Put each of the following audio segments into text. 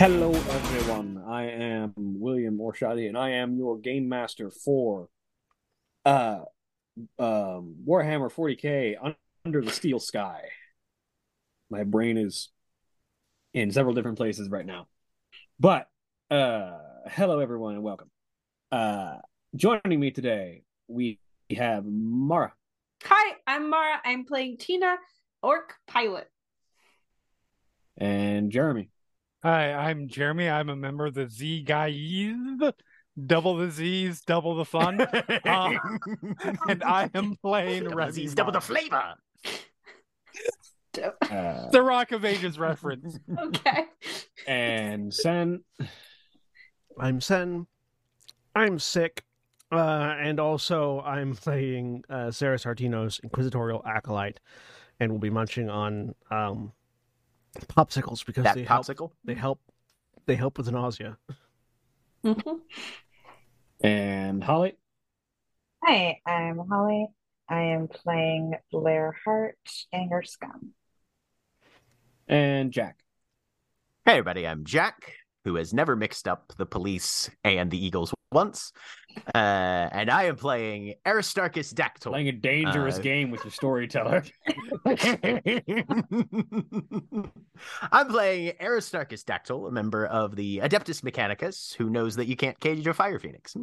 Hello, everyone. I am William Orshadi, and I am your game master for uh, um, Warhammer 40k Under the Steel Sky. My brain is in several different places right now, but uh, hello, everyone, and welcome. Uh, joining me today, we have Mara Hi, I'm Mara. I'm playing Tina, Orc Pilot. and Jeremy. Hi, I'm Jeremy. I'm a member of the Z Guys. Double the Z's, double the fun. Um, and I am playing Double Resi Z's, double the flavor. Uh, The Rock of Ages reference. Okay. and Sen. I'm Sen. I'm sick. Uh, and also, I'm playing uh, Saras Artinos Inquisitorial Acolyte, and we'll be munching on um, popsicles because That they help. popsicle. They help. They help with nausea. Mhm. And Holly. Hi, I'm Holly. I am playing Blair Hart, Anger Scum. And Jack. Hey, everybody, I'm Jack, who has never mixed up the police and the Eagles once. Uh, and I am playing Aristarchus Dactull. Playing a dangerous Uh, game with your storyteller. I'm playing Aristarchus Dactull, a member of the Adeptus Mechanicus, who knows that you can't cage a fire phoenix.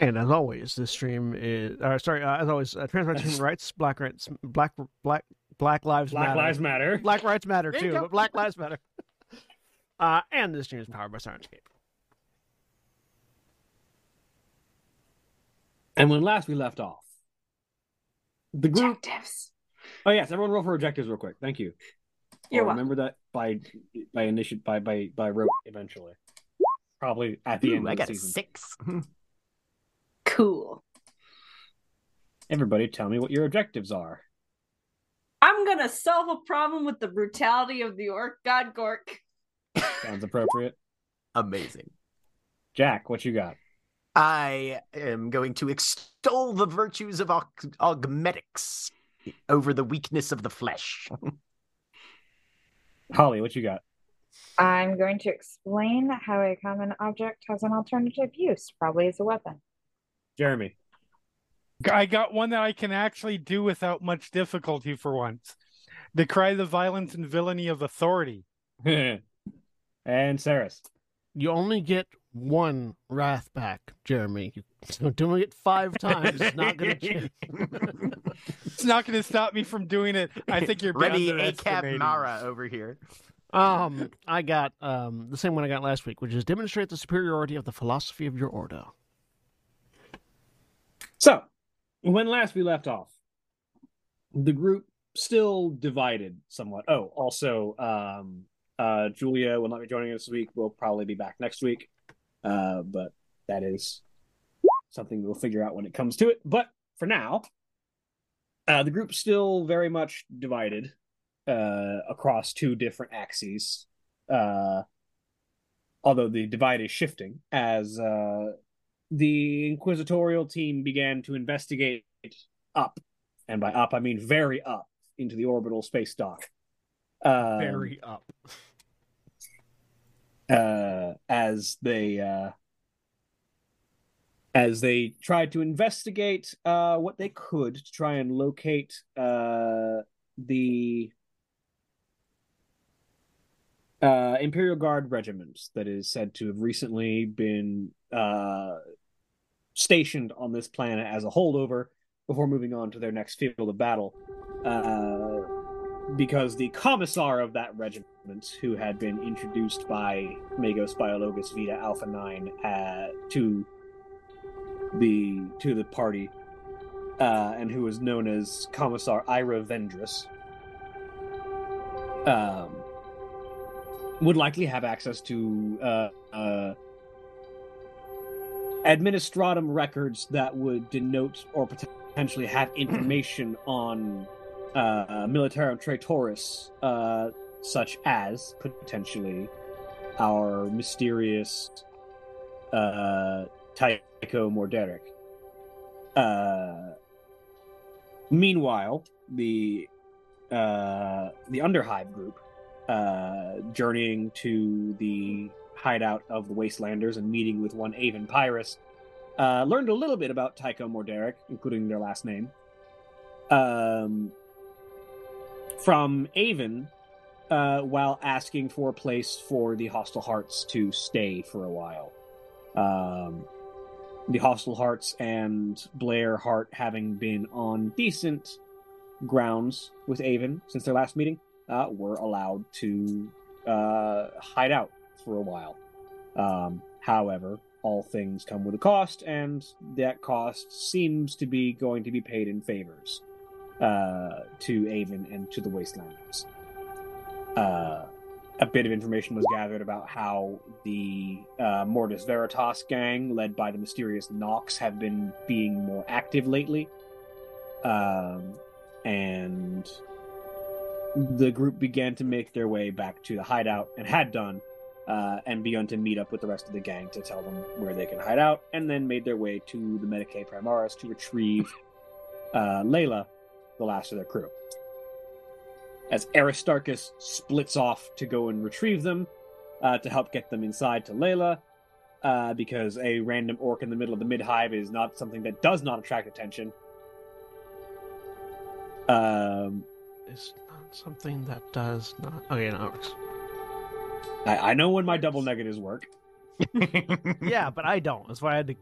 And as always, this stream is. Uh, sorry, uh, as always, uh, trans rights, human rights, black rights, black black black lives Black matter. Lives Matter. Black rights matter too, but Black Lives Matter. Uh, and this stream is powered by Syrinscape. And when last we left off, the group. Objectives. Oh yes, everyone roll for objectives real quick. Thank you. You're welcome. remember that by by initiate by by by rote eventually. Probably at the Ooh, end I of the got a season. six. Cool. Everybody, tell me what your objectives are. I'm gonna solve a problem with the brutality of the Orc God Gork. Sounds appropriate. Amazing. Jack, what you got? I am going to extol the virtues of aug- augmetics over the weakness of the flesh. Holly, what you got? I'm going to explain how a common object has an alternative use, probably as a weapon. Jeremy. I got one that I can actually do without much difficulty for once. Decry the violence and villainy of authority. and Saras. You only get one wrath back, Jeremy. So doing it five times is not going to change. It's not going to stop me from doing it. I think you're Ready ACAB underestimating. Mara over here. Um, I got um the same one I got last week, which is demonstrate the superiority of the philosophy of your order. So, when last we left off, the group still divided somewhat. Oh, also, um, uh, Julia will not be joining us this week. We'll probably be back next week. Uh, but that is something we'll figure out when it comes to it. But for now, uh, the group's still very much divided uh, across two different axes. Uh, although the divide is shifting as uh, the inquisitorial team began to investigate up, and by up I mean very up into the orbital space dock. Um, Very up. uh, as they uh, as they tried to investigate uh, what they could to try and locate uh, the uh, Imperial Guard regiment that is said to have recently been uh, stationed on this planet as a holdover before moving on to their next field of battle. Because the commissar of that regiment, who had been introduced by Magos Biologus Vita Alpha Nine uh, to the to the party, uh, and who was known as Commissar Ira Vendris, um, would likely have access to uh, uh, administratum records that would denote or potentially have information on uh, Militarum Traitoris, uh, such as potentially our mysterious uh, Tycho Morderic. Uh, meanwhile, the uh, the Underhive group, uh, journeying to the hideout of the Wastelanders and meeting with one Avon Pyrus, uh, learned a little bit about Tycho Morderic, including their last name. Um, from Avon, uh, while asking for a place for the Hostile Hearts to stay for a while. Um, the Hostile Hearts and Blair Hart having been on decent grounds with Avon since their last meeting, uh, were allowed to uh, hide out for a while. Um, however, all things come with a cost, and that cost seems to be going to be paid in favors uh, to Avon and to the Wastelanders. Uh, a bit of information was gathered about how the uh, Mortis Veritas gang, led by the mysterious Nox, have been being more active lately. Um, and the group began to make their way back to the hideout and had done, uh, and begun to meet up with the rest of the gang to tell them where they can hide out, and then made their way to the Medicae Primaris to retrieve uh, Layla, the last of their crew. As Aristarchus splits off to go and retrieve them uh, to help get them inside to Layla, uh, because a random orc in the middle of the mid hive is not something that does not attract attention. Um, It's not something that does not. Okay, no, it works. I, I know when my double negatives work. Yeah, but I don't. That's why I had to.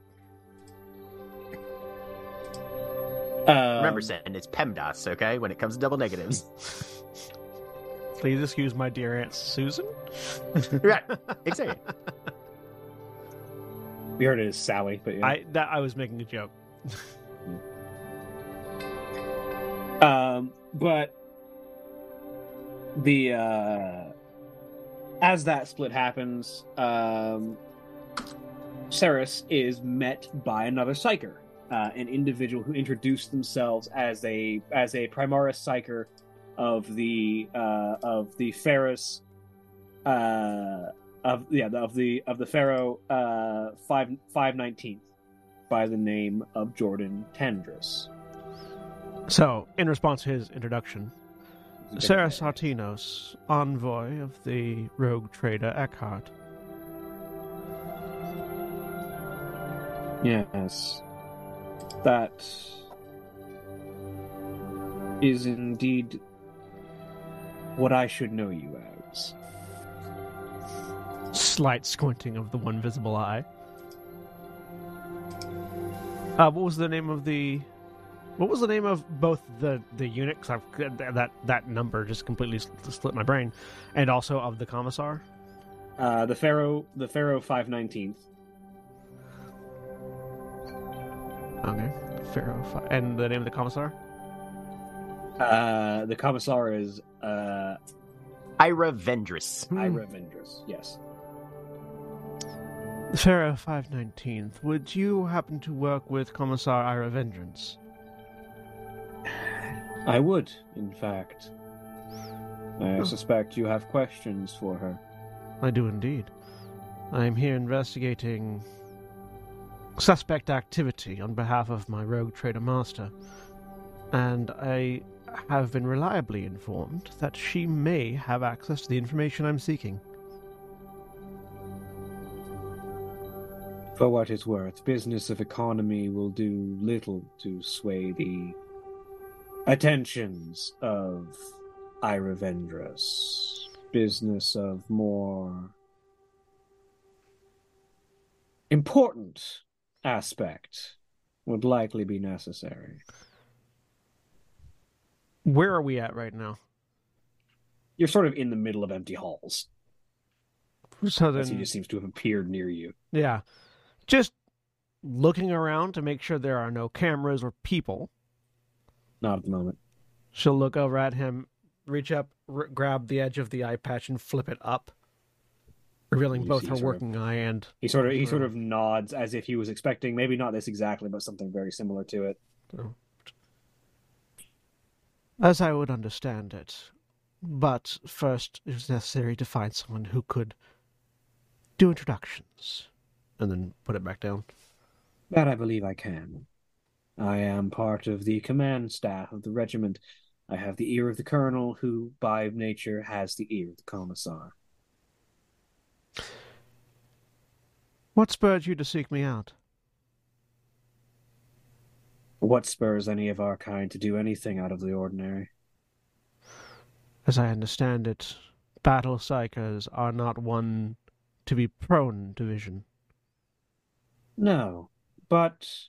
Um, Remember, Sen, it's PEMDAS, okay? When it comes to double negatives. Please excuse my dear Aunt Susan. right, exactly. we heard it as Sally, but yeah. I that I was making a joke. Um, but the uh, as that split happens, um, Saras is met by another psyker, uh, an individual who introduced themselves as a as a Primaris psyker of the uh, of the Ferris uh, of yeah of the of the Pharaoh uh, five five nineteenth by the name of Jordan Tandris. So, in response to his introduction, Saras Artinos, envoy of the rogue trader Eckhart. Yes. That is indeed what I should know you as. Slight squinting of the one visible eye. Uh, what was the name of the? What was the name of both the the unit? Because I've that that number just completely s- split my brain, and also of the commissar. Uh, the Pharaoh, the Pharaoh five nineteenth. Okay, Pharaoh. Fi- And the name of the commissar. Uh, the Commissar is uh, Ira Vendris. Ira Vendrus. Yes. Pharaoh five nineteenth. Would you happen to work with Commissar Ira Vengeance? I would, in fact. I suspect you have questions for her. I do indeed. I am here investigating suspect activity on behalf of my rogue trader master, and I have been reliably informed that she may have access to the information I'm seeking. For what it's worth, business of economy will do little to sway the attentions of Ira Vendrus. Business of more important aspect would likely be necessary. Where are we at right now? you're sort of in the middle of empty halls. So As he just seems to have appeared near you. yeah, just looking around to make sure there are no cameras or people. Not at the moment. She'll look over at him, reach up, r- grab the edge of the eye patch, and flip it up, revealing both her sort of- working eye and. He sort of he sort of nods as if he was expecting maybe not this exactly, but something very similar to it. Oh. As I would understand it. But first, it was necessary to find someone who could do introductions. And then put it back down. That I believe I can. I am part of the command staff of the regiment. I have the ear of the colonel, who by nature has the ear of the commissar. What spurred you to seek me out? What spurs any of our kind to do anything out of the ordinary? As I understand it, battle psykers are not one to be prone to vision. No, but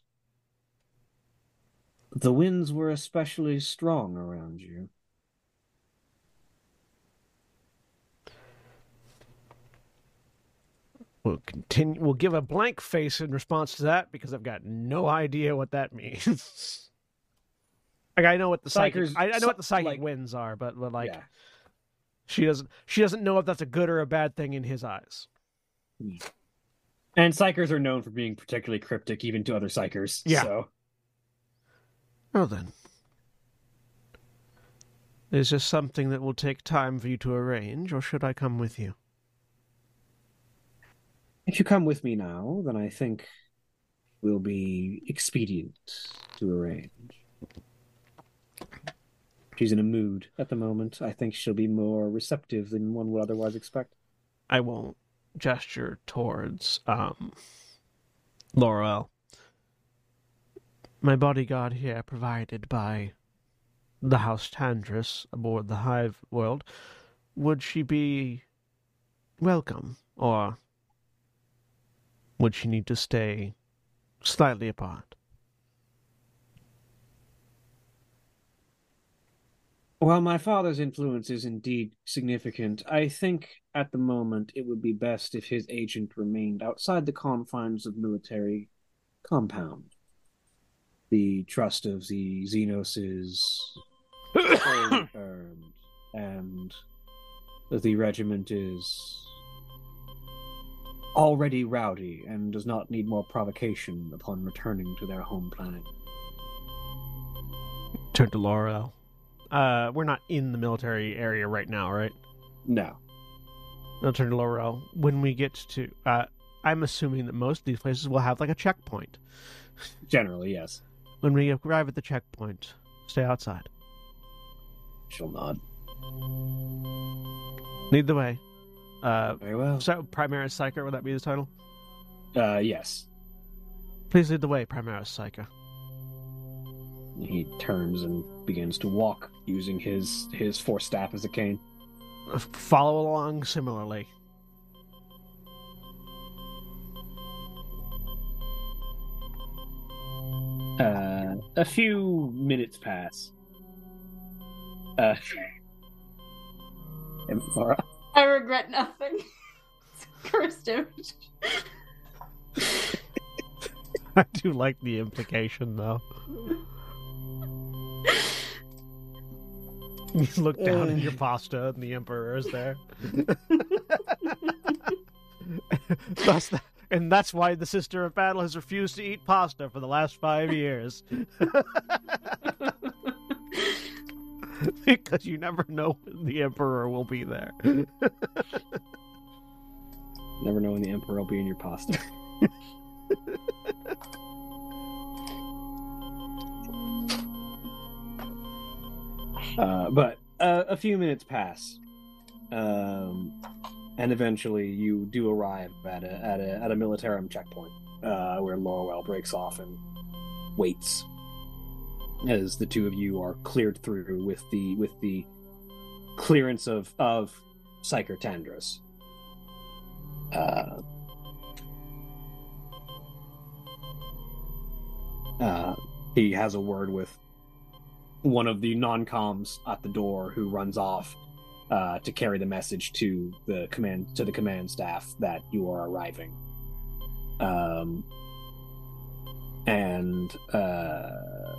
the winds were especially strong around you. We'll continue. We'll give a blank face in response to that because I've got no idea what that means. like I know what the psychic, Psykers- I, I know what the psy- psychic like- winds are, but, but like yeah. she doesn't. She doesn't know if that's a good or a bad thing in his eyes. Hmm. And psykers are known for being particularly cryptic, even to other psykers. Yeah. So Well then, is this something that will take time for you to arrange, or should I come with you? If you come with me now, then I think we'll be expedient to arrange. She's in a mood at the moment. I think she'll be more receptive than one would otherwise expect. I won't gesture towards um Loroelle. My bodyguard here, provided by the House Tandris aboard the Hive World, would she be welcome, or would she need to stay slightly apart? While my father's influence is indeed significant, I think at the moment it would be best if his agent remained outside the confines of military compound. The trust of the Xenos is earned, and the regiment is already rowdy and does not need more provocation upon returning to their home planet. Turn to Loroelle. Uh, we're not in the military area right now, right? No. I'll turn to Loroelle. When we get to, uh, I'm assuming that most of these places will have like a checkpoint. Generally, yes. When we arrive at the checkpoint, stay outside. She'll nod. Lead the way. Uh, Very well. so Primaris Psyker, would that be the title? Uh, yes. Please lead the way, Primaris Psyker. He turns and begins to walk using his his force staff as a cane. Follow along similarly. Uh, a few minutes pass. Uh, I regret nothing. Cursed image. I do like the implication, though. You look down at your pasta, and the Emperor is there. Thus th- and that's why the Sister of Battle has refused to eat pasta for the last five years. because you never know when the Emperor will be there. never know when the Emperor will be in your pasta. uh, but uh, a few minutes pass, um, and eventually you do arrive at a at a at a militarum checkpoint uh, where Loroelle breaks off and waits as the two of you are cleared through with the with the clearance of of Psyker. Uh, uh, he has a word with one of the non-coms at the door who runs off uh, to carry the message to the command to the command staff that you are arriving. Um, and uh,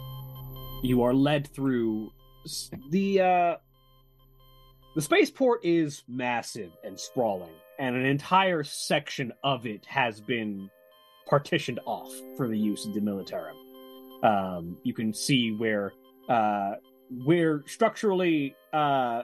you are led through the uh, the spaceport is massive and sprawling, and an entire section of it has been partitioned off for the use of the militarum. Um, you can see where uh, where structurally uh,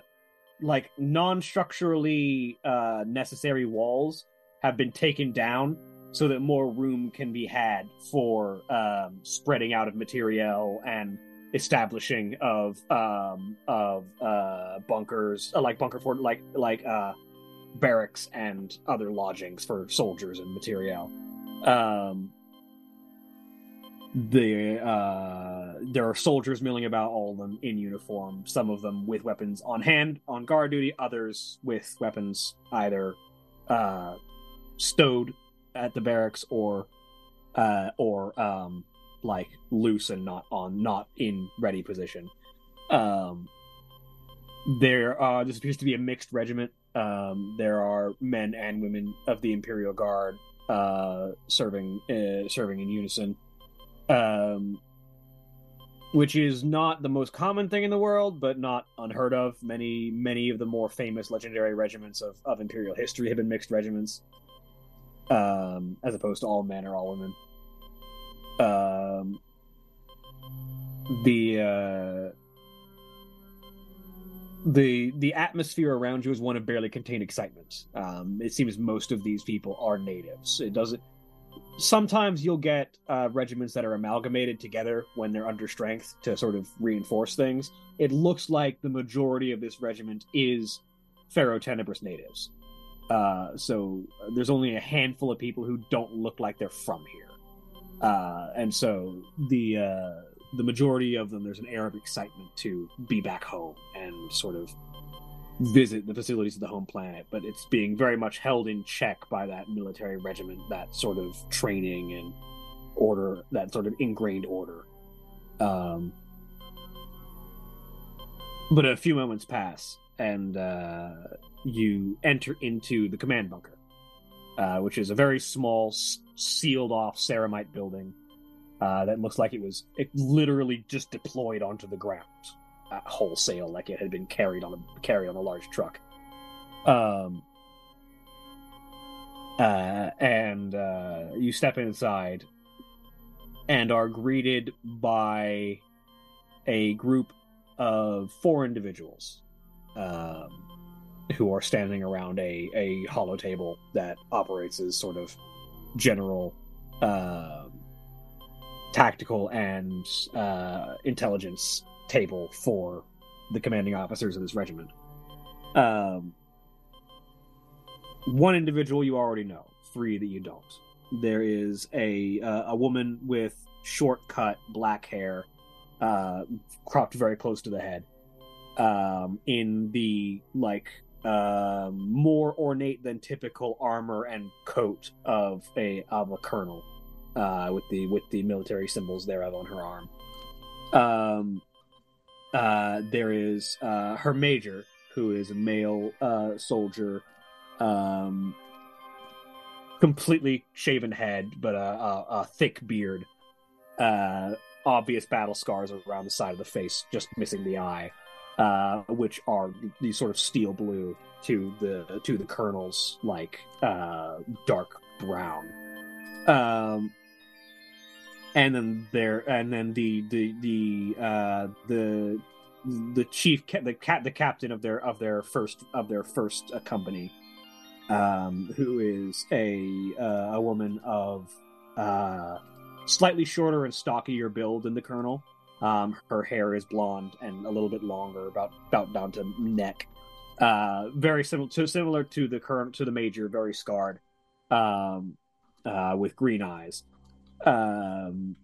like non-structurally uh, necessary walls have been taken down so that more room can be had for um, spreading out of materiel and establishing of um, of uh, bunkers, uh, like bunker fort, like like uh, barracks and other lodgings for soldiers and material Um, the uh, there are soldiers milling about, all of them in uniform. Some of them with weapons on hand, on guard duty. Others with weapons either uh, stowed at the barracks or uh, or um, like loose and not on, not in ready position. Um, there uh, this appears to be a mixed regiment. Um, there are men and women of the Imperial Guard uh, serving uh, serving in unison um, which is not the most common thing in the world, but not unheard of. Many, many of the more famous legendary regiments of, of Imperial history have been mixed regiments, um, as opposed to all men or all women. Um, the uh, the the atmosphere around you is one of barely contained excitement. Um, it seems most of these people are natives. It doesn't sometimes you'll get uh, regiments that are amalgamated together when they're under strength to sort of reinforce things. It looks like the majority of this regiment is Pharaoh Tenebris natives. Uh, so uh, there's only a handful of people who don't look like they're from here, uh, and so the uh, the majority of them there's an air of excitement to be back home and sort of visit the facilities of the home planet, but it's being very much held in check by that military regiment, that sort of training and order, that sort of ingrained order. Um, but a few moments pass, and uh, you enter into the command bunker, uh, which is a very small, sealed off ceramite building uh, that looks like it was it literally just deployed onto the ground uh, wholesale, like it had been carried on a carried on a large truck. Um, uh, and uh, you step inside and are greeted by a group of four individuals um, who are standing around a, a hollow table that operates as sort of general um tactical and uh, intelligence table for the commanding officers of this regiment. Um, one individual you already know, three that you don't. There is a uh, a woman with short cut black hair, uh, cropped very close to the head, um, in the like uh, more ornate than typical armor and coat of a of a colonel, uh, with the with the military symbols thereof on her arm. Um, uh, there is uh, her major, who is a male uh, soldier, um, completely shaven head, but a, a, a thick beard, uh, obvious battle scars around the side of the face, just missing the eye, uh, which are these sort of steel blue to the to the colonel's like uh, dark brown. Um, and then there and then the the the uh the the chief the cat the captain of their of their first of their first uh, company um who is a uh, a woman of uh slightly shorter and stockier build than the colonel um her hair is blonde and a little bit longer about about down to neck uh very similar to similar to the current to the major very scarred um uh with green eyes um,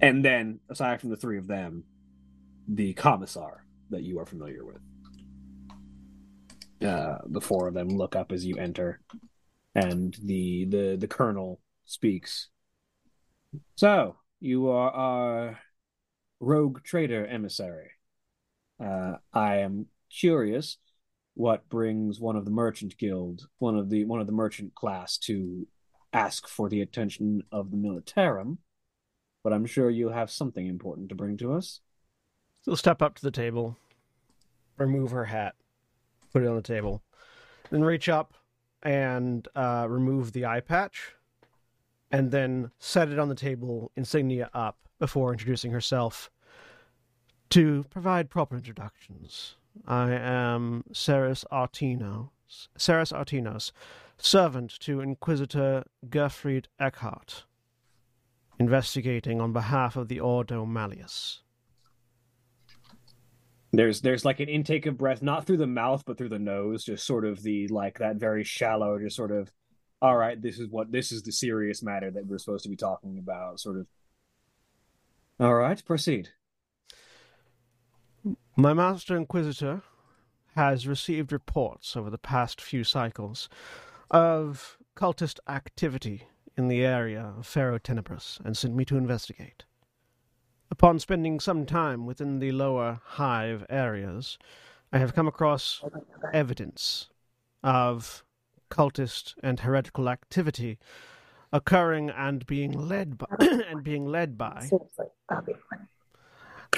and then, aside from the three of them, the commissar that you are familiar with. Uh, the four of them look up as you enter, and the the the colonel speaks. So you are our rogue trader emissary. Uh, I am curious what brings one of the merchant guild, one of the one of the merchant class to ask for the attention of the militarum, but I'm sure you have something important to bring to us. She'll step up to the table, remove her hat, put it on the table, then reach up and uh, remove the eye patch, and then set it on the table, insignia up, before introducing herself to provide proper introductions. I am Saras Artinos, Saras Artinos, servant to Inquisitor Gerfried Eckhart, investigating on behalf of the Ordo Malleus. There's there's like an intake of breath, not through the mouth, but through the nose, just sort of the like that very shallow, just sort of, all right, this is what this is the serious matter that we're supposed to be talking about, sort of. All right, proceed. My Master Inquisitor has received reports over the past few cycles of cultist activity in the area of Pharaoh Tenebris and sent me to investigate. Upon spending some time within the lower hive areas, I have come across evidence of cultist and heretical activity occurring and being led by and being led by Seriously, that'd be funny.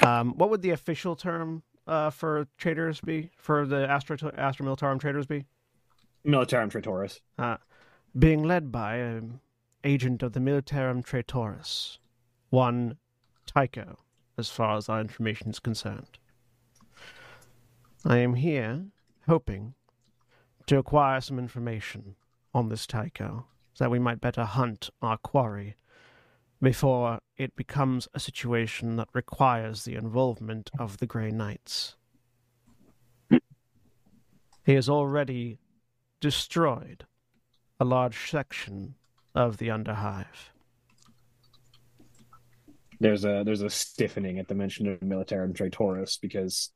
um, what would the official term uh, for traders be? For the Astra Astra Militarum traders be? Militarum Traitoris. Uh, being led by an agent of the Militarum Traitoris, one Tycho, as far as our information is concerned. I am here hoping to acquire some information on this Tycho, so that we might better hunt our quarry before it becomes a situation that requires the involvement of the Grey Knights. He has already destroyed a large section of the Underhive. There's a there's a stiffening at the mention of Militarum Traitoris because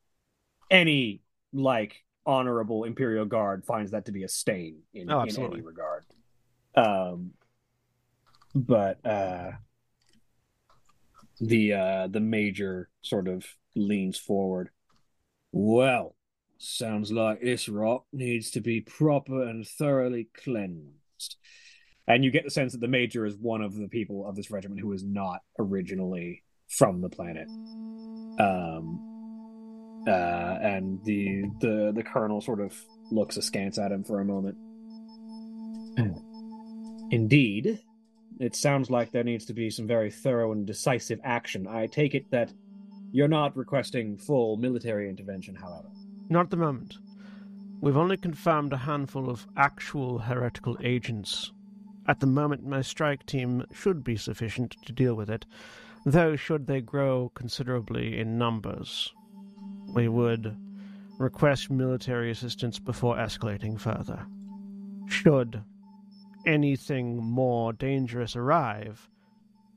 any like honorable Imperial Guard finds that to be a stain in, Oh, in any regard. Um, but uh, the uh, the major sort of leans forward. Well, sounds like this rock needs to be proper and thoroughly cleansed. And you get the sense that the major is one of the people of this regiment who is not originally from the planet. Um, uh, and the the the colonel sort of looks askance at him for a moment. Indeed, it sounds like there needs to be some very thorough and decisive action. I take it that you're not requesting full military intervention, however. Not at the moment. We've only confirmed a handful of actual heretical agents. At the moment, my strike team should be sufficient to deal with it, though, should they grow considerably in numbers, we would request military assistance before escalating further. Should anything more dangerous arrive,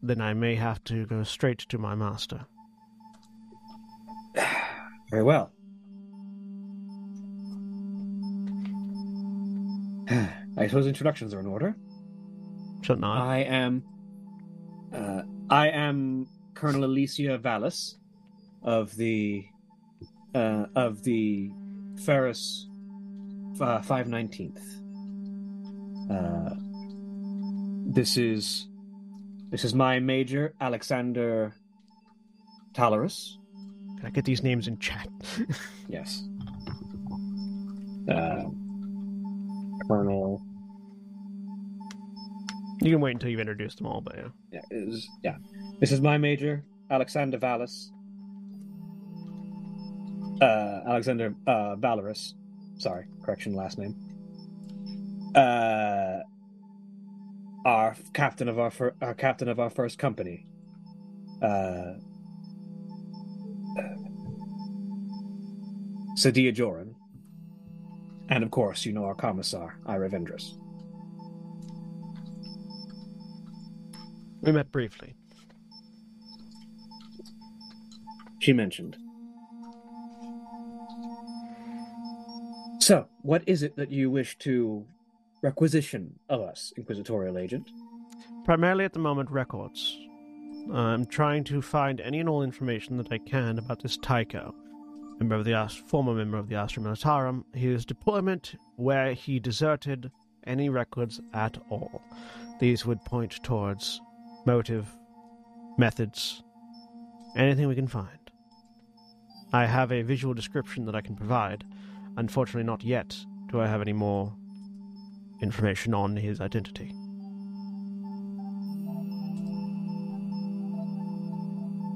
then I may have to go straight to my master. Very well. I suppose introductions are in order. Should not. I am, uh, I am Colonel Alicia Vallis of the, uh, of the Ferris Five Nineteenth. Uh, this is, this is my major Alexander Talarus. Can I get these names in chat? Yes. Uh, Colonel. you can wait until you've introduced them all, but yeah. Yeah, is yeah. This is my major, Alexander Vallis. Uh, Alexander uh, Valorous. Sorry, correction, last name. Uh, our captain of our fir- our captain of our first company. Uh, Sadia Joran. And of course, you know our commissar, Ira Vendrus. We met briefly. she mentioned. So, what is it that you wish to requisition of us, Inquisitorial Agent? Primarily at the moment, records. I'm trying to find any and all information that I can about this Tycho member of the Ast- former member of the Astra Militarum, his deployment, where he deserted, any records at all. These would point towards motive, methods, anything we can find. I have a visual description that I can provide. Unfortunately, not yet do I have any more information on his identity.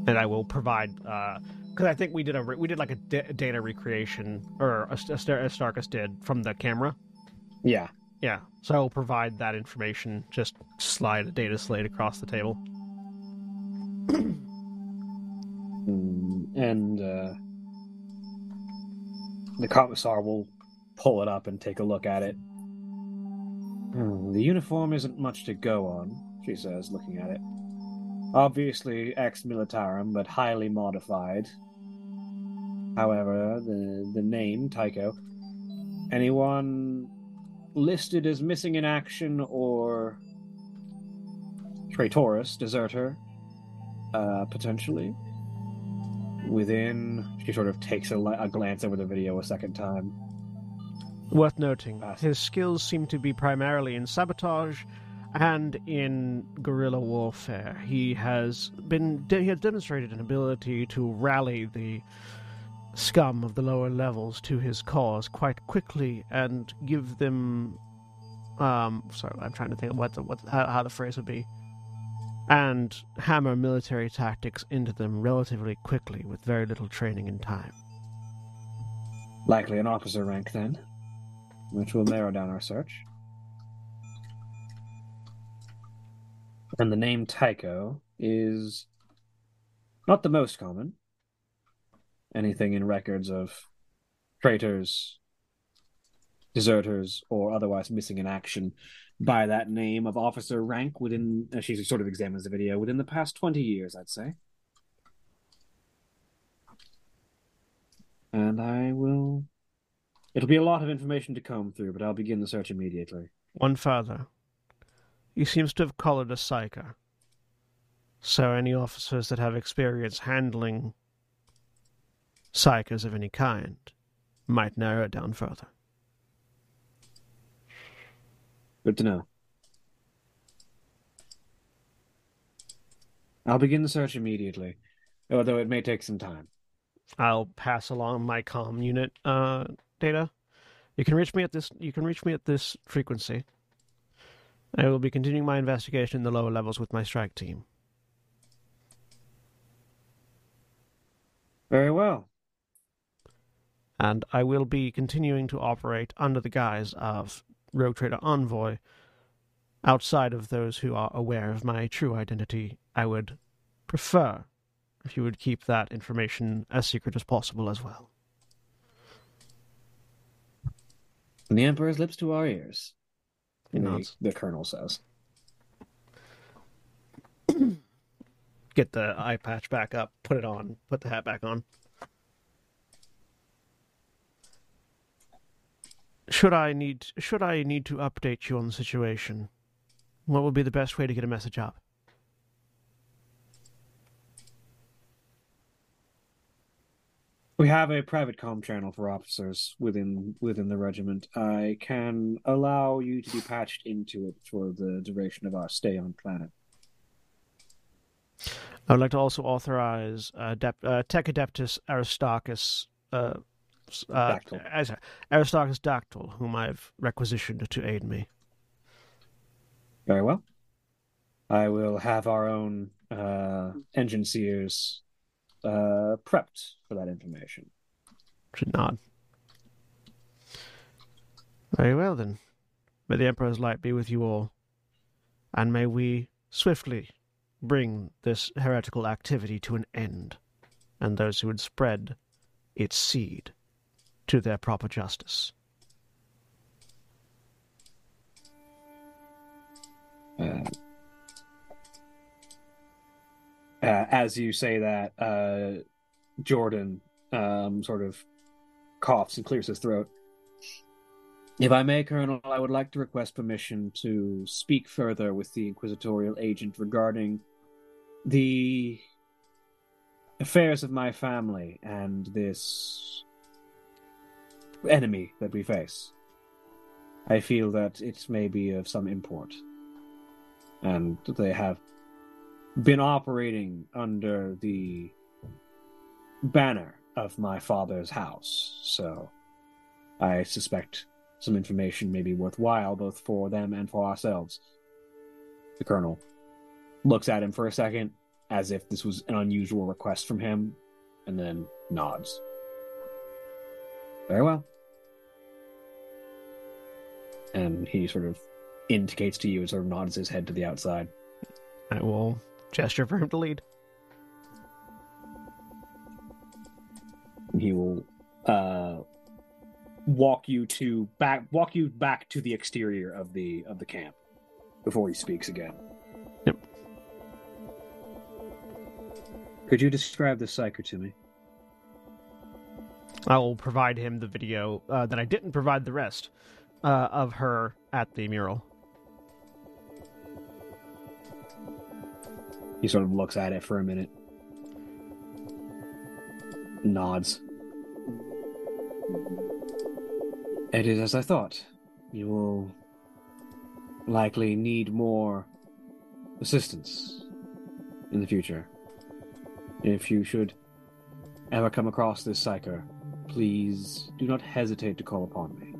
And I will provide, because I think we did a re- we did like a data recreation, or a, a, Star- a Starkus did from the camera. Yeah. Yeah, so I will provide that information. Just slide a data slate across the table. Mm, and uh, the commissar will pull it up and take a look at it. Hmm, the uniform isn't much to go on, she says, looking at it. Obviously ex militarum, but highly modified. However, the the name Tycho. Anyone listed as missing in action or traitorous, deserter, uh, potentially within. She sort of takes a, a glance over the video a second time. Worth noting, Pass. his skills seem to be primarily in sabotage and in guerrilla warfare. He has been he has demonstrated an ability to rally the scum of the lower levels to his cause quite quickly and give them um sorry i'm trying to think of what the, what how, how the phrase would be and hammer military tactics into them relatively quickly with very little training and time Likely an officer rank then, which will narrow down our search. And the name Tycho is not the most common. Anything in records of traitors, deserters, or otherwise missing in action by that name of officer rank within, as she sort of examines the video, within the past 20 years, I'd say. And I will. It'll be a lot of information to comb through, but I'll begin the search immediately. One further. He seems to have collared a psyker. So any officers that have experience handling psykers of any kind might narrow it down further. Good to know. I'll begin the search immediately, although it may take some time. I'll pass along my comm unit uh, data. You can reach me at this. You can reach me at this frequency. I will be continuing my investigation in the lower levels with my strike team. Very well. and I will be continuing to operate under the guise of Rogue Trader Envoy. Outside of those who are aware of my true identity, I would prefer if you would keep that information as secret as possible as well. From the Emperor's lips to our ears. He the, the Colonel says. Get the eye patch back up, put it on, put the hat back on. Should I need should I need to update you on the situation? What would be the best way to get a message up? We have a private comm channel for officers within within the regiment. I can allow you to be patched into it for the duration of our stay on planet. I would like to also authorize uh, Dep- uh, Tech Adeptus Aristarchus, uh, uh, as Aristarchus Dactull, whom I've requisitioned to aid me. Very well. I will have our own uh, enginseers uh, prepped for that information. Should nod. Very well then. May the Emperor's light be with you all, and may we swiftly bring this heretical activity to an end, and those who would spread its seed to their proper justice. Uh, uh, as you say that, uh, Jordan um, sort of coughs and clears his throat. If I may, Colonel, I would like to request permission to speak further with the Inquisitorial agent regarding the affairs of my family and this enemy that we face, I feel that it may be of some import. And they have been operating under the banner of my father's house, so I suspect some information may be worthwhile both for them and for ourselves. The colonel looks at him for a second, as if this was an unusual request from him, and then nods. Very well. And he sort of indicates to you and sort of nods his head to the outside. I will gesture for him to lead. He will uh, walk you to back walk you back to the exterior of the of the camp before he speaks again. Yep. Could you describe the psyker to me? I will provide him the video uh, that I didn't provide the rest uh, of her at the mural. He sort of looks at it for a minute, nods. It is as I thought. You will likely need more assistance in the future. If you should ever come across this psyker, please do not hesitate to call upon me.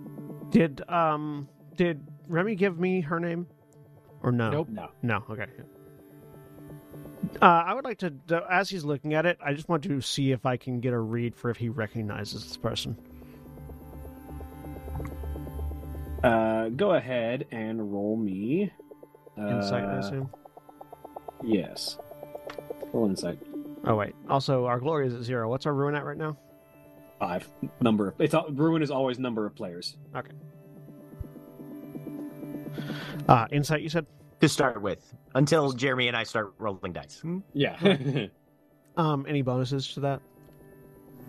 Did um did Remy give me her name or no? Nope. No. No. Okay. Uh, I would like to, as he's looking at it, I just want to see if I can get a read for if he recognizes this person. Uh, go ahead and roll me. Insight, I uh, assume. Yes. Roll insight. Oh wait. Also, our glory is at zero. What's our ruin at right now? Five. Number. It's al- ruin is always number of players. Okay. Uh, insight. You said. To start with, until Jeremy and I start rolling dice. Hmm? Yeah. Um, any bonuses to that?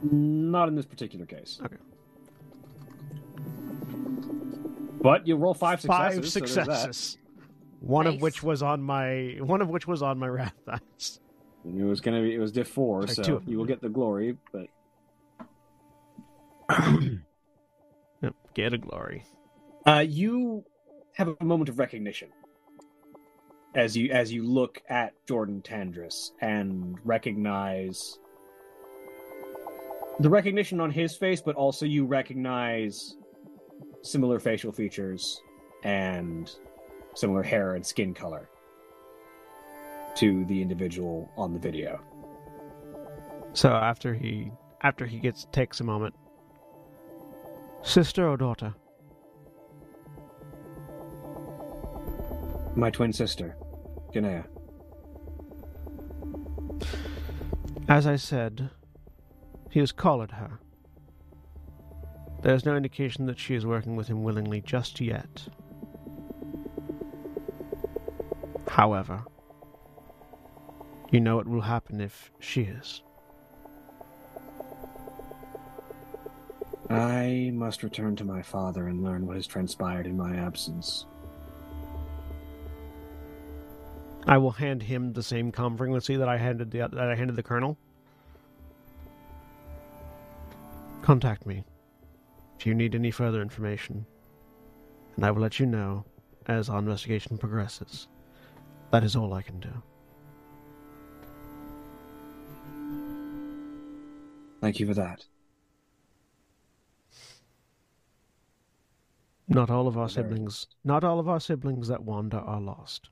Not in this particular case. Okay. But you roll five successes. Five so there's that. successes. One of which was on my one of which was on my wrath dice. It was gonna be. It was diff four, Sorry, so two of them. you will get the glory. But Yep, get a glory. uh, you have a moment of recognition as you as you look at Jordan Tandris and recognize the recognition on his face, but also you recognize similar facial features and similar hair and skin color to the individual on the video. So after he after he gets takes a moment. Sister or daughter? My twin sister, Ganea. As I said, he has collared her. There is no indication that she is working with him willingly just yet. However, you know what will happen if she is. I must return to my father and learn what has transpired in my absence. I will hand him the same com frequency that I handed the that I handed the colonel. Contact me if you need any further information, and I will let you know as our investigation progresses. That is all I can do. Thank you for that. Not all of our siblings, not all of our siblings that wander are lost.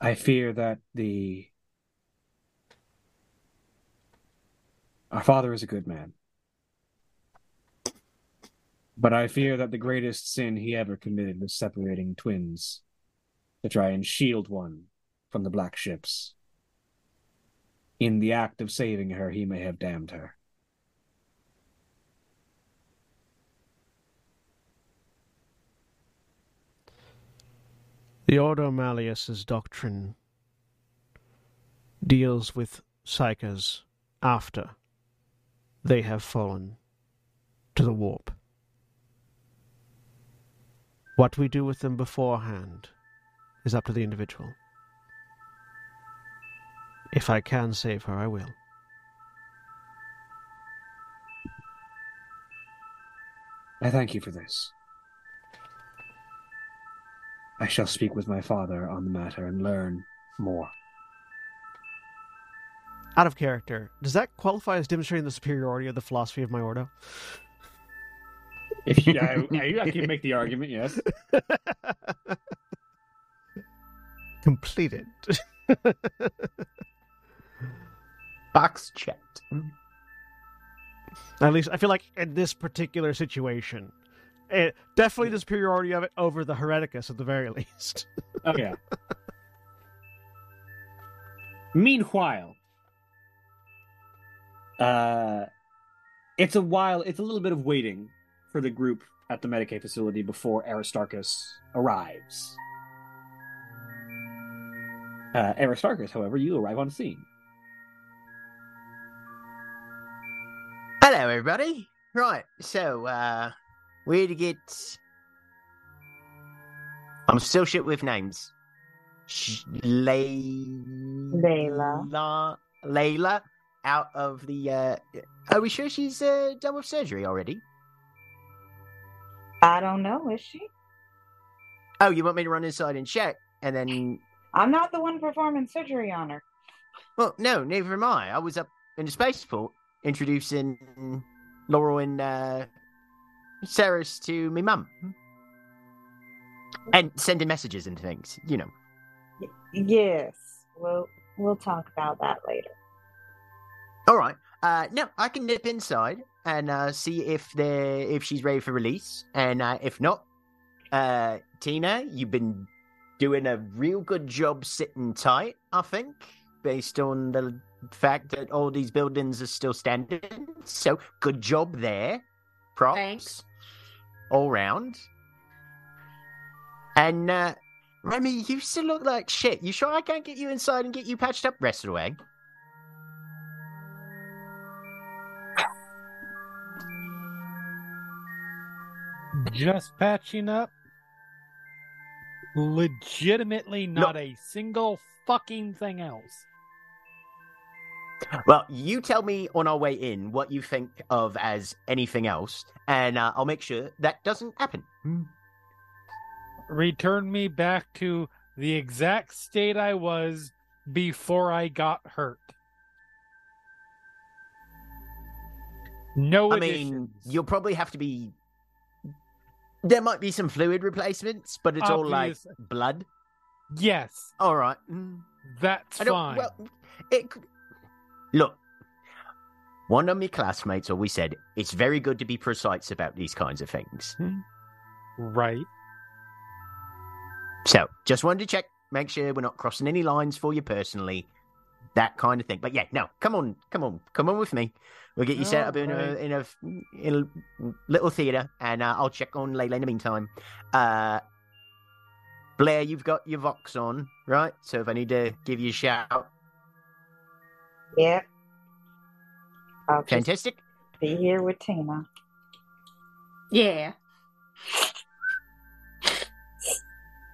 I fear that the. Our father is a good man. But I fear that the greatest sin he ever committed was separating twins to try and shield one from the black ships. In the act of saving her, he may have damned her. The Ordo Malleus's doctrine deals with psykers after they have fallen to the warp. What we do with them beforehand is up to the individual. If I can save her, I will. I thank you for this. I shall speak with my father on the matter and learn more. Out of character, does that qualify as demonstrating the superiority of the philosophy of my ordo? If you, I, I, I can make the argument, yes. Completed. Box checked. At least I feel like in this particular situation, it, definitely the superiority of it over the Hereticus at the very least. Oh yeah. Meanwhile, uh, it's a while. It's a little bit of waiting for the group at the Medicae facility before Aristarchus arrives. Uh, Aristarchus, however, you arrive on scene. Hello, everybody. Right, so, uh, where to get. I'm still shit with names. Sh- Lay... Layla. La... Layla out of the. Uh... Are we sure she's uh, done with surgery already? I don't know, is she? Oh, you want me to run inside and check? And then. I'm not the one performing surgery on her. Well, no, neither am I. I was up in the spaceport introducing Laurel and uh, Ceres to me mum. And sending messages and things, you know. Yes. We'll we'll talk about that later. All right. Uh, no, I can nip inside and uh, see if they if she's ready for release, and uh, if not, uh, Tina, you've been doing a real good job sitting tight. I think, based on the fact that all these buildings are still standing. So good job there. Props Thanks. all round. And uh, Remy, you still look like shit. You sure I can't get you inside and get you patched up, rest away? Just patching up. Legitimately not a single fucking thing else. Well, you tell me on our way in what you think of as anything else, and uh, I'll make sure that doesn't happen. Return me back to the exact state I was before I got hurt. No I mean, you'll probably have to be. There might be some fluid replacements, but it's all like blood. Yes, All right. Mm. that's I fine. Well, it. Look, one of my classmates always said it's very good to be precise about these kinds of things. right. So, just wanted to check, make sure we're not crossing any lines for you personally, that kind of thing. But yeah, no, come on, come on, come on with me. We'll get you set up in a in a in a little theater, and uh, I'll check on Layla in the meantime. Uh, Blair, you've got your Vox on, right? So if I need to give you a shout, Yep. I'll fantastic. be here with Tina. Yeah.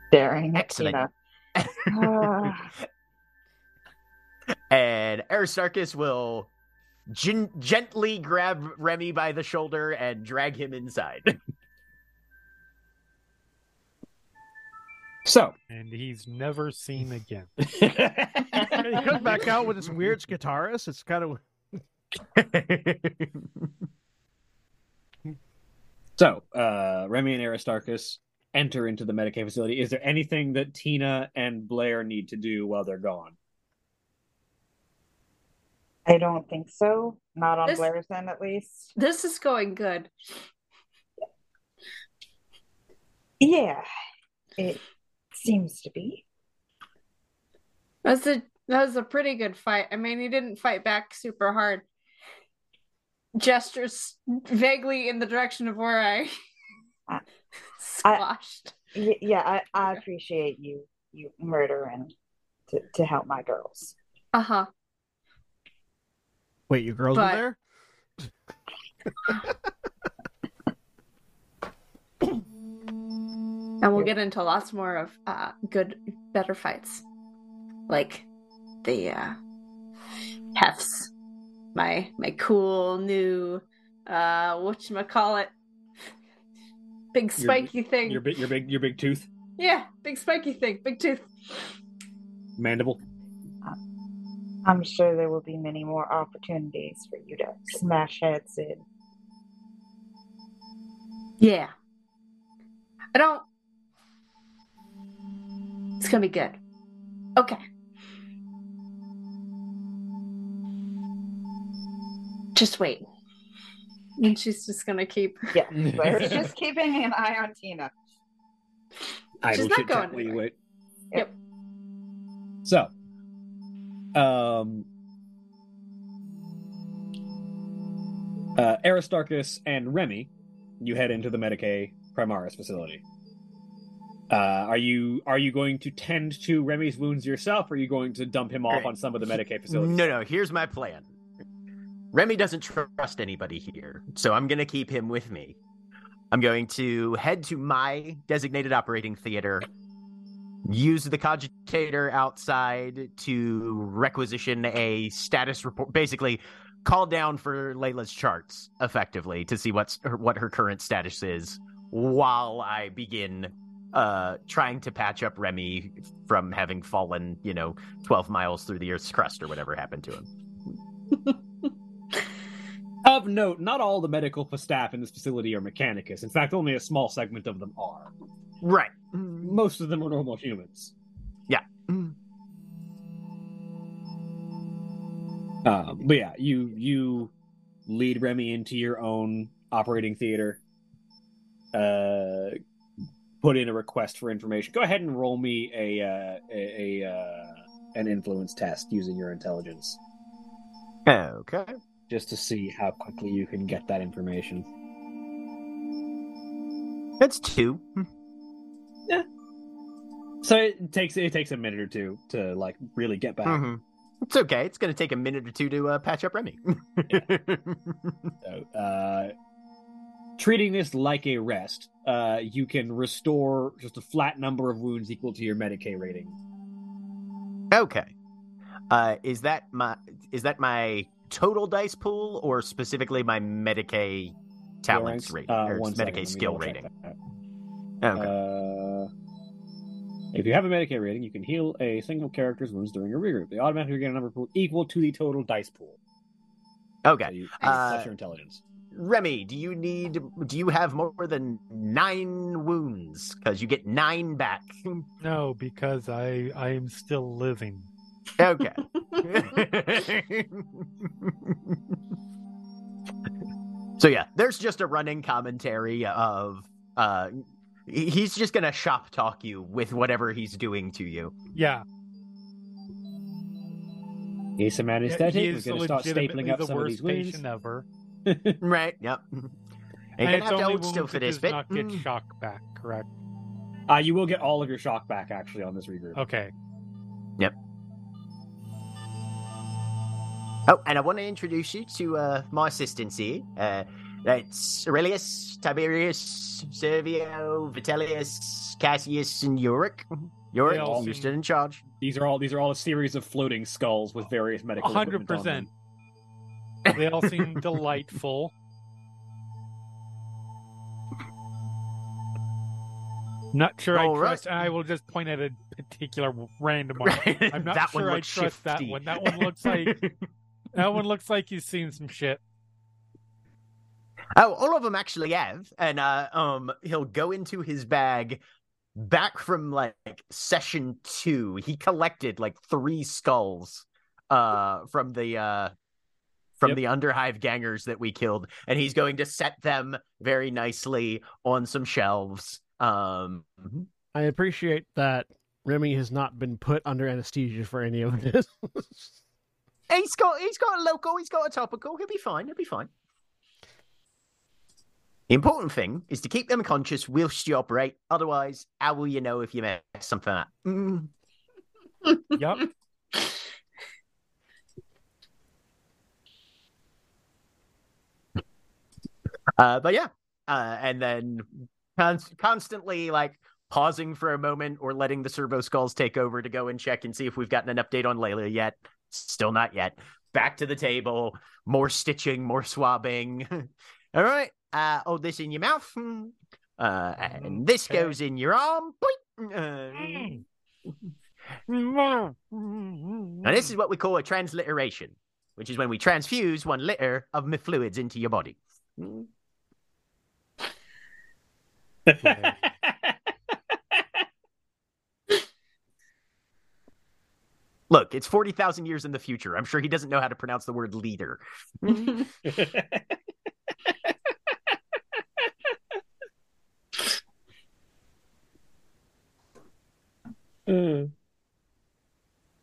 Staring at Excellent. Tina. Ah. and Aristarchus will gen- gently grab Remy by the shoulder and drag him inside. So, And he's never seen again. He comes back out with this weird guitarist. It's kind of so uh, Remy and Aristarchus enter into the Medicae facility. Is there anything that Tina and Blair need to do while they're gone? I don't think so. Not on This- Blair's end, at least. This is going good. Yeah, it seems to be. That's a that was a pretty good fight. I mean, he didn't fight back super hard. Gestures vaguely in the direction of where I I- squashed. Y- yeah, I, I appreciate you you murdering to, to help my girls. Uh huh. wait, your girls But- were there? And we'll get into lots more of uh, good, better fights, like the uh, hefts. My my cool new uh, what you call it? Big Your- spiky thing. Your big, your big, your big tooth, Yeah, big spiky thing, big tooth. mandible. I'm sure there will be many more opportunities for you to smash heads in. Yeah. I don't. It's gonna be good. Okay. Just wait. And she's just gonna keep. Yeah, we're just keeping an eye on Tina. I She's not going chat anywhere. wait. Yep. So, um, uh, Aristarchus and Remy, you head into the Medicae Primaris facility. Uh, are you are you going to tend to Remy's wounds yourself, or are you going to dump him off on some of the Medicae facilities? No, no. Here's my plan. Remy doesn't trust anybody here, so I'm gonna keep him with me. I'm going to head to my designated operating theater, use the cogitator outside to requisition a status report, basically call down for Layla's charts, effectively, to see what's her, what her current status is, while I begin uh trying to patch up Remy from having fallen, you know, 12 miles through the Earth's crust or whatever happened to him. Of note, not all the medical staff in this facility are Mechanicus. In fact, only a small segment of them are. Right. Most of them are normal humans. Yeah. Um, but yeah, you you lead Remy into your own operating theater. Uh, put in a request for information. Go ahead and roll me a uh, a, a uh, an influence test using your intelligence, Okay. just to see how quickly you can get that information. That's two. Yeah. So it takes it takes a minute or two to like really get back. Mhm. It's okay. It's going to take a minute or two to uh, patch up Remy. So, uh, treating this like a rest, uh, you can restore just a flat number of wounds equal to your Medicae rating. okay. Uh, is that my is that my total dice pool or specifically my Medicae talents rating Uh, or Medicae me skill rating? Okay. Uh, if you have a Medicae rating, you can heal a single character's wounds during a regroup. They automatically get a number pool equal to the total dice pool. So okay. you, Uh, that's your intelligence. Remy, do you need do you have more than nine wounds? Because you get nine back. No, because I I am still living. Okay. so yeah, there's just a running commentary of uh he's just gonna shop talk you with whatever he's doing to you. Yeah, He's some he anesthetic. We're going to start stapling up the some of these wounds. patient ever. Right, yep. And Ain't it's gonna have to only hold still wounds for that this does bit. not get Mm. shock back, correct? Uh, you will get all of your shock back actually on this regroup. Okay. Yep. Oh, and I want to introduce you to uh, my assistants here. Uh, that's Aurelius, Tiberius, Servio, Vitellius, Cassius, and Yorick. Yorick, you're seem- still in charge. These are all these are all a series of floating skulls with various medical. Hundred equipment on them. percent. They all seem delightful. Not sure All I right. trust. and I will just point at a particular random one. I'm not that sure I trust that one. That one looks like that one looks like he's seen some shit. Oh, all of them actually have, and uh, um, he'll go into his bag back from like session two. He collected like three skulls, uh, from the uh, from Yep. the Underhive gangers that we killed, and he's going to set them very nicely on some shelves. Um, I appreciate that Remy has not been put under anesthesia for any of this. he's got he's got a local, he's got a topical. He'll be fine. He'll be fine. The important thing is to keep them conscious whilst you operate. Otherwise, how will you know if you mess something up? Mm. Yup. Uh, but yeah, uh, and then con- constantly like pausing for a moment or letting the servo skulls take over to go and check and see if we've gotten an update on Layla yet. Still not yet. Back to the table. More stitching, more swabbing. All right. Uh, hold this in your mouth. Uh, and this goes in your arm. Boing. Uh, now, this is what we call a transliteration, which is when we transfuse one liter of my fluids into your body. Look, it's 40,000 years in the future. I'm sure he doesn't know how to pronounce the word leader. Uh,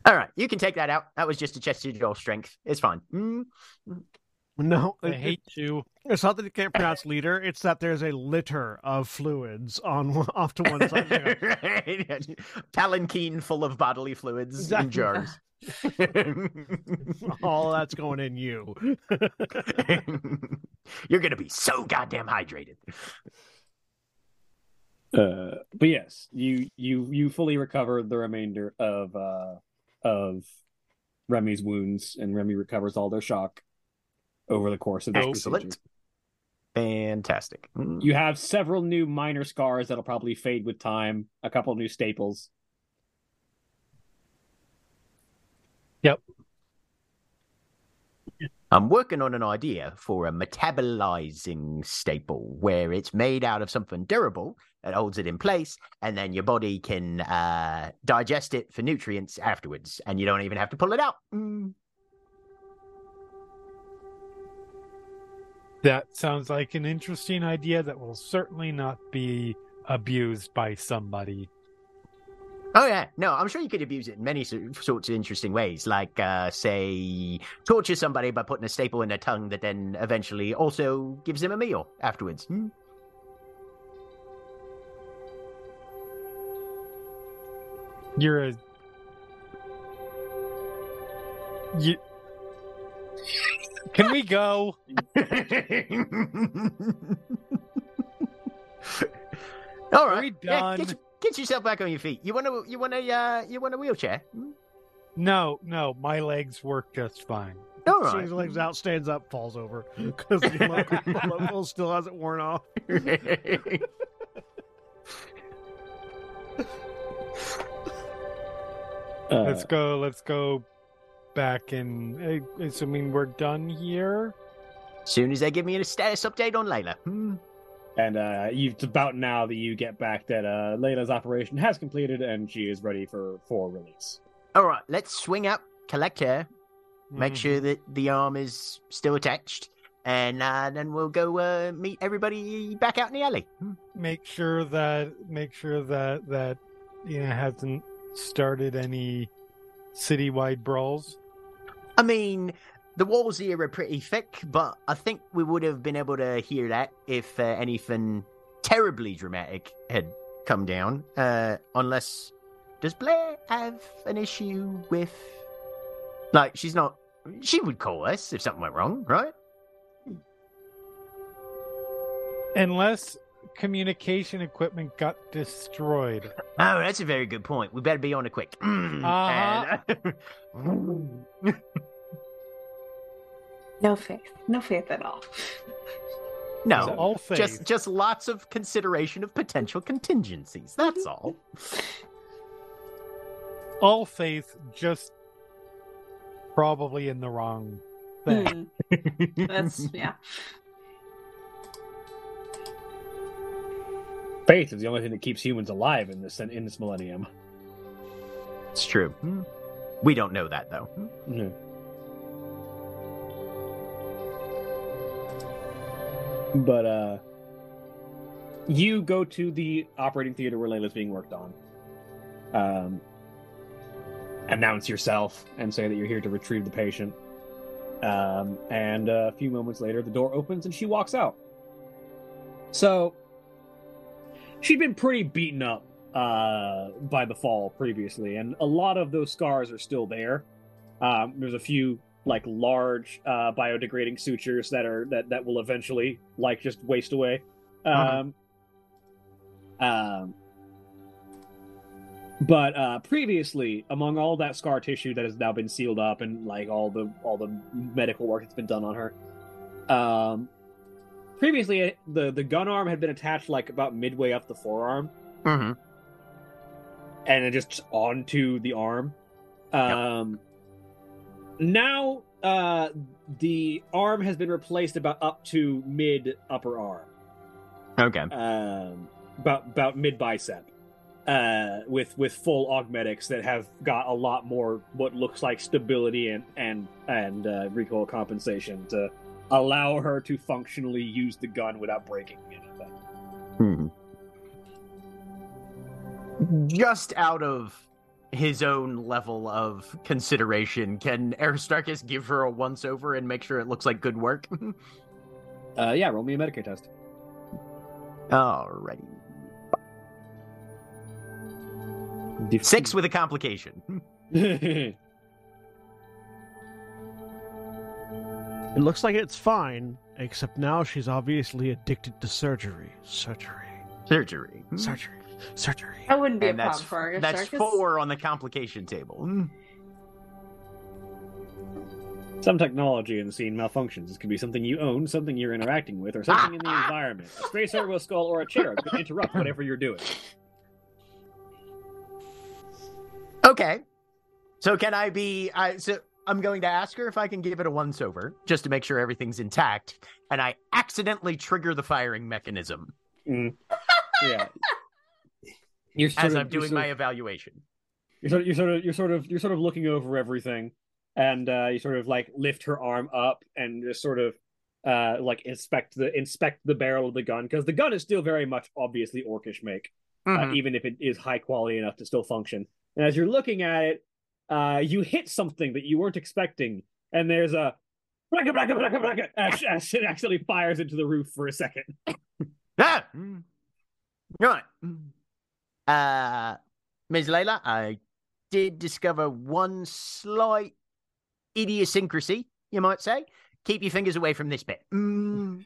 All right, you can take that out. That was just a chest to jaw strength. It's fine. Mm. No, I it- hate you. it's not that you can't pronounce leader. It's that there's a litter of fluids on off to one side. right. Palanquin full of bodily fluids in jars. All that's going in you. You're gonna be so goddamn hydrated. Uh, but yes, you you you fully recover the remainder of uh of Remy's wounds, and Remy recovers all their shock over the course of this Excellent. procedure. Fantastic. Mm. You have several new minor scars that'll probably fade with time. A couple new staples. Yep. I'm working on an idea for a metabolizing staple where it's made out of something durable that holds it in place, and then your body can uh, digest it for nutrients afterwards, and you don't even have to pull it out. Mm. That sounds like an interesting idea that will certainly not be abused by somebody. Oh yeah, no, I'm sure you could abuse it in many sorts of interesting ways, like uh, say torture somebody by putting a staple in their tongue that then eventually also gives them a meal afterwards. Hmm? You're a you. Can we go? All Are right, we Yeah, done? get, your- get yourself back on your feet. You want to? You want a? Uh, you want a wheelchair? Hmm? No, no, my legs work just fine. All Swings his legs out, stands up, falls over because the local, the local still hasn't worn off. Uh, Let's go. Let's go back and uh, assuming we're done here. soon as they give me a status update on Layla. Hmm. and uh, you, it's about now that you get back that uh, Layla's operation has completed and she is ready for for release. All right, let's swing up, collect her, make Mhm. sure that the arm is still attached, and uh, then we'll go uh, meet everybody back out in the alley. Hmm. make sure that make sure that that you know hasn't started any citywide brawls. I mean, the walls here are pretty thick, but I think we would have been able to hear that if uh, anything terribly dramatic had come down. Uh, unless, does Blair have an issue with? Like, she's not. She would call us if something went wrong, right? Unless communication equipment got destroyed. Oh, that's a very good point. We better be on it quick. Uh-huh. And- No faith. No faith at all. no, All faith. just just lots of consideration of potential contingencies. That's all. all faith, just probably in the wrong thing. Hmm. That's yeah. Faith is the only thing that keeps humans alive in this in this millennium. It's true. Hmm. We don't know that though. Hmm. No. But uh you go to the operating theater where Layla's being worked on. Um announce yourself and say that you're here to retrieve the patient. Um and a few moments later the door opens and she walks out. So she'd been pretty beaten up uh by the fall previously and a lot of those scars are still there. Um there's a few like large uh biodegrading sutures that are that that will eventually like just waste away. Um um But uh, previously, among all that scar tissue that has now been sealed up and like all the all the medical work that's been done on her, um, previously the the gun arm had been attached like about midway up the forearm hmm and then just onto the arm. Um, Now uh, the arm has been replaced about up to mid upper arm. Okay. um, about about mid bicep, uh, with with full augmetics that have got a lot more what looks like stability and and and uh, recoil compensation to allow her to functionally use the gun without breaking anything. Hmm. Just out of his own level of consideration, can Aristarchus give her a once over and make sure it looks like good work? Uh, yeah, roll me a Medicae test. Alrighty. Six with a complication. It looks like it's fine, except now she's obviously addicted to surgery. Surgery. Surgery. Hmm. Surgery. Surgery. That wouldn't be And a that's, problem for that's Aristarchus. four on the complication table. Hmm. Some technology in the scene malfunctions. This could be something you own, something you're interacting with, or something in the ah! environment. A stray servo skull or a chair could interrupt whatever you're doing. Okay. So can I be? I so I'm going to ask her if I can give it a once over just to make sure everything's intact, and I accidentally trigger the firing mechanism Yeah. You're sort as of- I'm doing my of- evaluation. you're sort of, you're sort of you're sort of you're sort of looking over everything and uh you sort of like lift her arm up and just sort of uh like inspect the inspect the barrel of the gun because the gun is still very much obviously orcish make uh, Mhm. even if it is high quality enough to still function and as you're looking at it uh you hit something that you weren't expecting and there's a as, as it actually fires into the roof for a second Ah! Mm. Right. Uh, Ms. Layla, I did discover one slight idiosyncrasy, you might say. Keep your fingers away from this bit. Mm.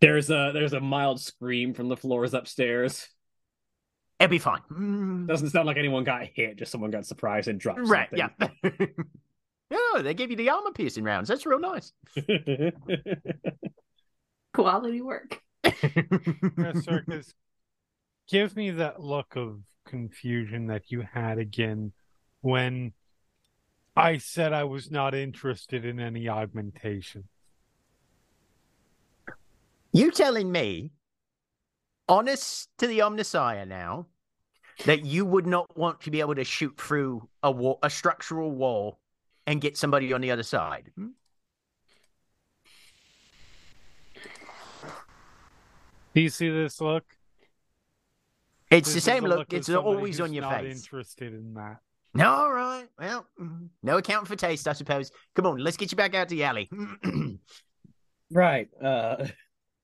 there's a there's a mild scream from the floors upstairs It'll be fine. Mm. doesn't sound like anyone got hit just someone got surprised and dropped Right, something. yeah. oh, they gave you the armor piercing rounds. That's real nice. Quality work. Circus, give me that look of confusion that you had again when I said I was not interested in any augmentation. You telling me, honest to the Omnissiah now, that you would not want to be able to shoot through a wall, a structural wall, and get somebody on the other side? Hmm? Do you see this look? It's This the same a look. It's always on your not face. Interested in that. No, all right. Well, mm, no accounting for taste, I suppose. Come on, let's get you back out to the alley. right. Uh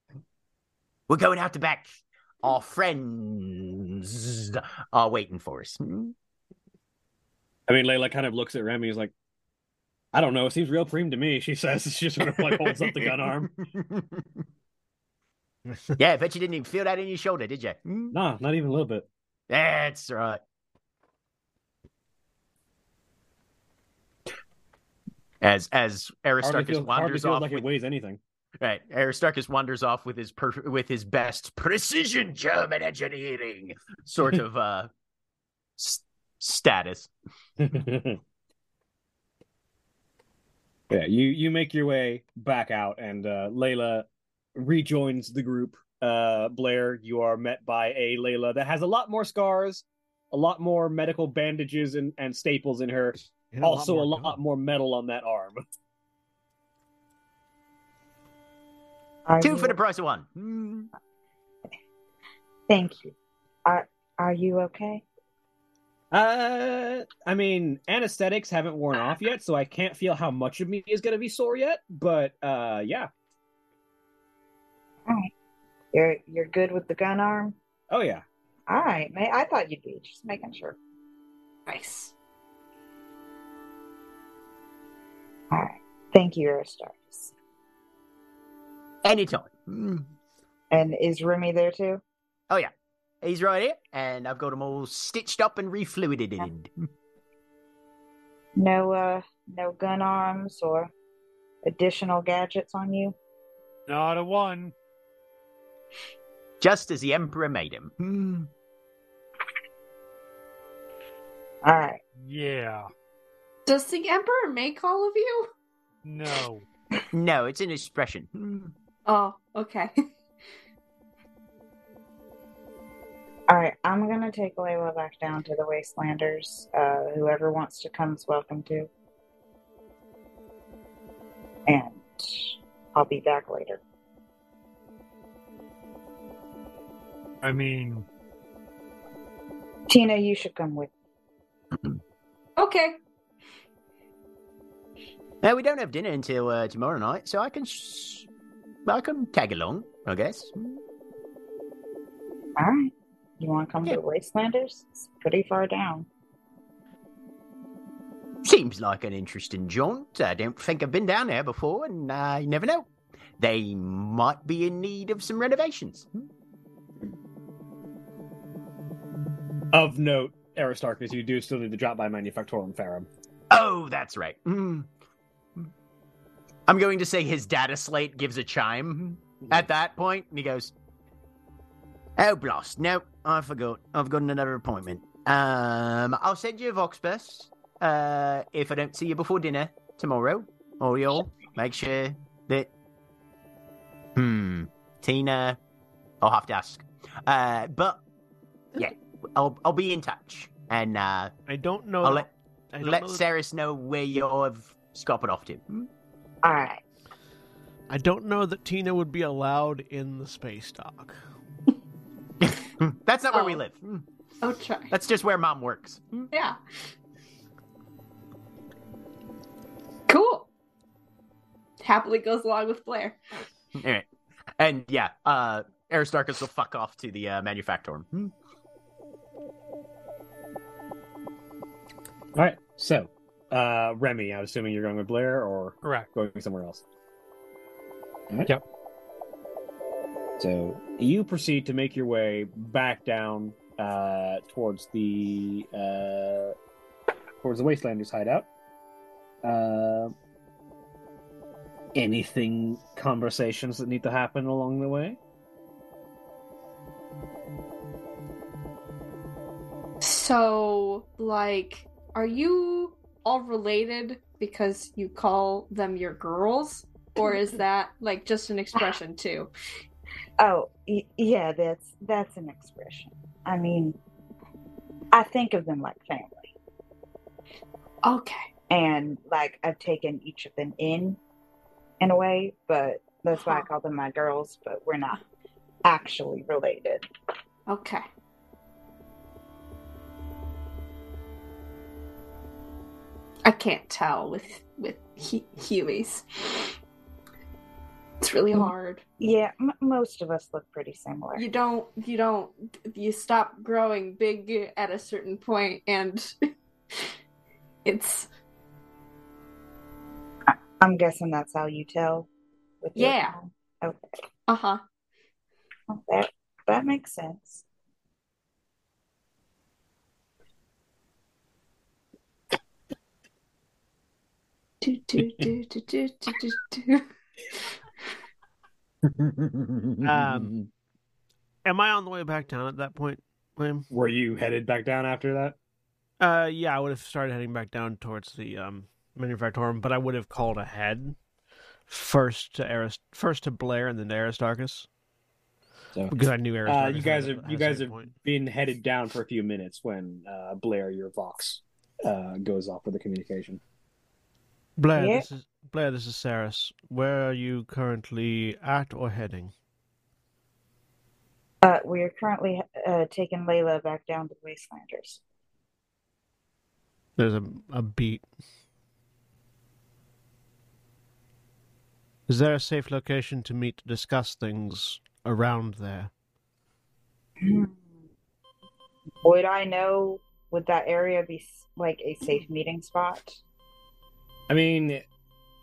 We're going out the back. Our friends are waiting for us. Hmm? I mean Layla kind of looks at Remy he's like I don't know, it seems real preem to me, she says. She sort of like holds up the gun arm. yeah, I bet you didn't even feel that in your shoulder, did you? Hmm? Nah, not even a little bit. That's right. As as Hardly Aristarchus feels, hardly wanders feels off like with, it weighs anything. Right, Aristarchus wanders off with his per, with his best precision German engineering sort of uh s- status. yeah, you you make your way back out, and uh, Layla rejoins the group. Uh, Blair, you are met by a Layla that has a lot more scars, a lot more medical bandages and, and staples in her. And a also, a more lot more metal on that arm. Are Two you- for the price of one. Hmm. Thank you. Are Are you okay? Uh, I mean, anesthetics haven't worn off yet, so I can't feel how much of me is gonna be sore yet. But uh, yeah. All right. You're You're good with the gun arm. Oh yeah. All right, man. I thought you'd be. Just making sure. Nice. All right. Thank you, Aristarchus. Anytime. Hmm. And is Remy there too? Oh yeah, he's right here, and I've got him all stitched up and refluided. No, uh, no gun arms or additional gadgets on you. Not a one. Just as the Emperor made him. Hmm. All right. Yeah. Does the Emperor make all of you? No. No, it's an expression. Oh, okay. All right, I'm gonna take Layla back down to the Wastelanders. Uh, whoever wants to come is welcome to. And I'll be back later. I mean, Tina, you should come with. okay. Now we don't have dinner until uh, tomorrow night, so I can, sh- I can tag along, I guess. All right, you want to come Yeah. to the Wastelanders? It's pretty far down. Seems like an interesting jaunt. I don't think I've been down there before, and I never know. They might be in need of some renovations. Hmm. Of note, Aristarchus, you do still need to drop by Manufactorum Ferrum. Oh, that's right. Hmm. I'm going to say his data slate gives a chime at that point, and he goes, "Oh, blast! No, I forgot. I've got another appointment. Um, I'll send you a Voxbus uh, if I don't see you before dinner tomorrow, or you'll make sure that. Hmm, Tina, I'll have to ask. Uh, but yeah, I'll I'll be in touch, and uh, I don't know. I'll let I don't let know that- Saras know where you've scoppered off to. Hmm? All right. I don't know that Tina would be allowed in the space dock. That's not where we Oh. live. Hmm. I'll try. That's just where mom works. Yeah. Cool. Happily goes along with Blair. Alright. And yeah, uh Aristarchus will fuck off to the uh, manufactorum. Hmm. All right. So, uh, Remy, I'm assuming you're going with Blair or correct. going somewhere else. All right. Yep. So you proceed to make your way back down uh, towards the uh, towards the Wastelanders hideout. Uh, anything conversations that need to happen along the way? So, like, are you all related because you call them your girls? Or is that like just an expression too? Oh, y- yeah, that's that's an expression. I mean, I think of them like family, Okay. and like I've taken each of them in, in a way. But that's why I uh-huh. call them my girls. But we're not actually related. Okay. I can't tell with with he- Hueys. It's really Mm. hard. Yeah, m- most of us look pretty similar. You don't you don't you stop growing big at a certain point and it's I'm guessing that's how you tell. With Yeah. Okay. uh-huh. Well, That that makes sense. Do, do, do, do, do, do, do, do. Um, Am I on the way back down at that point, William? Were you headed back down after that? Uh, yeah, I would have started heading back down towards the um manufactorum, but I would have called ahead first to Aris, first to Blair, and then to Aristarchus So, because I knew uh, you guys had are a- you guys have point. been headed down for a few minutes when uh, Blair, your Vox, uh, goes off with the communication. Blair. Yeah. This is Blair. This is Saras. Where are you currently at or heading? Uh, we are currently uh, taking Layla back down to the Wastelanders. There's a a beat. Is there a safe location to meet to discuss things around there? Hmm. Would I know? Would that area be like a safe meeting spot? I mean,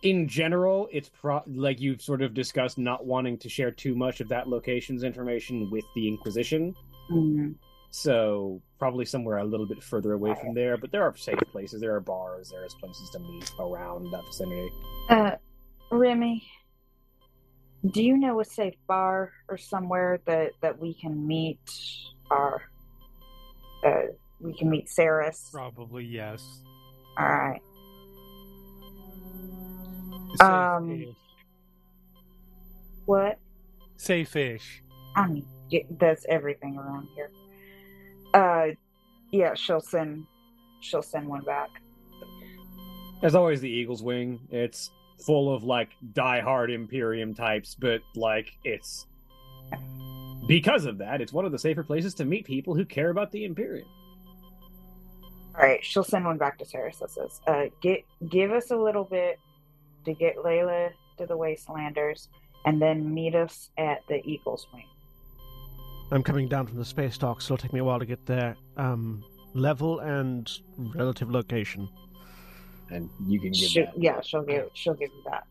in general, it's pro- like you've sort of discussed not wanting to share too much of that location's information with the Inquisition. Mm. So probably somewhere a little bit further away from there, but there are safe places. There are bars. There's places to meet around that vicinity. Uh, Remy, do you know a safe bar or somewhere that that we can meet our uh we can meet Saras? Probably yes. All right. Um, Safe-ish. What? Safe-ish. I mean, y- that's everything around here. Uh, yeah, she'll send she'll send one back. As always, the Eagle's Wing. It's full of like die-hard Imperium types, but like it's because of that, it's one of the safer places to meet people who care about the Imperium. All right, she'll send one back to Saras says, uh, get give us a little bit to get Layla to the Wastelanders, and then meet us at the Eagle's Wing. I'm coming down from the space dock, so it'll take me a while to get there. Um, level and relative location. And you can give She- that. yeah, she'll give she'll give you that.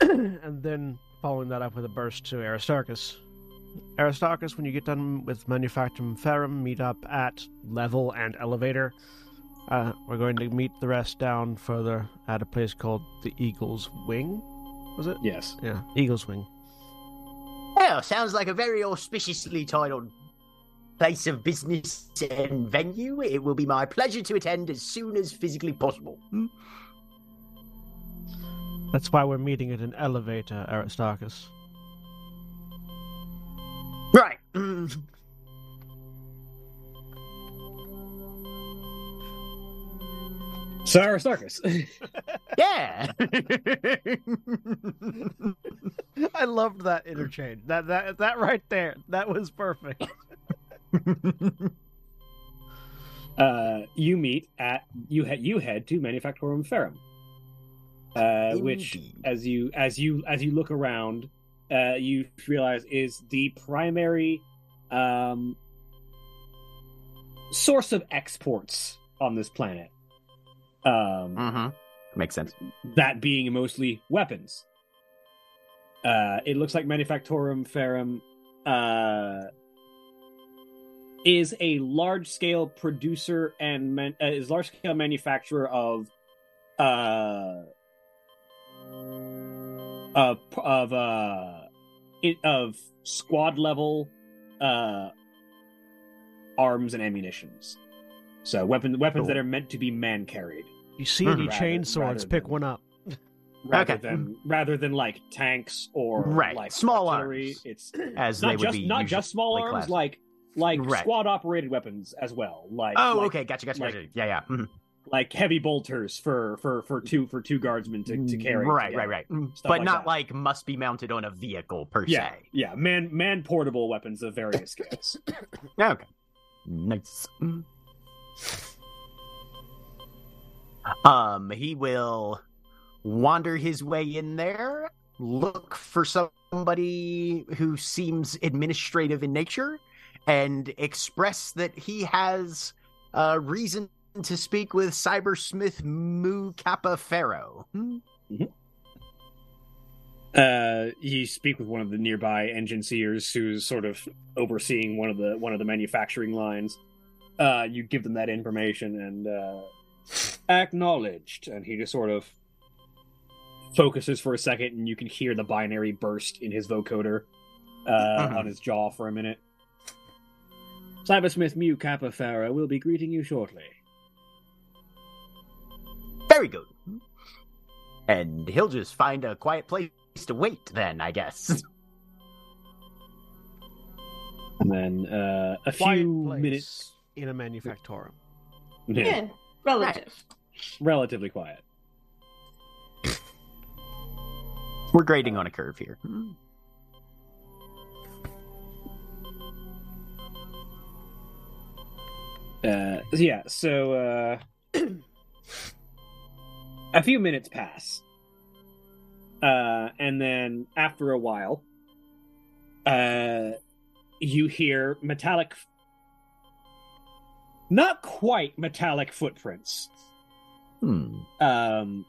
and then following that up with a burst to Aristarchus. Aristarchus, when you get done with Manufactorum Ferrum, meet up at level and elevator. Uh, we're going to meet the rest down further at a place called the Eagle's Wing. Was it? Yes. Yeah, Eagle's Wing. Well, sounds like a very auspiciously titled place of business and venue. It will be my pleasure to attend as soon as physically possible. Hmm? That's why we're meeting at an elevator, Aristarchus. Right. So Aristarchus. yeah. I loved that interchange. That that that right there. That was perfect. uh, you meet at you head you head to Manufactorum Ferrum, uh, which as you as you as you look around, uh, you realize is the primary um, source of exports on this planet. Um, mm-hmm. Makes sense. that being mostly weapons. Uh, it looks like Manufactorum Ferrum uh, is a large scale producer and man- uh, is large scale manufacturer of uh, of of uh, it, of squad level uh, arms and ammunitions. So weapon weapons that Cool. are meant to be man carried You see any Rather- chain rather Pick than- one up. rather Okay. than rather than like tanks or Right. like Small artillery. arms. It's As they not would just be not just small arms, classed. like like Right. squad operated weapons as well. Like Oh, like, okay. Gotcha. Gotcha. like- gotcha. Yeah, yeah. Mhm. like heavy bolters for for for two for two guardsmen to, to carry. Right, together. right, right. Mm, But like not that. like must be mounted on a vehicle per Yeah, se. yeah, man man portable weapons of various scales. Okay. Nice. Um, he will wander his way in there, look for somebody who seems administrative in nature, and express that he has uh, reason to speak with Cybersmith Mu Kappa Pharaoh. Hmm? Uh, you speak with one of the nearby enginseers who's sort of overseeing one of the one of the manufacturing lines. Uh, you give them that information and uh, acknowledged, and he just sort of focuses for a second, and you can hear the binary burst in his vocoder uh, Mhm. on his jaw for a minute. Cybersmith Mu Kappa Pharaoh will be greeting you shortly. Very good. And he'll just find a quiet place to wait then, I guess. And then uh, a Quiet few place minutes, in a manufactorum. yeah, Yeah, relative. relatively quiet. We're grading on a curve here. Uh, yeah, so uh, a few minutes pass, uh, and then after a while, uh, you hear metallic, not quite metallic footprints, Hmm. um,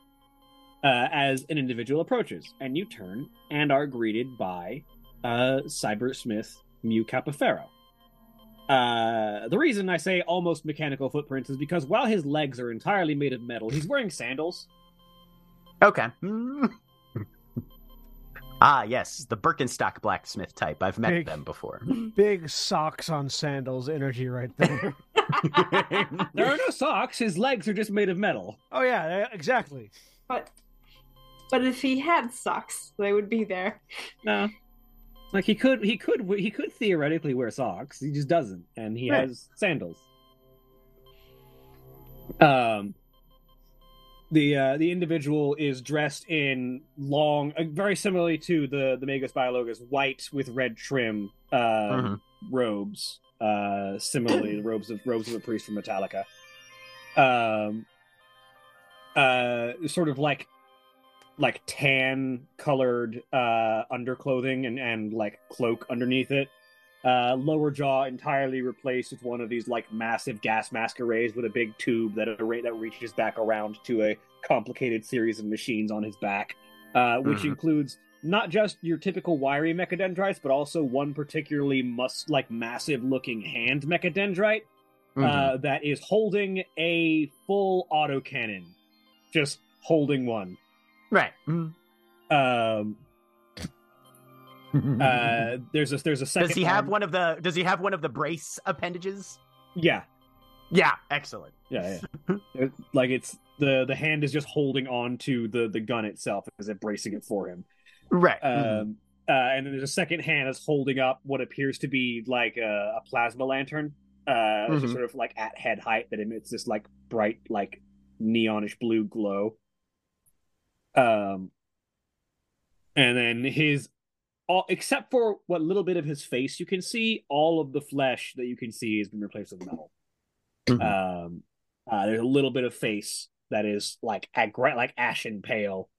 uh, as an individual approaches, and you turn and are greeted by uh, Cybersmith Mu Capifero. Uh, the reason I say almost mechanical footprints is because while his legs are entirely made of metal, he's wearing sandals. Okay. Ah, yes, the Birkenstock blacksmith type. I've met Big. them before. Big socks on sandals energy right there. There are no socks. His legs are just made of metal. oh yeah, yeah, exactly. But but if he had socks, they would be there. No. Like he could, he could, he could theoretically wear socks. He just doesn't, and he Right. has sandals. Um, the uh, the individual is dressed in long, uh, very similarly to the the Magos Biologus, white with red trim uh, robes. Uh, similarly, the robes of robes of a priest from Metallica. Um, uh, sort of like like tan colored uh underclothing and and like cloak underneath it uh lower jaw entirely replaced with one of these like massive gas mask arrays with a big tube that array that reaches back around to a complicated series of machines on his back uh which Mhm. includes not just your typical wiry mechadendrites but also one particularly mus like massive looking hand mechadendrite Mhm. uh that is holding a full autocannon just holding one right. Mm. um uh there's a there's a second does he have arm- one of the? Does he have one of the brace appendages? yeah Yeah, excellent. yeah yeah It- like it's the the hand is just holding on to the the gun itself as it bracing it for him Right. um uh, and then there's a second hand that's holding up what appears to be like a, a plasma lantern uh it's just Mhm. sort of like at head height that emits this like bright like neonish blue glow um and then his all except for what little bit of his face you can see all of the flesh that you can see has been replaced with metal Mhm. um uh, there's a little bit of face that is like agra- like ashen pale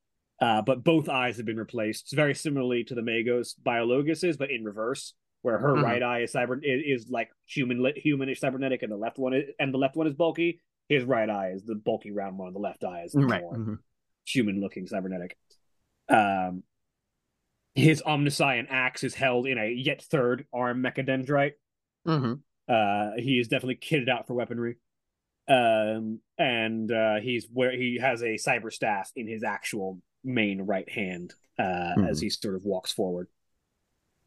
uh, but both eyes have been replaced it's very similarly to the magos biologus's but in reverse where her Mhm. right eye is cyber is, is like human humanish cybernetic and the left one is, and the left one is bulky his right eye is the bulky round one the left eye is the right. more mhm. human looking cybernetic. Um, his omnissian axe is held in a yet third arm mechadendrite. Mhm. Uh, he is definitely kitted out for weaponry. Um, and uh, he's where he has a cyber staff in his actual main right hand uh, as he sort of walks forward.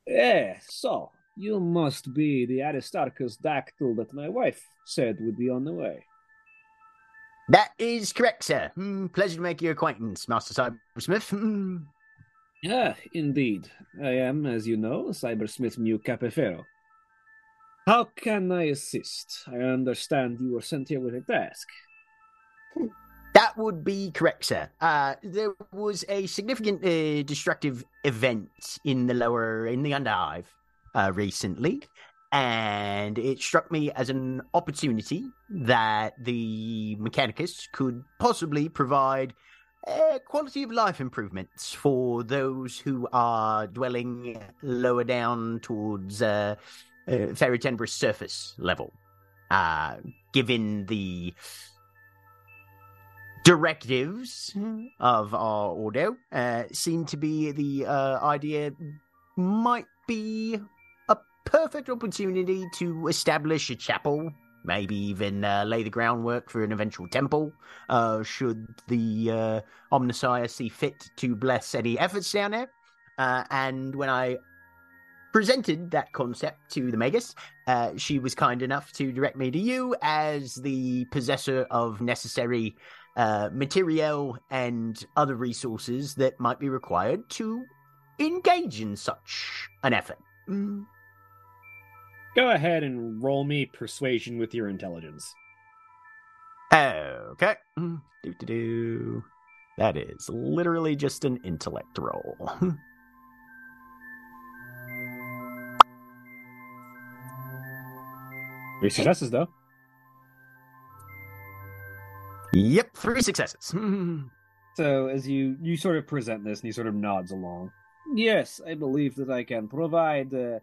Eh, so you must be the Aristarchus Dactull that my wife said would be on the way. That is correct, sir. Mm, pleasure to make your acquaintance, Master Cybersmith. Mm. Yeah, indeed. I am, as you know, Cybersmith New Capefero. How can I assist? I understand you were sent here with a task. That would be correct, sir. Uh, there was a significant uh, destructive event in the lower, in the Underhive uh, recently, and it struck me as an opportunity that the Mechanicus could possibly provide uh, quality of life improvements for those who are dwelling lower down towards uh, uh, Ferrotenbrous surface level. Uh, given the directives of our ordo uh, seem to be the uh, idea might be a perfect opportunity to establish a chapel maybe even uh, lay the groundwork for an eventual temple uh, should the uh, omnissiah see fit to bless any efforts down there uh, and when i presented that concept to the magos uh, she was kind enough to direct me to you as the possessor of necessary uh, material and other resources that might be required to engage in such an effort. Mm. Go ahead and roll me persuasion with your intelligence. Okay. Mm. Do-do-do. That is literally just an intellect roll. Three successes, though. yep, three successes. So as you you sort of present this, and he sort of nods along. Yes, I believe that I can provide uh,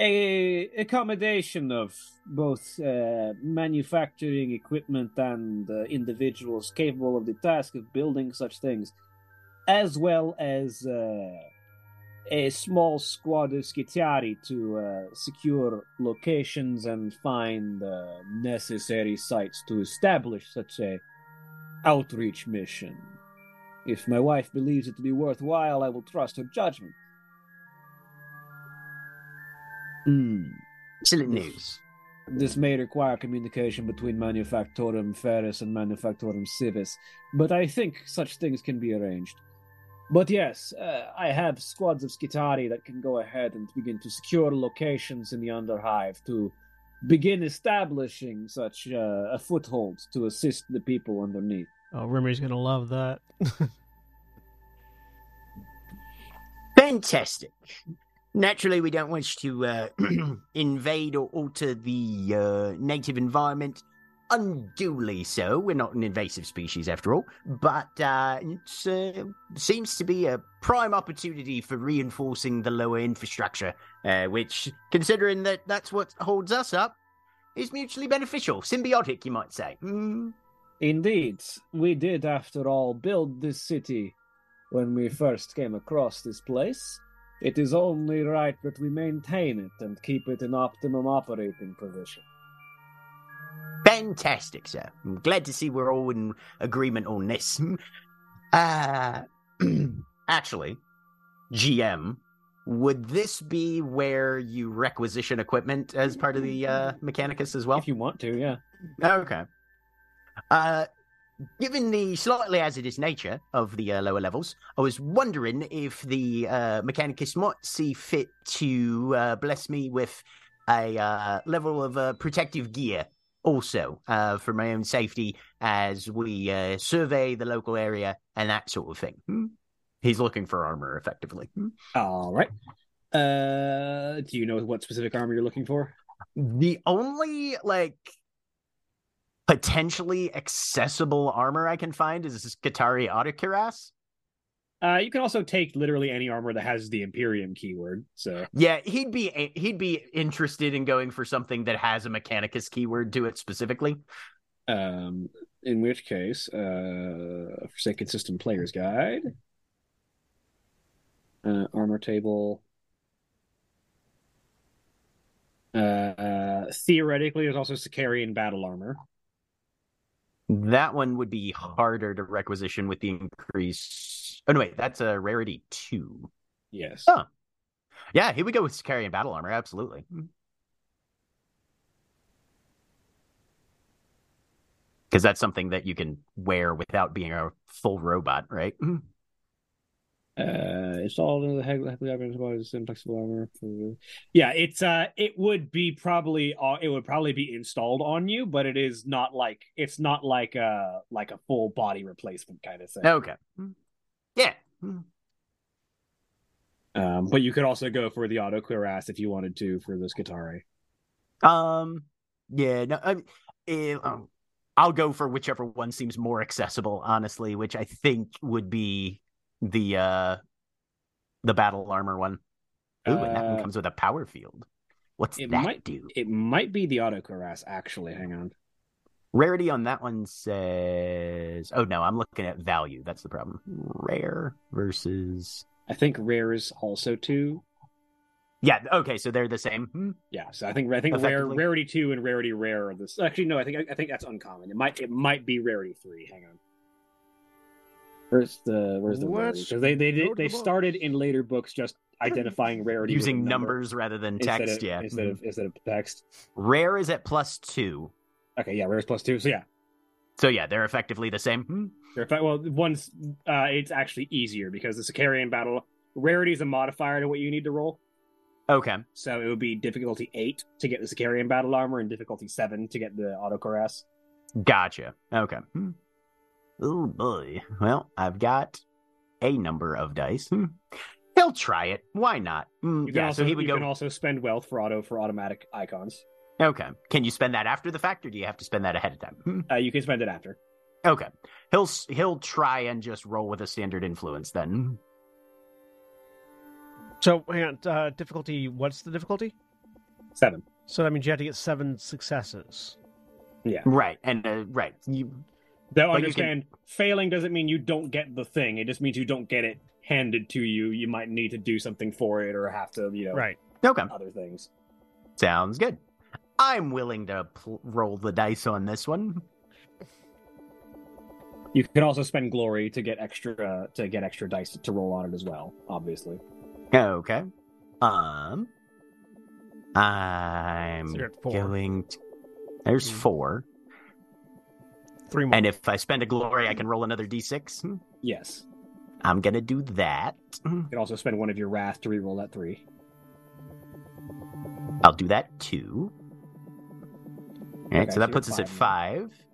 a accommodation of both uh, manufacturing equipment and uh, individuals capable of the task of building such things, as well as uh, a small squad of Skitarii to uh, secure locations and find uh, necessary sites to establish such a outreach mission. If my wife believes it to be worthwhile, I will trust her judgment. Hmm. Excellent news. This may require communication between Manufactorum Ferris and Manufactorum Civis, but I think such things can be arranged. But yes, uh, I have squads of Skitarii that can go ahead and begin to secure locations in the Underhive to begin establishing such uh, a foothold to assist the people underneath. Oh, Remy's gonna love that. Fantastic. Naturally, we don't wish to uh, invade or alter the uh, native environment unduly so. We're not an invasive species after all, but uh, it uh, seems to be a prime opportunity for reinforcing the lower infrastructure, uh, which, considering that that's what holds us up, is mutually beneficial. Symbiotic, you might say. Mm. Indeed, we did, after all, build this city when we first came across this place. It is only right that we maintain it and keep it in optimum operating position. Fantastic, sir. I'm glad to see we're all in agreement on this. Uh, actually, GM, would this be where you requisition equipment as part of the uh, Mechanicus as well? If you want to, yeah. Okay. Uh, given the slightly hazardous nature of the uh, lower levels, I was wondering if the uh, Mechanicus might see fit to uh, bless me with a uh, level of uh, protective gear also uh, for my own safety as we uh, survey the local area and that sort of thing. Hmm? He's looking for armor effectively. Hmm? All right. Uh, do you know what specific armor you're looking for? The only like potentially accessible armor I can find is this Skitarii Autocuirass. Uh, you can also take literally any armor that has the Imperium keyword. So Yeah, he'd be he'd be interested in going for something that has a Mechanicus keyword to it specifically. Um, in which case, uh, Forsaken System Player's Guide, uh, armor table. Uh, uh, theoretically, there's also Sicarian battle armor. That one would be harder to requisition with the increase. Oh no, wait, that's a rarity two. Yes. Oh. Yeah, here we go with Sicarian battle armor. Absolutely. Because that's something that you can wear without being a full robot, right? Uh, installed into the heavily armored flexible armor. Yeah, it's uh, it would be probably uh, it would probably be installed on you, but it is not like it's not like a like a full body replacement kind of thing. Okay. Yeah. Um, but you could also go for the auto cuirass if you wanted to for this Skitarii. Um. Yeah. No. I, eh, um, I'll go for whichever one seems more accessible, honestly. Which I think would be the uh the battle armor one. Ooh, and that one Uh, comes with a power field. What's it that might- do? It might be the auto cuirass actually. Hang on. Rarity on that one says. Oh no, I'm looking at value. That's the problem. Rare versus. I think rare is also two. Yeah. Okay, so they're the same. Hmm. Yeah, so I think I think rare rarity two and rarity rare are this. Actually, no, I think I think that's uncommon. It might it might be rarity three. Hang on. Where's the where's the rarity? Let's Because they they did they started in later books just identifying rarity Using number numbers rather than instead text. of, yeah. instead of instead of text. Rare is at plus two. Okay, yeah, rare is plus two. So yeah, So yeah, they're effectively the same. Hmm. They're fa- well, one's uh, it's actually easier because the Sicarian battle rarity is a modifier to what you need to roll. Okay. So it would be difficulty eight to get the Sicarian battle armor and difficulty seven to get the auto cuirass. Gotcha. Okay. Hmm. Oh boy. Well, I've got a number of dice. Hmm. He'll try it. Why not? You can Yeah. also so he would you go. can also spend wealth for auto for automatic icons. Okay. Can you spend that after the fact, or do you have to spend that ahead of time? Hmm. Uh, you can spend it after. Okay. He'll he'll try and just roll with a standard influence then. So, hang on. Uh, difficulty. What's the difficulty? Seven. So that means you have to get seven successes. Yeah. Right. And uh, right. You Though But you can- understand, failing doesn't mean you don't get the thing. It just means you don't get it handed to you. You might need to do something for it or have to, you know, Right. Okay. other things. Sounds good. I'm willing to pl- roll the dice on this one. You can also spend glory to get extra to get extra dice to roll on it as well. Obviously, Okay. Um, I'm So you're at four. going. To... There's Hmm. four, Three more. and if I spend a glory, I can roll another d6. Hmm. yes. I'm gonna do that. You can also spend one of your wrath to reroll that three. I'll do that too. All right, Okay, so so that puts us at five five.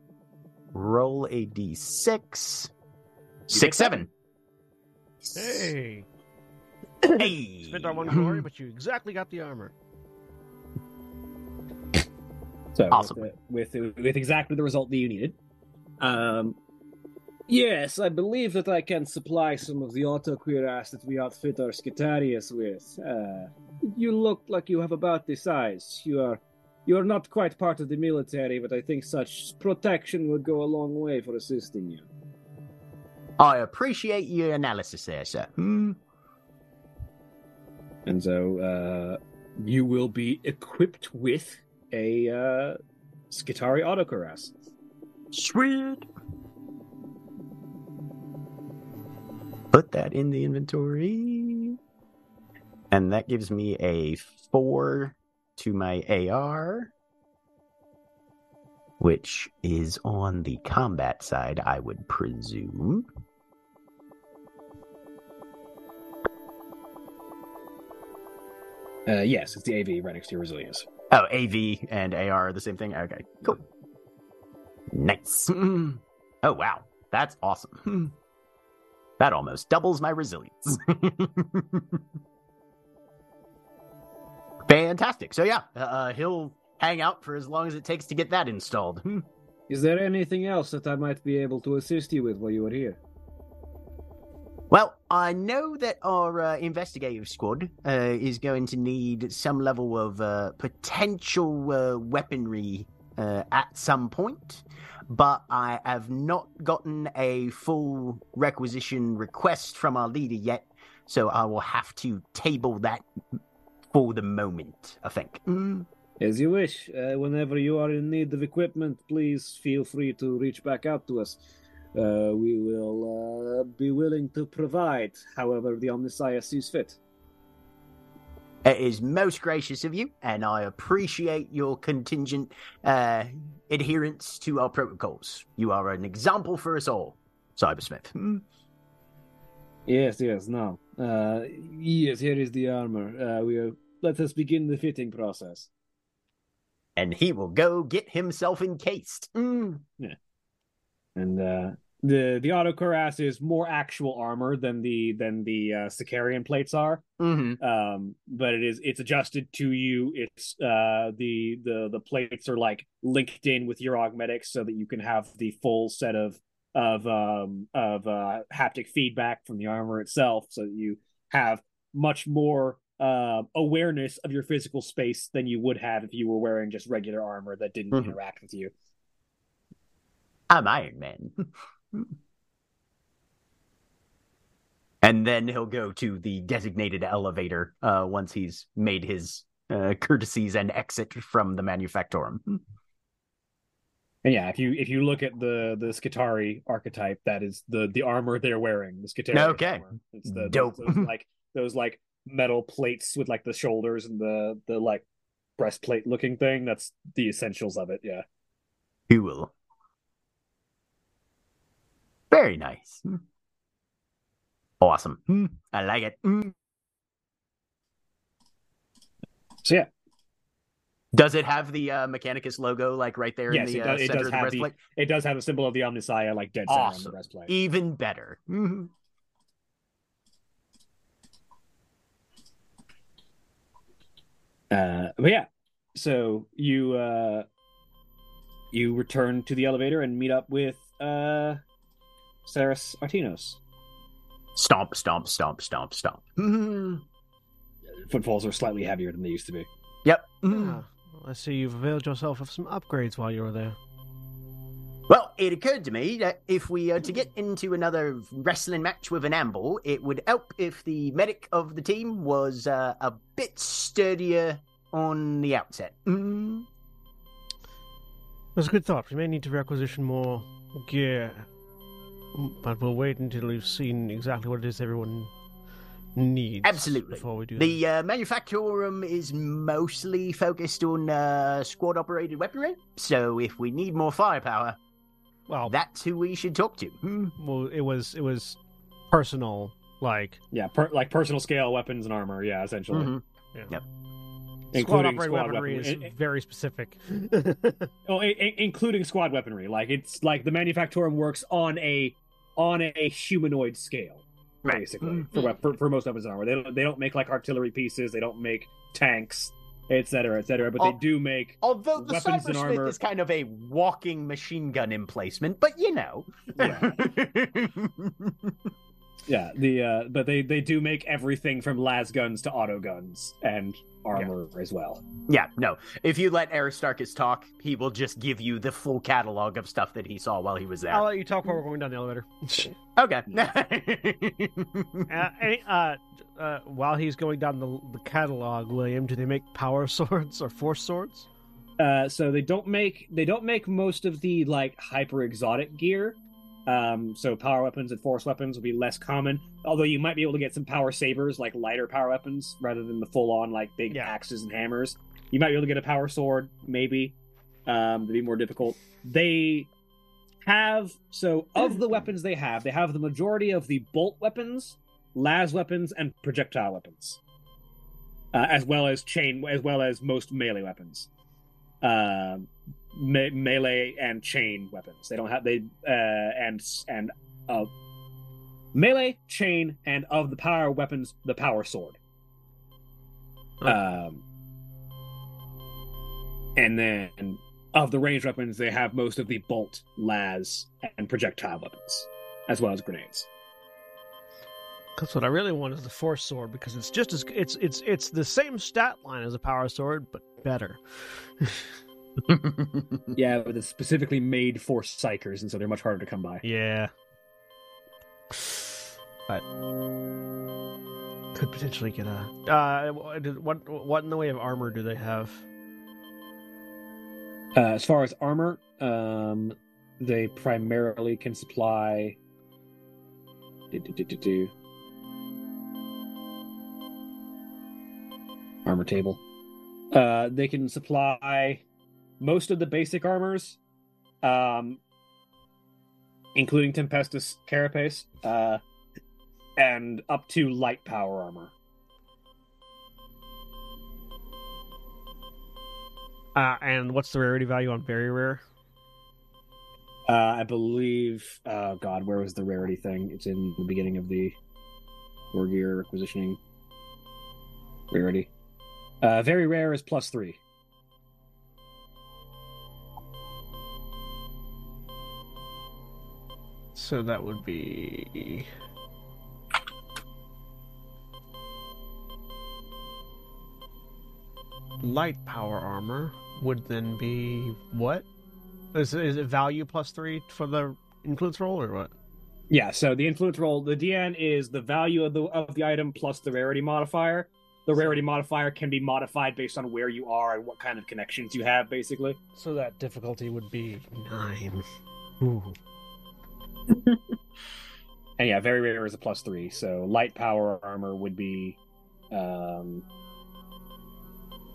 Roll a d6. get Six, seven. hey, Hey. spent our one glory, but you exactly got the armor. So Awesome. with, with with exactly the result that you needed. Um, yes, I believe that I can supply some of the autocuirass that we outfit our Skitarius with. Uh, you look like you have about the size. You are you are not quite part of the military, but I think such protection would go a long way for assisting you. I appreciate your analysis there, sir. Hmm. And so uh, you will be equipped with a uh, Skitarii autocuirass. Sweet. Put that in the inventory. And that gives me a four to my AR, which is on the combat side, I would presume. Uh, yes, it's the AV right next to your resilience. Oh, AV and AR are the same thing? Okay, cool. Nice. Oh, wow. That's awesome. That almost doubles my resilience. Fantastic. So, yeah, uh, he'll hang out for as long as it takes to get that installed. Is there anything else that I might be able to assist you with while you are here? Well, I know that our uh, investigative squad uh, is going to need some level of uh, potential uh, weaponry uh, at some point, but I have not gotten a full requisition request from our leader yet, so I will have to table that for the moment, I think. Mm. As you wish. Uh, whenever you are in need of equipment, please feel free to reach back out to us. Uh, we will uh, be willing to provide, however, the Omnissiah sees fit. It is most gracious of you, and I appreciate your contingent uh, adherence to our protocols. You are an example for us all, Cybersmith. Hmm. Yes, yes, no. Uh, yes, here is the armor. Uh, we are... Let us begin the fitting process. And he will go get himself encased. Hmm. and uh the the auto cuirass is more actual armor than the than the uh Sicarian plates are Mm-hmm. um but it is it's adjusted to you it's uh the the the plates are like linked in with your augmetics so that you can have the full set of of um of uh haptic feedback from the armor itself so that you have much more uh awareness of your physical space than you would have if you were wearing just regular armor that didn't Mhm. interact with you I'm Iron Man. and then he'll go to the designated elevator uh, once he's made his uh, courtesies and exit from the manufactorum. And yeah, if you if you look at the the Skitarii archetype, that is the the armor they're wearing. The Skitarii. Okay. armor. It's the Dope. Those, those, like those like metal plates with like the shoulders and the the like breastplate looking thing. That's the essentials of it. Yeah. Cool. Very nice. Hmm. Awesome. Hmm. I like it. Hmm. So yeah, Does it have the uh, Mechanicus logo like right there Yes, in the it uh, does- it center does of the have the- it does have a symbol of the Omnissiah like dead center on the Awesome. breastplate. Even better. Mhm. Uh, but yeah, so you uh you return to the elevator and meet up with uh Saras Artinos. Stomp, stomp, stomp, stomp, stomp. Footfalls are slightly heavier than they used to be. Yep. Mhm. Ah, I see you've availed yourself of some upgrades while you were there. Well, it occurred to me that if we are to get into another wrestling match with an Ambull, it would help if the medic of the team was uh, a bit sturdier on the outset. Mm. That's a good thought. We may need to requisition more gear, but we'll wait until we've seen exactly what it is everyone needs. Absolutely. Before we do The uh, manufactorum is mostly focused on uh, squad operated weaponry, so if we need more firepower, that. Well, that's who we should talk to. Hmm. well, it was it was personal, like Yeah, per, like personal scale weapons and armor. Yeah, essentially, Mhm. squad including operated squad weaponry weaponry. is very specific. Oh, i- i- including squad weaponry. Like it's like the manufactorum works on a on a humanoid scale, Right. basically Mhm. for, wep- for for most weapons and armor. They don't they don't make like artillery pieces. They don't make tanks, etc. etc. but Oh. they do make Although the Weapons and Cybersmith armor- is kind of a walking machine gun emplacement, but you know. Yeah. yeah the uh but they they do make everything from las guns to auto guns and armor as well. Yeah, no. If you let Aristarchus talk, he will just give you the full catalog of stuff that he saw while he was there. I'll let you talk while we're going down the elevator. Okay. uh, any- uh, uh, while he's going down the, the catalog, William, do they make power swords or force swords? Uh, so they don't make they don't make most of the like hyper exotic gear. Um, so power weapons and force weapons will be less common. Although you might be able to get some power sabers, like lighter power weapons, rather than the full on like big Yeah. axes and hammers. You might be able to get a power sword, maybe. Um, to be more difficult. They have so of the weapons they have, they have the majority of the bolt weapons, las weapons, and projectile weapons, uh, as well as chain, as well as most melee weapons um me- melee and chain weapons. They don't have they uh and and uh melee, chain, and of the power weapons, the power sword. Um and then of the ranged weapons, they have most of the bolt, las, and projectile weapons, as well as grenades. Because what I really want is the force sword because it's just as it's it's it's the same stat line as a power sword, but better. Yeah, but it's specifically made for psykers, and so they're much harder to come by. Yeah. But could potentially get a. Uh, what what in the way of armor do they have? Uh, as far as armor, um, they primarily can supply. Do, do, do. Armor table. Uh, they can supply most of the basic armors, um, including Tempestus Carapace, uh, and up to light power armor. Uh, and what's the rarity value on very rare? Uh, I believe. Oh God, where was the rarity thing? It's in the beginning of the war gear requisitioning rarity. Uh, very rare is plus three. So that would be. Light power armor would then be what? Is, is it value plus three for the influence roll or what? Yeah. So the influence roll, the DN is the value of the of the item plus the rarity modifier. The rarity modifier can be modified based on where you are and what kind of connections you have, basically. So that difficulty would be nine. Ooh. And yeah, very rare is a plus three. So light power armor would be, um,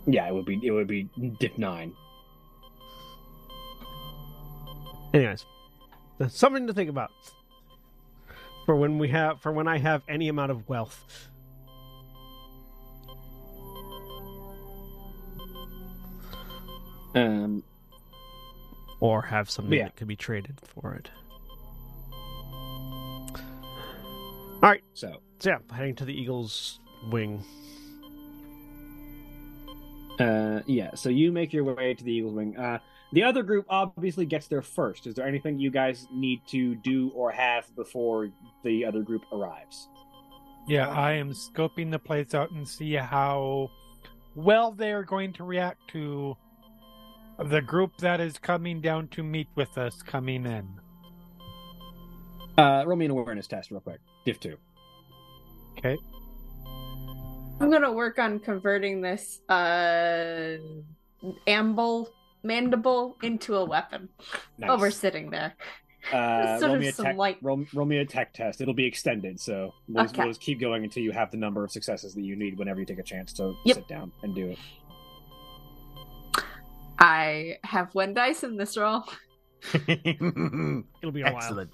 yeah, it would be it would be diff nine. Anyways, that's something to think about for when we have for when I have any amount of wealth. Um, or have something Yeah. that could be traded for it. All right, so so yeah, heading to the Eagles wing. Uh, yeah. So you make your way to the Eagles Wing. Uh, the other group obviously gets there first. Is there anything you guys need to do or have before the other group arrives? Yeah, I am scoping the place out and see how well they are going to react to The group that is coming down to meet with us coming in. Uh, roll me an awareness test real quick. Div two. Okay. I'm gonna work on converting this uh ambull mandible into a weapon Nice. while we're sitting there. Uh, Sort roll of me a tech. light- Roll, roll me a tech test. It'll be extended, so we'll, Okay. we'll just keep going until you have the number of successes that you need. Whenever you take a chance to Yep. sit down and do it. I have one dice in this roll. It'll be a while.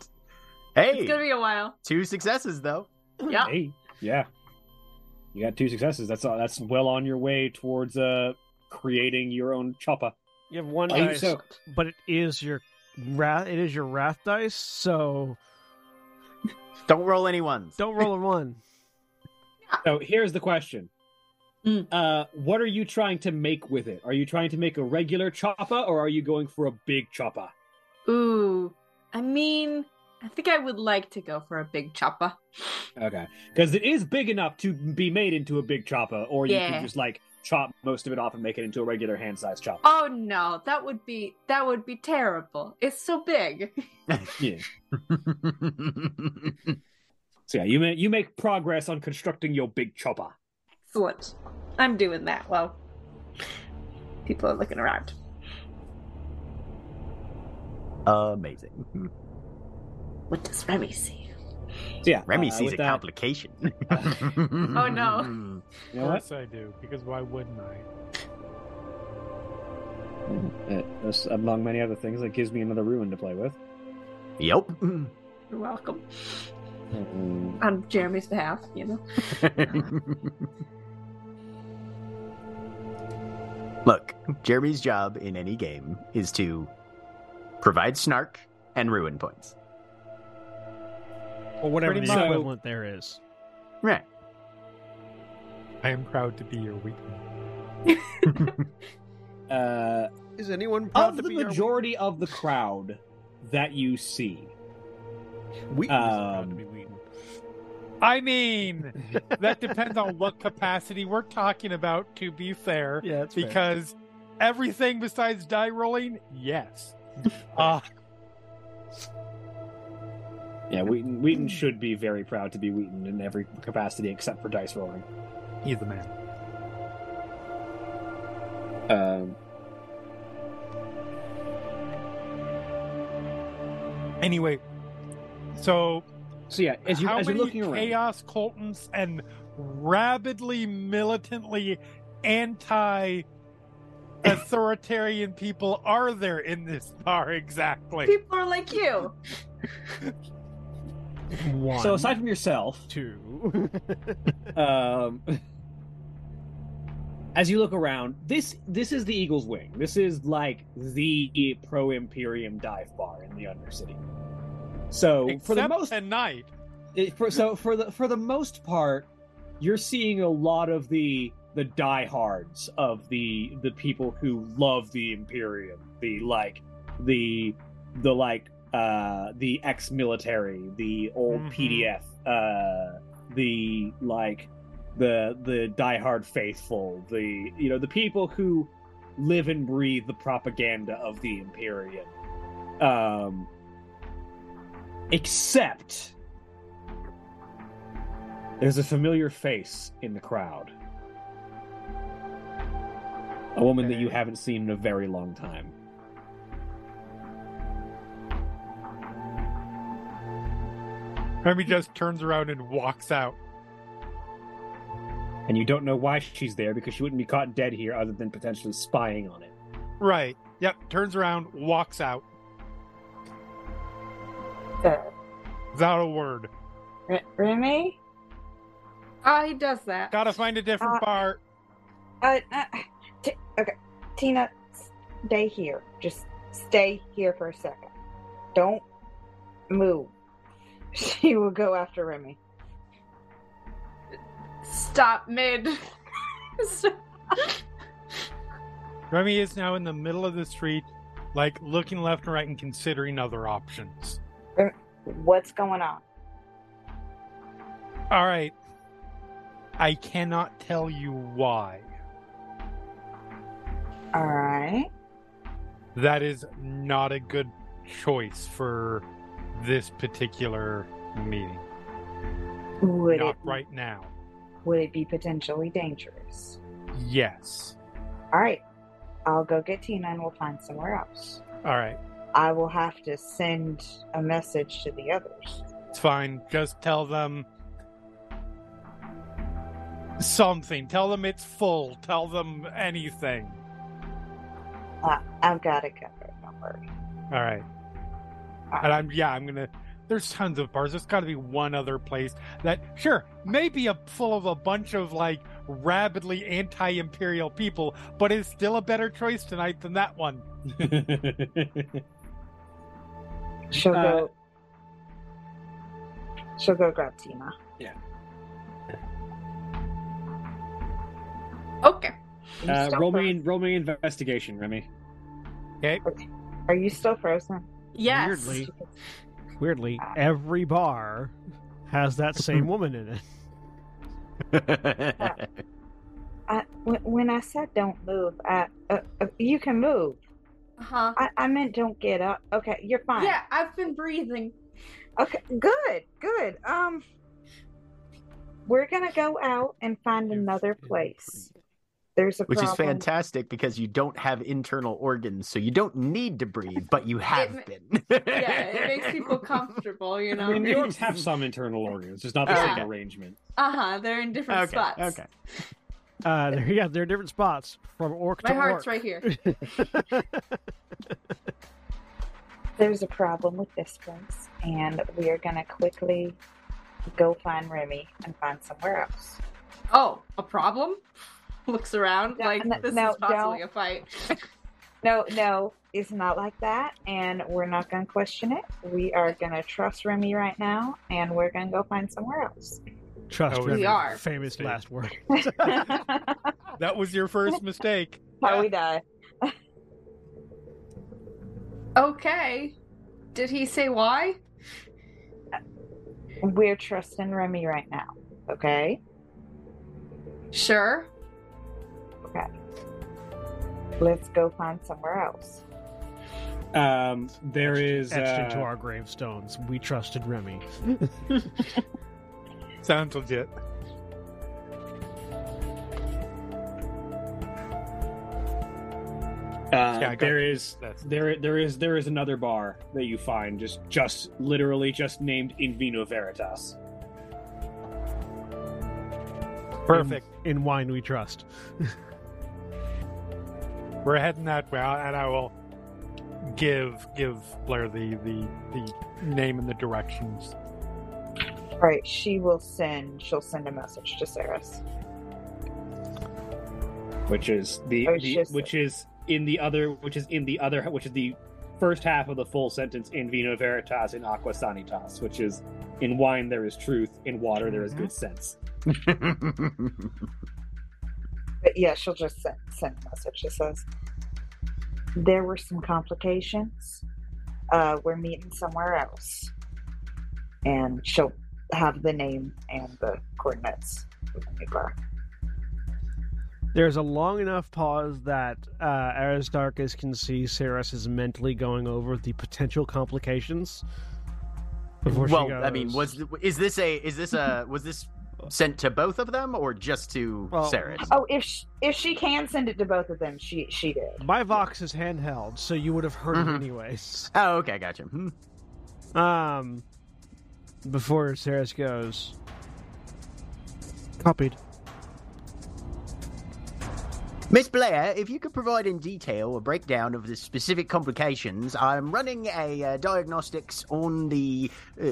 Excellent. It's gonna be a while. two successes though. Yeah. Hey, yeah, you got two successes. That's all. That's well on your way towards uh creating your own choppa. You have one dice, so- but it is your wrath. It is your wrath dice, so Don't roll any ones. don't roll a one. So here's the question. Mm. Uh, what are you trying to make with it? Are you trying to make a regular choppa, or are you going for a big choppa? Ooh. I mean, I think I would like to go for a big choppa. Okay, because it is big enough to be made into a big choppa, or you Yeah. can just like chop most of it off and make it into a regular hand-sized choppa. Oh no, that would be that would be terrible. It's so big. Yeah. So yeah, you make you make progress on constructing your big chopper. Excellent. I'm doing that. Well, people are looking around. Amazing. What does Remy see? So yeah, Remy uh, sees a that- complication. Oh, no. You Of know what? course I do, because why wouldn't I? That's among many other things, that gives me another ruin to play with. Yep. You're welcome. Mm, On Jeremy's behalf, you know. Look, Jeremy's job in any game is to provide snark and ruin points. Or whatever Pretty the much. equivalent there is. Right. I am proud to be your weakling. Uh, Is anyone proud of to the be our majority of the crowd that you see, Wheaton is proud to um, be Wheaton. I mean, that depends on what capacity we're talking about, to be fair. Yeah, that's fair. Because everything besides die rolling, yes. Uh, yeah, Wheaton, Wheaton should be very proud to be Wheaton in every capacity except for dice rolling. he's the man. Um, Anyway, so so yeah, as you how as you're many looking around, chaos cultants and rabidly militantly anti authoritarian people are there in this bar exactly? People are like you. One, so aside from yourself, two. um, as you look around, this this is the Eagle's Wing. This is like the pro Imperium dive bar in the Undercity. So Except for the most at night. it, for, so for the for the most part, you're seeing a lot of the the diehards of the the people who love the Imperium, the like the the like uh the ex-military, the old Mhm. PDF, uh the like the the diehard faithful, the you know the people who live and breathe the propaganda of the Imperium. Um except there's a familiar face in the crowd. A woman that you haven't seen in a very long time. Remy just turns around and walks out. And you don't know why she's there because she wouldn't be caught dead here other than potentially spying on it. Right. Yep. Turns around, walks out Uh, without a word. R- Remy? Oh, he does that. Gotta find a different Uh, bar. Uh, uh, t- okay. Tina, stay here. Just stay here for a second. Don't move. She will go after Remy. Stop mid. Remy is now in the middle of the street, like looking left and right and considering other options. Er, what's going on? All right. I cannot tell you why. All right. that is not a good choice for this particular meeting. Would not it right now. would it be potentially dangerous? Yes. All right, I'll go get Tina and we'll find somewhere else. All right. I will have to send a message to the others. It's fine. Just tell them something. Tell them it's full. Tell them anything. Uh, I've got it covered. Don't worry. All right. And I'm yeah, I'm gonna. There's tons of bars. There's got to be one other place that sure maybe a full of a bunch of like rabidly anti-imperial people, but is still a better choice tonight than that one. She'll Uh, go. She'll go grab Tina. Yeah. Okay. Are you, uh, roll fro- me roll me investigation, Remy. Okay. Are you still frozen? Yes. Weirdly, weirdly, every bar has that same woman in it. I, when, when I said don't move, I, uh, uh, you can move. Uh-huh. I, I meant don't get up. Okay, you're fine. Yeah, I've been breathing. Okay, good, good. Um, we're gonna go out and find another place. There's a Which is fantastic because you don't have internal organs, so you don't need to breathe, but you have ma- been. Yeah, it makes people comfortable, you I know. mean, New York's have some internal organs, just not the Yeah. same arrangement. Uh huh. They're in different okay, spots. okay. Uh, there, yeah, there are different spots from orc My to orc. My heart's orc. right here. There's a problem with this place, and we are gonna quickly go find Remy and find somewhere else. Oh, a problem? Looks around No, like no, this no, is possibly don't. a fight. No, no, it's not like that, and we're not gonna question it. We are gonna trust Remy right now, and we're gonna go find somewhere else. Trust Oh, Remy, we are. famous Steve. last word. That was your first mistake. How we die. Okay. Did he say why? We're trusting Remy right now. Okay. Sure. Let's go find somewhere else. Um, there is etched uh, into our gravestones. We trusted Remy. Sounds legit. Uh, Yeah, I got there it. is That's there there is there is another bar that you find just just literally just named In Vino Veritas. perfect. In wine we trust. We're heading that way, and I will give give Blair the the the name and the directions. Right. She will send. She'll send a message to Saras. which is the, Oh, the just- which is in the other which is in the other which is the first half of the full sentence in vino veritas in aqua sanitas which is in wine there is truth in water there is good mm-hmm. sense But yeah, she'll just send, send a message She says there were some complications. Uh, we're meeting somewhere else, and she'll have the name and the coordinates of the new bar. There's a long enough pause that uh, Aristarchus can see Saras is mentally going over the potential complications. Before she well, goes. I mean, was is this a is this a was this sent to both of them or just to Well, Saras? Oh, if she, if she can send it to both of them, she she did. my Vox is handheld, so you would have heard Mhm. it anyways. Oh, okay, gotcha. Hmm. Um, before Sarah goes, copied. Miss Blair, if you could provide in detail a breakdown of the specific complications, I'm running a uh, diagnostics on the uh,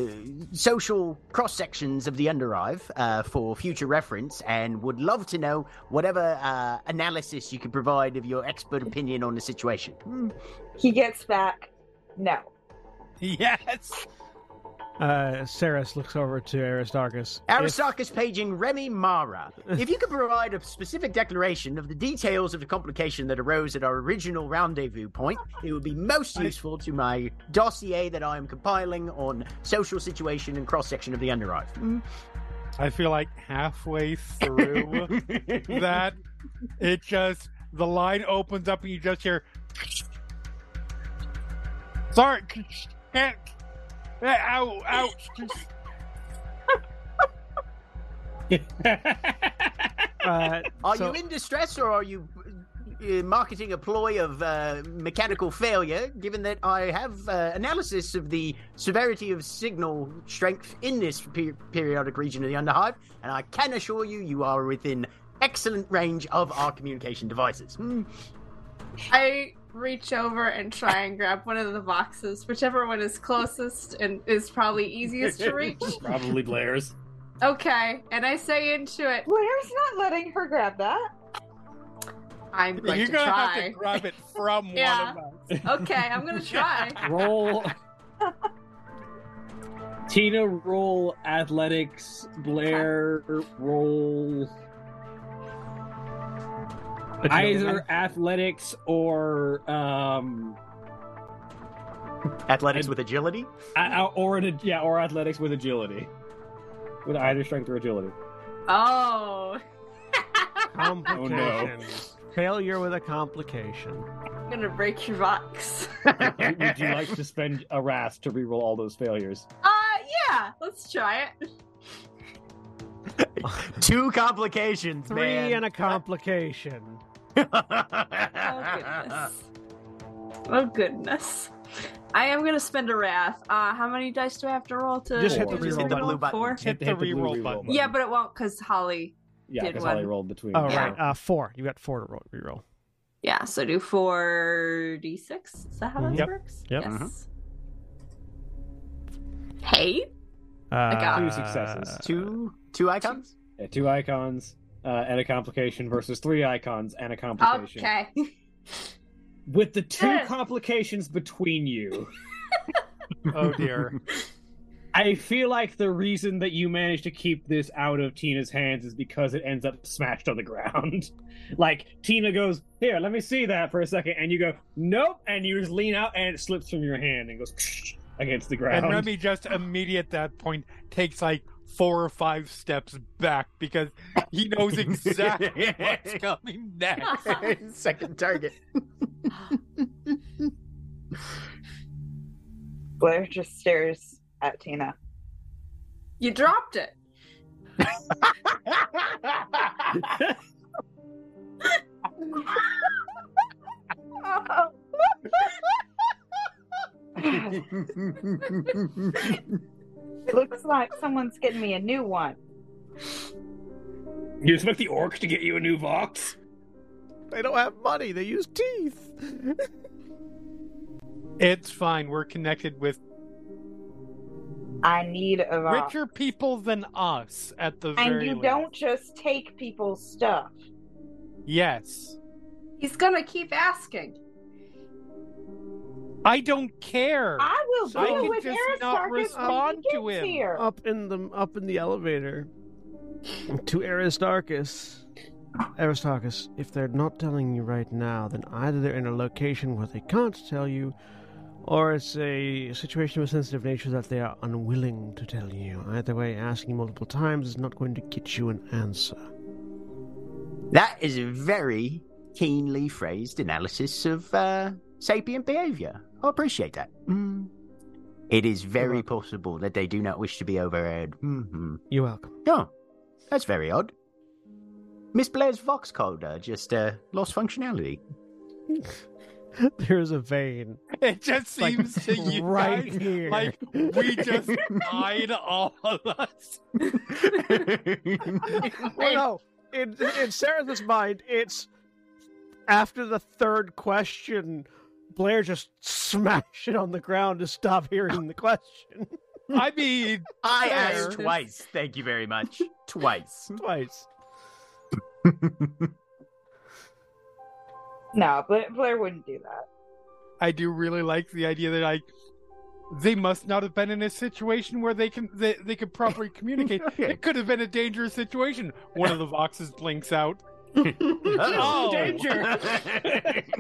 social cross sections of the underhive uh, for future reference, and would love to know whatever uh, analysis you could provide of your expert opinion on the situation. He gets back. No. Yes. Uh, Saras looks over to Aristarchus. If- Aristarchus paging Remy Mera. If you could provide a specific declaration of the details of the complication that arose at our original rendezvous point, it would be most useful to my dossier that I am compiling on social situation and cross section of the underhive. Hmm. I feel like halfway through that, it just the line opens up and you just hear, Sorry, can't. Ow, ouch. Uh, Are so- you in distress or are you uh, marketing a ploy of uh, mechanical failure, given that I have uh, analysis of the severity of signal strength in this pe- periodic region of the Underhive, and I can assure you, you are within excellent range of our communication devices. Hmm. I reach over and try and grab one of the boxes, whichever one is closest and is probably easiest to reach. Probably Blair's. Okay, and I say into it, Blair's not letting her grab that. I'm going You're to gonna try. have to grab it from Yeah. one of us. Okay, I'm gonna try. Roll. Tina, roll athletics. Blair, roll either athletics or um Athletics with agility. or an, yeah or athletics with agility, with either strength or agility. Oh, Complication. Failure with a complication. I'm gonna break your box. Would you like to spend a wrath to reroll all those failures? Uh, yeah, let's try it. Two complications, Three man. and a complication. Oh goodness. Oh goodness. I am gonna spend a wrath. Uh, how many dice do I have to roll to? Just hit the to reroll spend button. all? Blue Four. Hit the blue reroll button. Yeah, but it won't because Holly. yeah, did because Holly one. rolled between. Oh, Yeah. right. Uh, four. You got four to roll, reroll. Yeah, so do four d six. Is that how that Yep. works? Yep. Yes. Hey. Uh, got Two successes. two two icons. Yeah, two icons uh, and a complication versus three icons and a complication. Okay. With the two complications between you, Oh dear. I feel like the reason that you managed to keep this out of Tina's hands is because it ends up smashed on the ground. like Tina goes, "Here, let me see that for a second. and you go, "Nope," and you just lean out and it slips from your hand and goes against the ground. And Remy just immediate at that point takes like four or five steps back because he knows exactly what's coming next. Second target. Blair just stares at Tina. you dropped it. It looks like someone's getting me a new one. you expect the orc to get you a new Vox? They don't have money. They use teeth. It's fine. We're connected with I need a rock. richer people than us at the And very you least. don't just take people's stuff. Yes. He's gonna keep asking. I don't care. I will So deal can with just not Aristarchus when respond he to gets him. here. Up in the up in the elevator to Aristarchus. Aristarchus, if they're not telling you right now, then either they're in a location where they can't tell you, or it's a situation of a sensitive nature that they are unwilling to tell you. Either way, asking multiple times is not going to get you an answer. That is a very keenly phrased analysis of uh, sapient behavior. I appreciate that. Mm. It is very possible that they do not wish to be overheard. hmm You're welcome. Oh, that's very odd. Miss Blair's Vox coder just uh, lost functionality. There's a vein It just like, seems to you right guys here. like we just died all of us. Well, no. In, in Sarah's mind, it's after the third question, Blair just smashed it on the ground to stop hearing the question I mean, I Fair. asked twice. Thank you very much. Twice. twice. No, Blair, Blair wouldn't do that. I do really like the idea that I they must not have been in a situation where they can they, they could properly communicate. Okay. It could have been a dangerous situation. One of the boxes blinks out. Oh. Danger!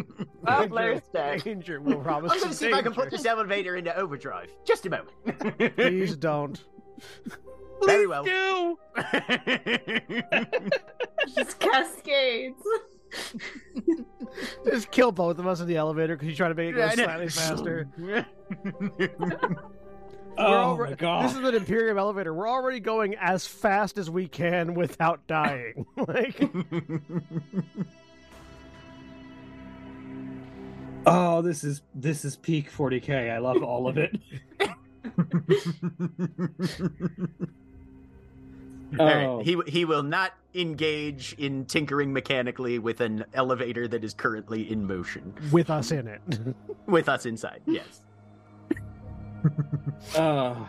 Well, Blair's dead. Danger will promise. I'm going to see if I can put this elevator into overdrive. Just a moment. Please don't. Very well. Do Just cascades. Just kill both of us in the elevator because you try to make it go slightly faster. Oh alre- my god! This is an Imperium elevator. We're already going as fast as we can without dying. like, Oh, this is this is peak 40k. I love all of it. All right, Oh. He he will not engage in tinkering mechanically with an elevator that is currently in motion with us in it. with us inside. Yes. Uh,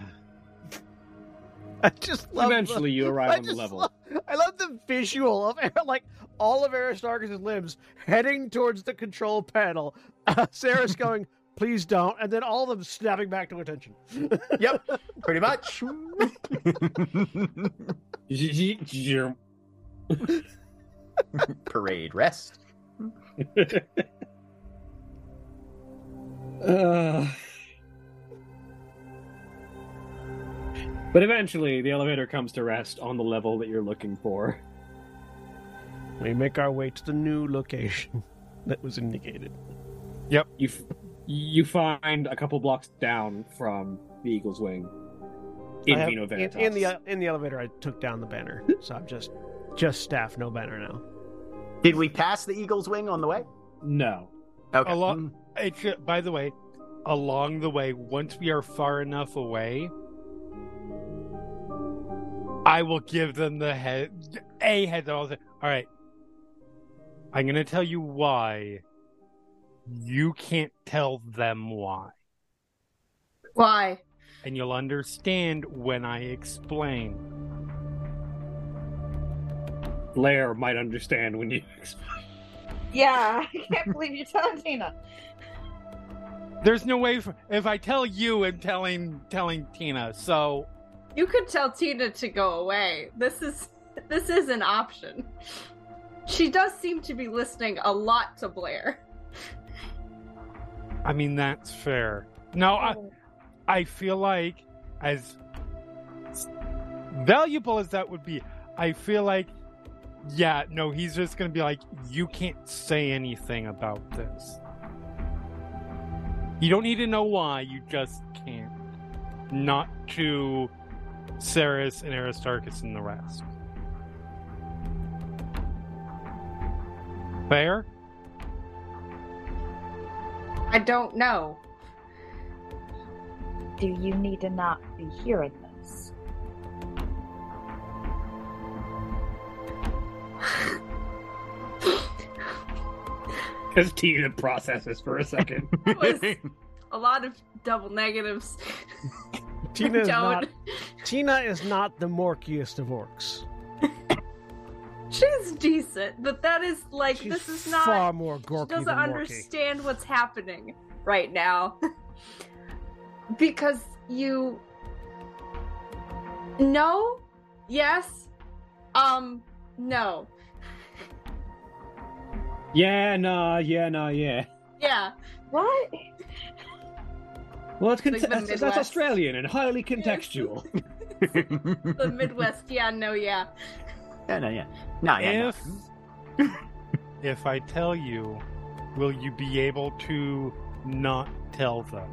I just love. the- eventually, you I arrive on the level. love- I love the visual of like all of Aristarchus' limbs heading towards the control panel. Uh, Sarah's going, "Please don't," and then all of them snapping back to attention. Yep. Pretty much. Parade rest. Uh, but eventually, the elevator comes to rest on the level that you're looking for. We make our way to the new location that was indicated. Yep. You f- you find a couple blocks down from the Eagle's Wing in have- Vino Veritas. in the in the elevator, I took down the banner, so I'm just just staff, no banner now. Did we pass the Eagle's wing on the way? no. Okay. A lot. It's, uh, by the way, along the way, once we are far enough away, I will give them the head a head. I'll All right, I'm going to tell you why. You can't tell them why, Why? and you'll understand when I explain. Blair might understand when you. Explain. Yeah, I can't believe you're telling Tina. There's no way for, if I tell you, I'm telling telling Tina. So You could tell Tina to go away. This is this is an option. She does seem to be listening a lot to Blair. I mean that's fair. No, I, I feel like as valuable as that would be, I feel like yeah, no, he's just gonna be like, you can't say anything about this. You don't need to know why, you just can't. Not to Saras and Aristarchus and the rest. Fair? I don't know. Do you need to not be hearing this? As Tina processes for a second. It was a lot of double negatives. Tina is Don't. Tina is not the morkiest of orcs. She's decent, but that is like She's this is not. far more She gorky doesn't than Morky. understand what's happening right now. because you. No? Yes? Um, no. yeah, nah, yeah, nah, yeah. Yeah. What? Well, that's, con- Like that's, that's Australian and highly contextual. The Midwest, yeah, no, yeah. yeah, no, yeah. No, yeah, if if I tell you, will you be able to not tell them?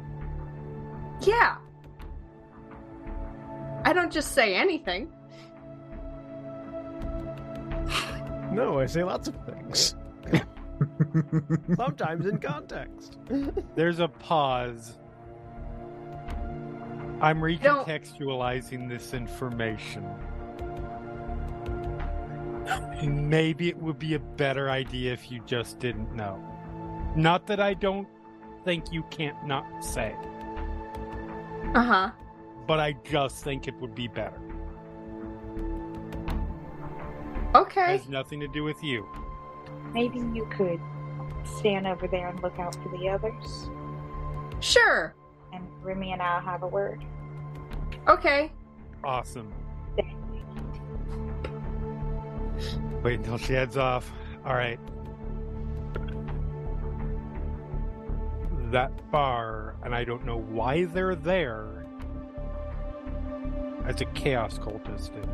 Yeah. I don't just say anything. No, I say lots of things. Sometimes in context. There's a pause. I'm Don't- recontextualizing this information. Maybe it would be a better idea if you just didn't know. Not that I don't think you can't not say, Uh huh. but I just think it would be better. Okay. It has nothing to do with you. Maybe you could stand over there and look out for the others, Sure. And Remy and I'll have a word. Okay. Awesome. Wait until she heads off. All right. That bar, and I don't know why they're there. As a chaos cultist. in.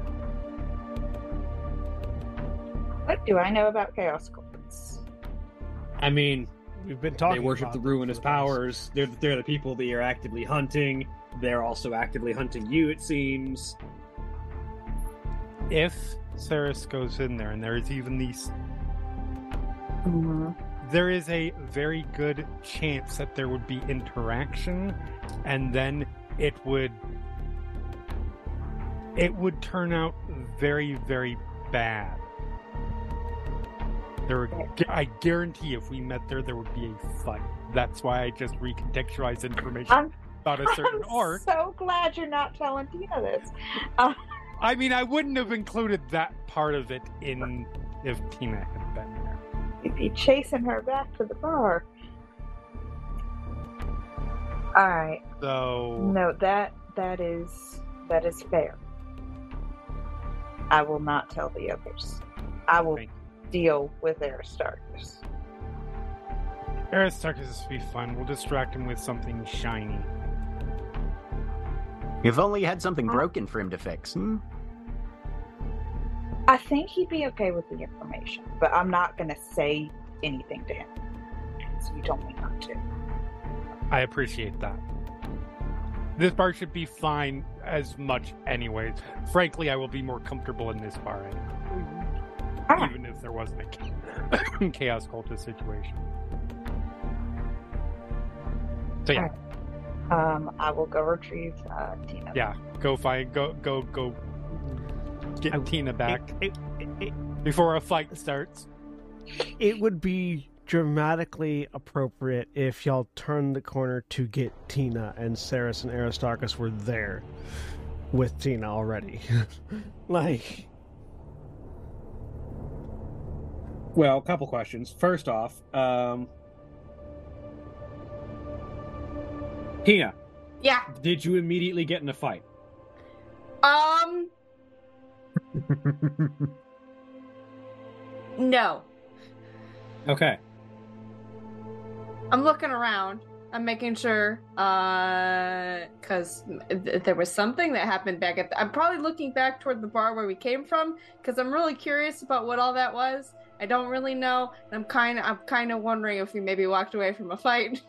What do I know about chaos cultists? I mean, We've been talking. they worship about the ruinous the powers. They're they're the people that you're actively hunting. They're also actively hunting you. It seems. If Saras goes in there and there is even these Mhm. there is a very good chance that there would be interaction and then it would it would turn out very very bad there would, i guarantee if we met there there would be a fight that's why i just recontextualize information I'm- about a certain I'm arc so glad you're not telling Tina this. Uh, i mean i wouldn't have included that part of it in if tina had been there You'd be chasing her back to the bar. All right. so No, that that is that is fair. I will not tell the others. I will deal with Aristarchus. Aristarchus will be fun. We'll distract him with something shiny. If only you had something broken for him to fix. Hmm? I think he'd be okay with the information, but I'm not going to say anything to him. So you told me not to. I appreciate that. This bar should be fine as much, anyways. Frankly, I will be more comfortable in this bar, anyway, All right. even if there wasn't a chaos cultist situation. So yeah, Um, I will go retrieve uh, Tina. yeah. Go find, go, go, go. Get I- Tina back It, it, it, before a fight starts. it would be dramatically appropriate if y'all turned the corner to get Tina and Saras and Aristarchus were there with Tina already. like, Well, a couple questions. First off, um, Tina, Yeah. did you immediately get in a fight? Um. No. Okay. I'm looking around. I'm making sure, uh, because th- there was something that happened back at. The- I'm probably looking back toward the bar where we came from because I'm really curious about what all that was. I don't really know. and I'm kind of, I'm kind of wondering if we maybe walked away from a fight.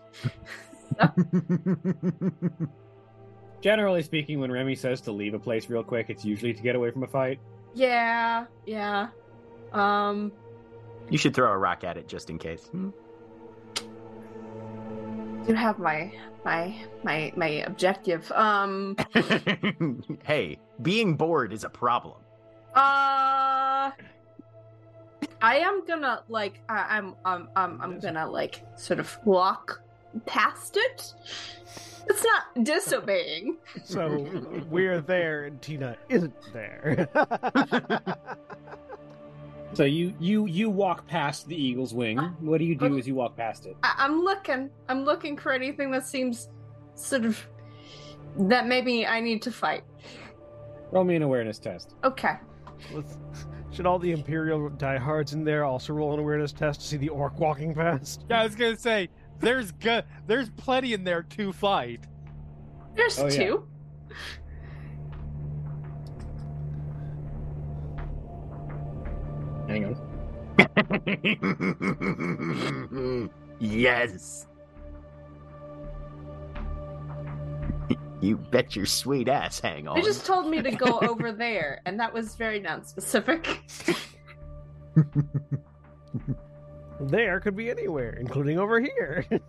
Generally speaking, when Remy says to leave a place real quick, it's usually to get away from a fight. yeah, yeah. Um, You should throw a rock at it just in case. Hmm? do have my my my my objective. Um, hey, being bored is a problem. Uh, I am gonna like I, I'm I'm I'm I'm gonna like sort of walk past it. It's not disobeying. so uh, we're there and Tina isn't there. So you you you walk past the eagle's wing. Uh, what do you do as you walk past it? I, I'm looking. I'm looking for anything that seems sort of that maybe I need to fight. Roll me an awareness test. Okay. Let's- Should all the Imperial diehards in there also roll an awareness test to see the orc walking past? Yeah, I was gonna say there's go- there's plenty in there to fight. There's Oh, yeah. two. Hang on. yes. You bet your sweet ass hang on. They just told me to go over there, and that was very non-specific. There could be anywhere, including over here. oh.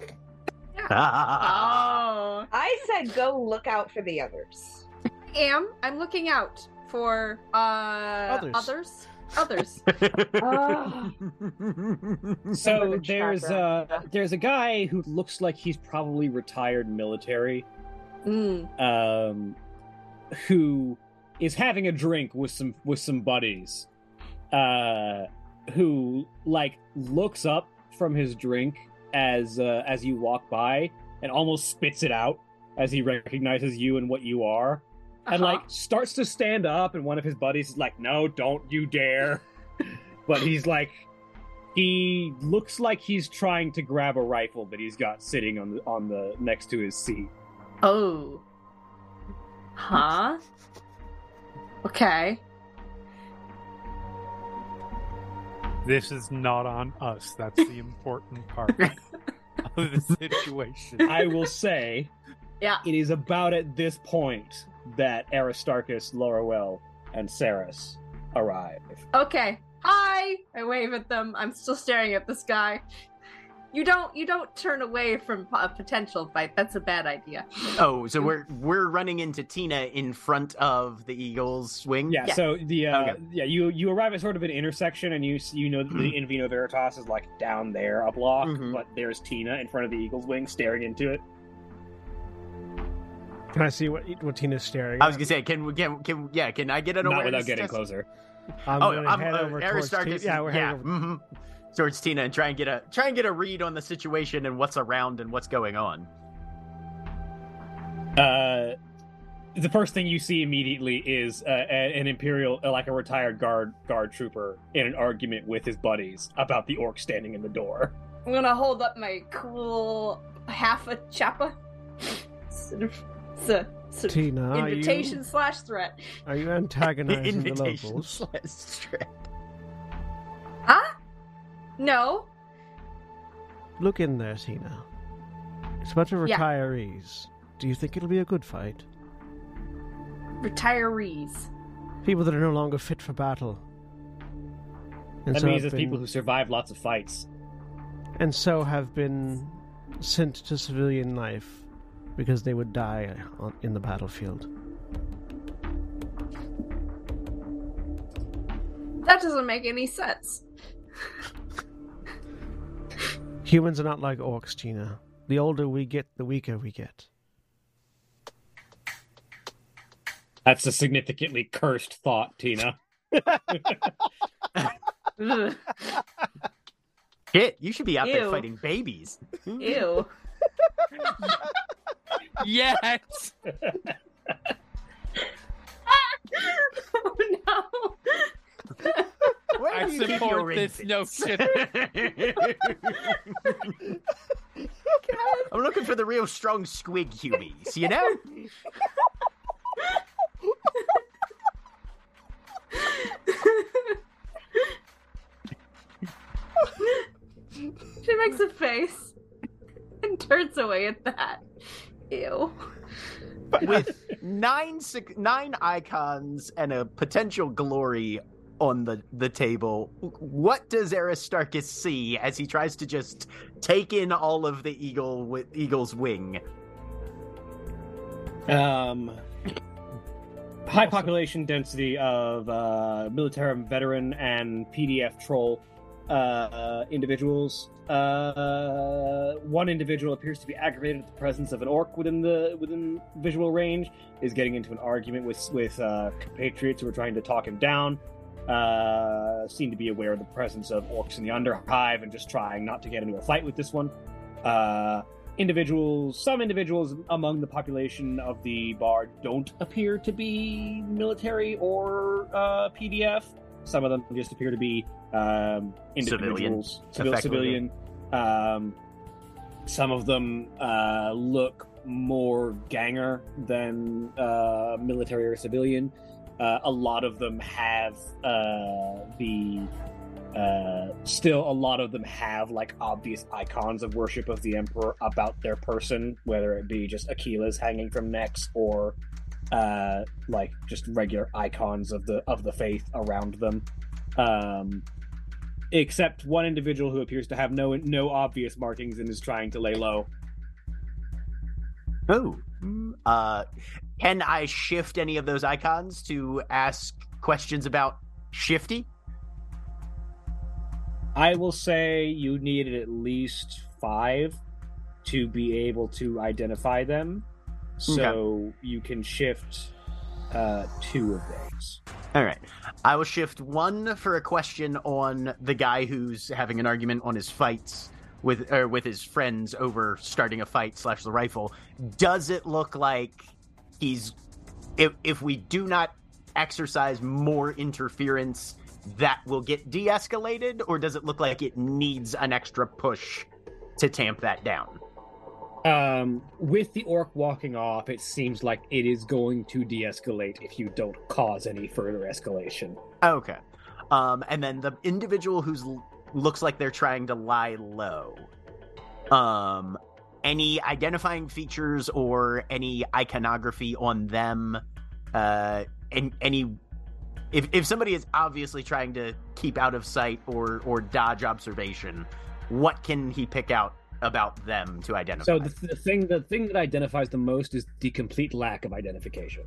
I said go look out for the others. am. I'm looking out for uh Others. others. Others. Oh. So With a there's uh there's a guy who looks like he's probably retired military, Mm. um, who is having a drink with some with some buddies, uh, who like looks up from his drink as uh, as you walk by and almost spits it out as he recognizes you and what you are. and Uh-huh. like starts to stand up and one of his buddies is like no don't you dare but he's like he looks like he's trying to grab a rifle that he's got sitting on the on the next to his seat Oh. Huh? Okay. This is not on us. That's the important part of the situation. I will say, Yeah. it is about at this point that Aristarchus, Loroelle, and Saras arrive. Okay. Hi. I wave at them. I'm still staring at this guy. You don't you don't turn away from a potential fight. That's a bad idea. Oh, so we're we're running into Tina in front of the Eagles wing. Yeah, Yeah. so the uh, Okay. yeah you you arrive at sort of an intersection and you you know that the In Vino Veritas is like down there a block, Mhm. but there's Tina in front of the Eagle's wing staring into it. Can I see what what Tina's staring? At? I was at? gonna say, can we can can yeah, can I get an Not awareness without getting test? closer. I'm oh, gonna I'm head uh, over towards Aristarchus. Tina. Yeah, we're yeah, heading over. mhm. Towards Tina and try and get a try and get a read on the situation and what's around and what's going on. Uh, the first thing you see immediately is uh, an imperial, uh, like a retired guard guard trooper, in an argument with his buddies about the orc standing in the door. I'm gonna hold up my cool half a choppa. Sort of, sort of Tina, are you, invitation slash threat. are you antagonizing the locals? slash threat. Huh? No. Look in there, Tina. It's a bunch of Yeah. retirees. Do you think it'll be a good fight? Retirees. People that are no longer fit for battle. And That so means have it's people been- who survived lots of fights. and so have been sent to civilian life because they would die on, in the battlefield. That doesn't make any sense. Humans are not like orcs, Tina. The older we get, the weaker we get. That's a significantly cursed thought, Tina. Ugh. Shit, you should be out there fighting babies. Ew. Yes. oh no. Where I do you keep support this infants? notion. I'm looking for the real strong squig humies, you know? she makes a face and turns away at that. Ew. With nine nine icons and a potential glory on the, the table, what does Aristarchus see as he tries to just take in all of the eagle with eagle's wing? Um, high population density of uh, military veteran and PDF troll uh, individuals. Uh, one individual appears to be aggravated at the presence of an orc within the within visual range. Is getting into an argument with with uh, compatriots who are trying to talk him down. Uh, seem to be aware of the presence of orcs in the underhive and just trying not to get into a fight with this one. Uh, individuals, some individuals among the population of the bar don't appear to be military or uh, PDF. Some of them just appear to be um, individuals, civil, civilian. Um, some of them uh, look more ganger than uh, military or civilian. Uh, a lot of them have uh, the uh, still a lot of them have like obvious icons of worship of the emperor about their person, whether it be just Aquila's hanging from necks or uh, like just regular icons of the of the faith around them. Um, except one individual who appears to have no no obvious markings and is trying to lay low. Oh. Uh, can I shift any of those icons to ask questions about Shifty? I will say you needed at least five to be able to identify them. So you can shift uh, two of those. All right. I will shift one for a question on the guy who's having an argument on his fights with or with his friends over starting a fight slash the rifle. Does it look like he's if if we do not exercise more interference, that will get de-escalated, or does it look like it needs an extra push to tamp that down? Um, with the orc walking off, it seems like it is going to de escalate if you don't cause any further escalation. Okay. Um, and then the individual who's looks like they're trying to lie low. Um, any identifying features or any iconography on them? Uh, and any if if somebody is obviously trying to keep out of sight or or dodge observation, what can he pick out about them to identify? So the, the thing the thing that identifies the most is the complete lack of identification.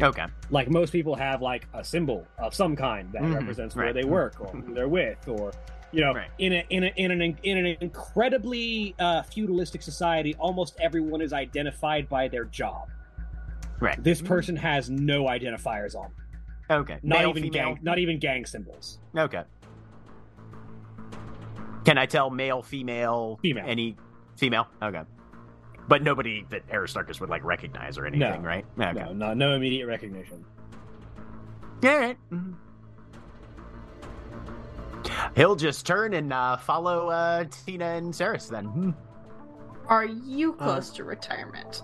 okay, Like most people have like a symbol of some kind that Mhm, represents where right. they work or who they're with or you know Right. in a in a in an in an incredibly uh, feudalistic society almost everyone is identified by their job. right. This person has no identifiers on. them. Okay, Not Male, even female? gang not even gang symbols. Okay. Can I tell male, female, Female. any female? Okay. But nobody that Aristarchus would like recognize or anything, No. right? Okay. No, no no immediate recognition. All right. Mhm. He'll just turn and uh, follow uh, Tina and Saras then. Hmm. Are you close to retirement?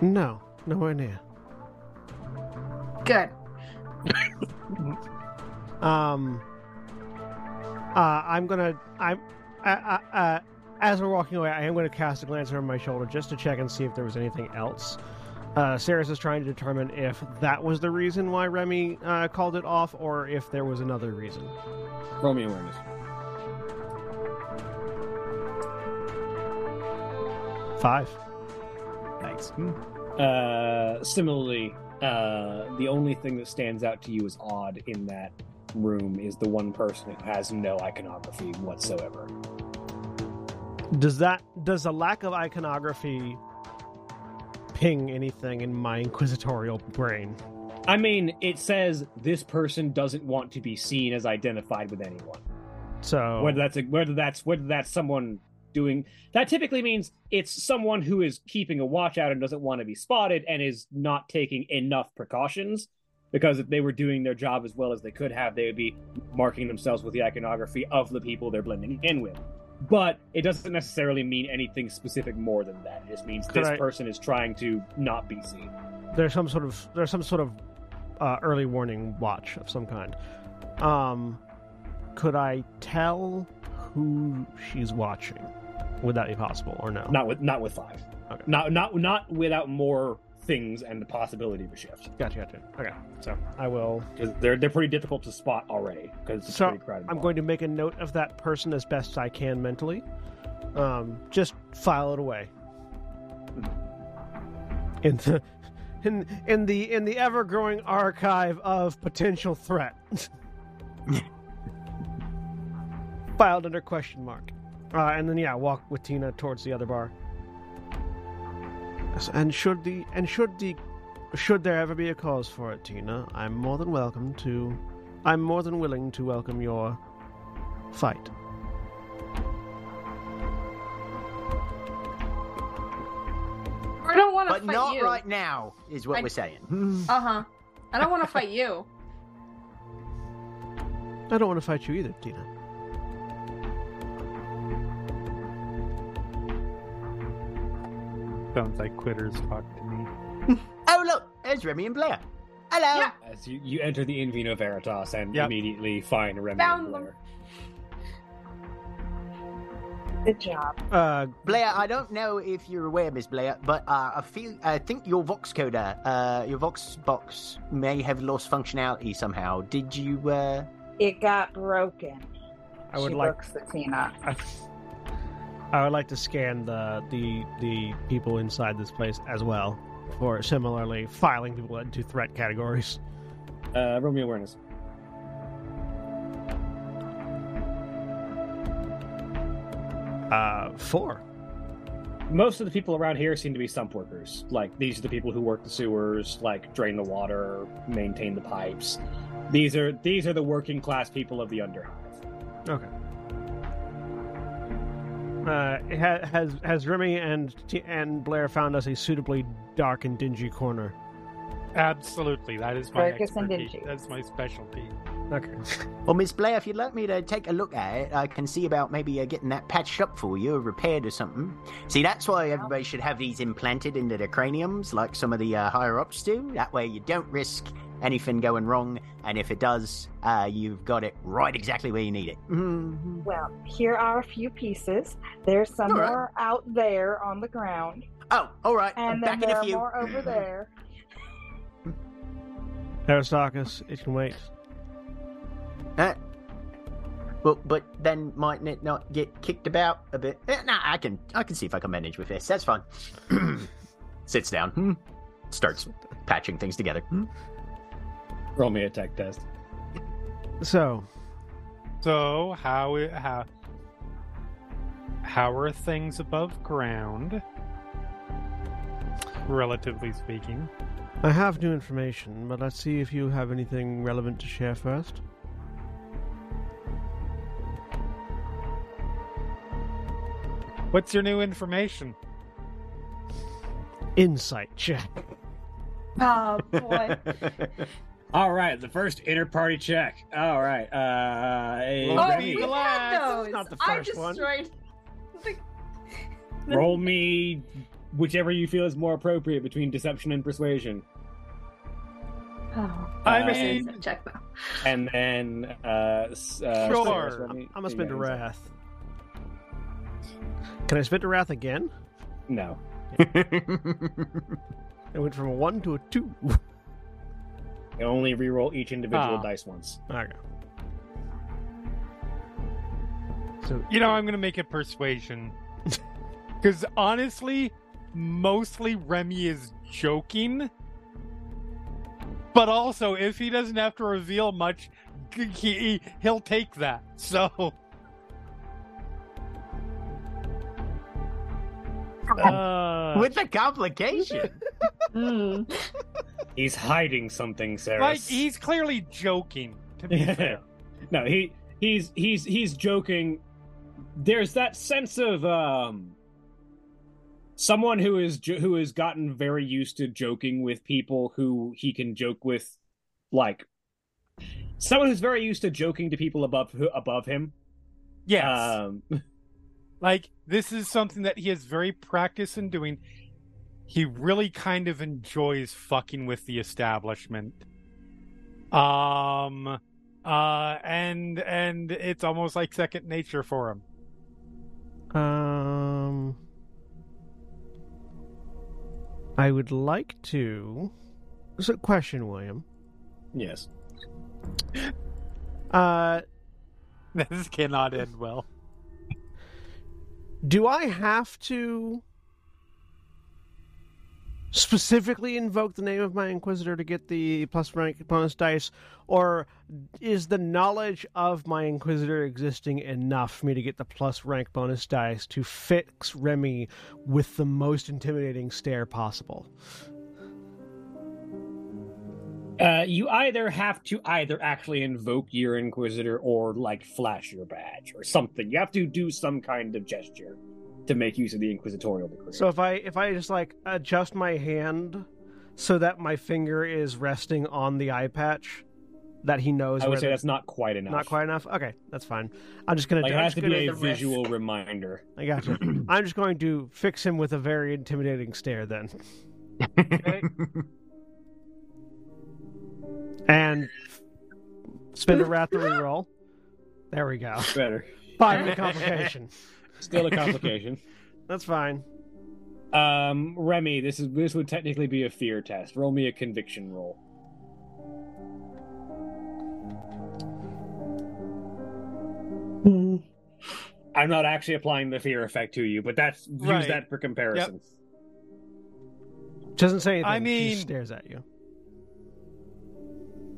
No, nowhere near. Good. Um, uh, I'm gonna. I'm. I, I, uh, as we're walking away, I am going to cast a glance over my shoulder just to check and see if there was anything else. Uh, Saras is trying to determine if that was the reason why Remy uh, called it off, or if there was another reason. Roll me awareness. Five. Nice. Uh, similarly, uh, the only thing that stands out to you as odd in that room is the one person who has no iconography whatsoever. Does that does a lack of iconography ping anything in my inquisitorial brain? I mean, it says this person doesn't want to be seen as identified with anyone. So Whether that's a, whether that's whether that's someone doing that typically means it's someone who is keeping a watch out and doesn't want to be spotted and is not taking enough precautions because if they were doing their job as well as they could have they would be marking themselves with the iconography of the people they're blending in with but it doesn't necessarily mean anything specific more than that it just means Could this I- person is trying to not be seen there's some sort of there's some sort of uh, early warning watch of some kind. Um, could I tell who she's watching? Would that be possible or no? not with not with five Okay. not not not without more things and the possibility of a shift Gotcha, gotcha. Okay, so I will. because they're they're pretty difficult to spot already because it's So, pretty crowded. I'm bar. going to make a note of that person as best I can mentally. Um, just file it away. In the in in the in the ever growing archive of potential threat. Filed under question mark. Uh, and then yeah, walk with Tina towards the other bar. Yes, And should the and should the should there ever be a cause for it, Tina, I'm more than welcome to I'm more than willing to welcome your fight. I don't want to But fight not you. right now, is what I- we're saying. Uh huh. I don't want to fight you. I don't want to fight you either, Tina. Sounds like quitters talk to me. Oh, look, there's Remy and Blair. Hello. Yeah. As you, you enter the In Vino Veritas and Yep. immediately find Remy Found and them. Good job. Uh, Blair, I don't know if you're aware, Miss Blair, but uh, I feel I think your Vox coder, uh, your Vox box, may have lost functionality somehow. Did you? Uh... It got broken. I would she like- looks at Tina. I, I would like to scan the the the people inside this place as well for similarly filing people into threat categories. Uh, roll me awareness. Uh, four. Most of the people around here seem to be sump workers. Like these are the people who work the sewers, like drain the water, maintain the pipes. These are these are the working class people of the Underhive. Okay. Uh, has has Remy and and Blair found us a suitably dark and dingy corner? Absolutely, that is my Focus and expertise. dingy. That's my specialty. Okay. Well, Miss Blair, if you'd like me to take a look at it, I can see about maybe uh, getting that patched up for you or repaired or something. See, that's why everybody should have these implanted into their craniums, like some of the uh, higher ups do. That way, you don't risk anything going wrong, and if it does, uh, you've got it right exactly where you need it. Mhm. Well, here are a few pieces. There's some All right. more out there on the ground, Oh, all right. and Back then in there a are few. more over there. Aristarchus, it can wait. Uh, well, but then mightn't it not get kicked about a bit? Eh, nah, I can. I can see if I can manage with this. That's fine. Sits down. Hmm. Starts patching things together. Roll me a tech test. So, So how how how are things above ground? Relatively speaking. I have new information, but let's see if you have anything relevant to share first. What's your new information? Insight check. Oh boy. All right, the first inter party check. All right. Uh, a- Oh, Remy, had those. Not the I first one. destroyed. the- roll me whichever you feel is more appropriate between deception and persuasion. Oh, I Uh, mean- persuasive check though. And then, uh, uh Sure. Saras, roll me- I'm gonna spin to yeah, wrath. Can I spend to wrath again? No. It went from a one to a two. You only re-roll each individual Ah. dice once. Okay. So You know, I'm gonna make it persuasion. Because honestly, mostly Remy is joking. But also, if he doesn't have to reveal much, he, he he'll take that. So. Uh, With the complication. Mm. He's hiding something, Sarah. like he's clearly joking. To be fair, no, he he's he's he's joking. There's that sense of um someone who is who has gotten very used to joking with people who he can joke with, like someone who's very used to joking to people above above him. yes. Um, like this is something that he is very practiced in doing he really kind of enjoys fucking with the establishment um uh and and it's almost like second nature for him Um, I would like to. So, question, William. yes. Uh, this cannot end well do I have to specifically invoke the name of my Inquisitor to get the plus rank bonus dice, or is the knowledge of my Inquisitor existing enough for me to get the plus rank bonus dice to fix Remy with the most intimidating stare possible? Uh, you either have to either actually invoke your Inquisitor or like flash your badge or something. You have to do some kind of gesture to make use of the Inquisitorial decree. So if I if I just like adjust my hand so that my finger is resting on the eye patch, that he knows. I would say that's not quite enough. not quite enough. Okay, that's fine. I'm just gonna. Like it has to be a visual reminder. I got you. I'm just going to fix him with a very intimidating stare then, and spin a wrath to reroll. There we go. Better. Five in complication. Still a complication. That's fine. Um, Remy, this is this would technically be a fear test. Roll me a conviction roll. Mm. I'm not actually applying the fear effect to you, but that's use that for comparison. Doesn't say anything. I mean- just stares at you.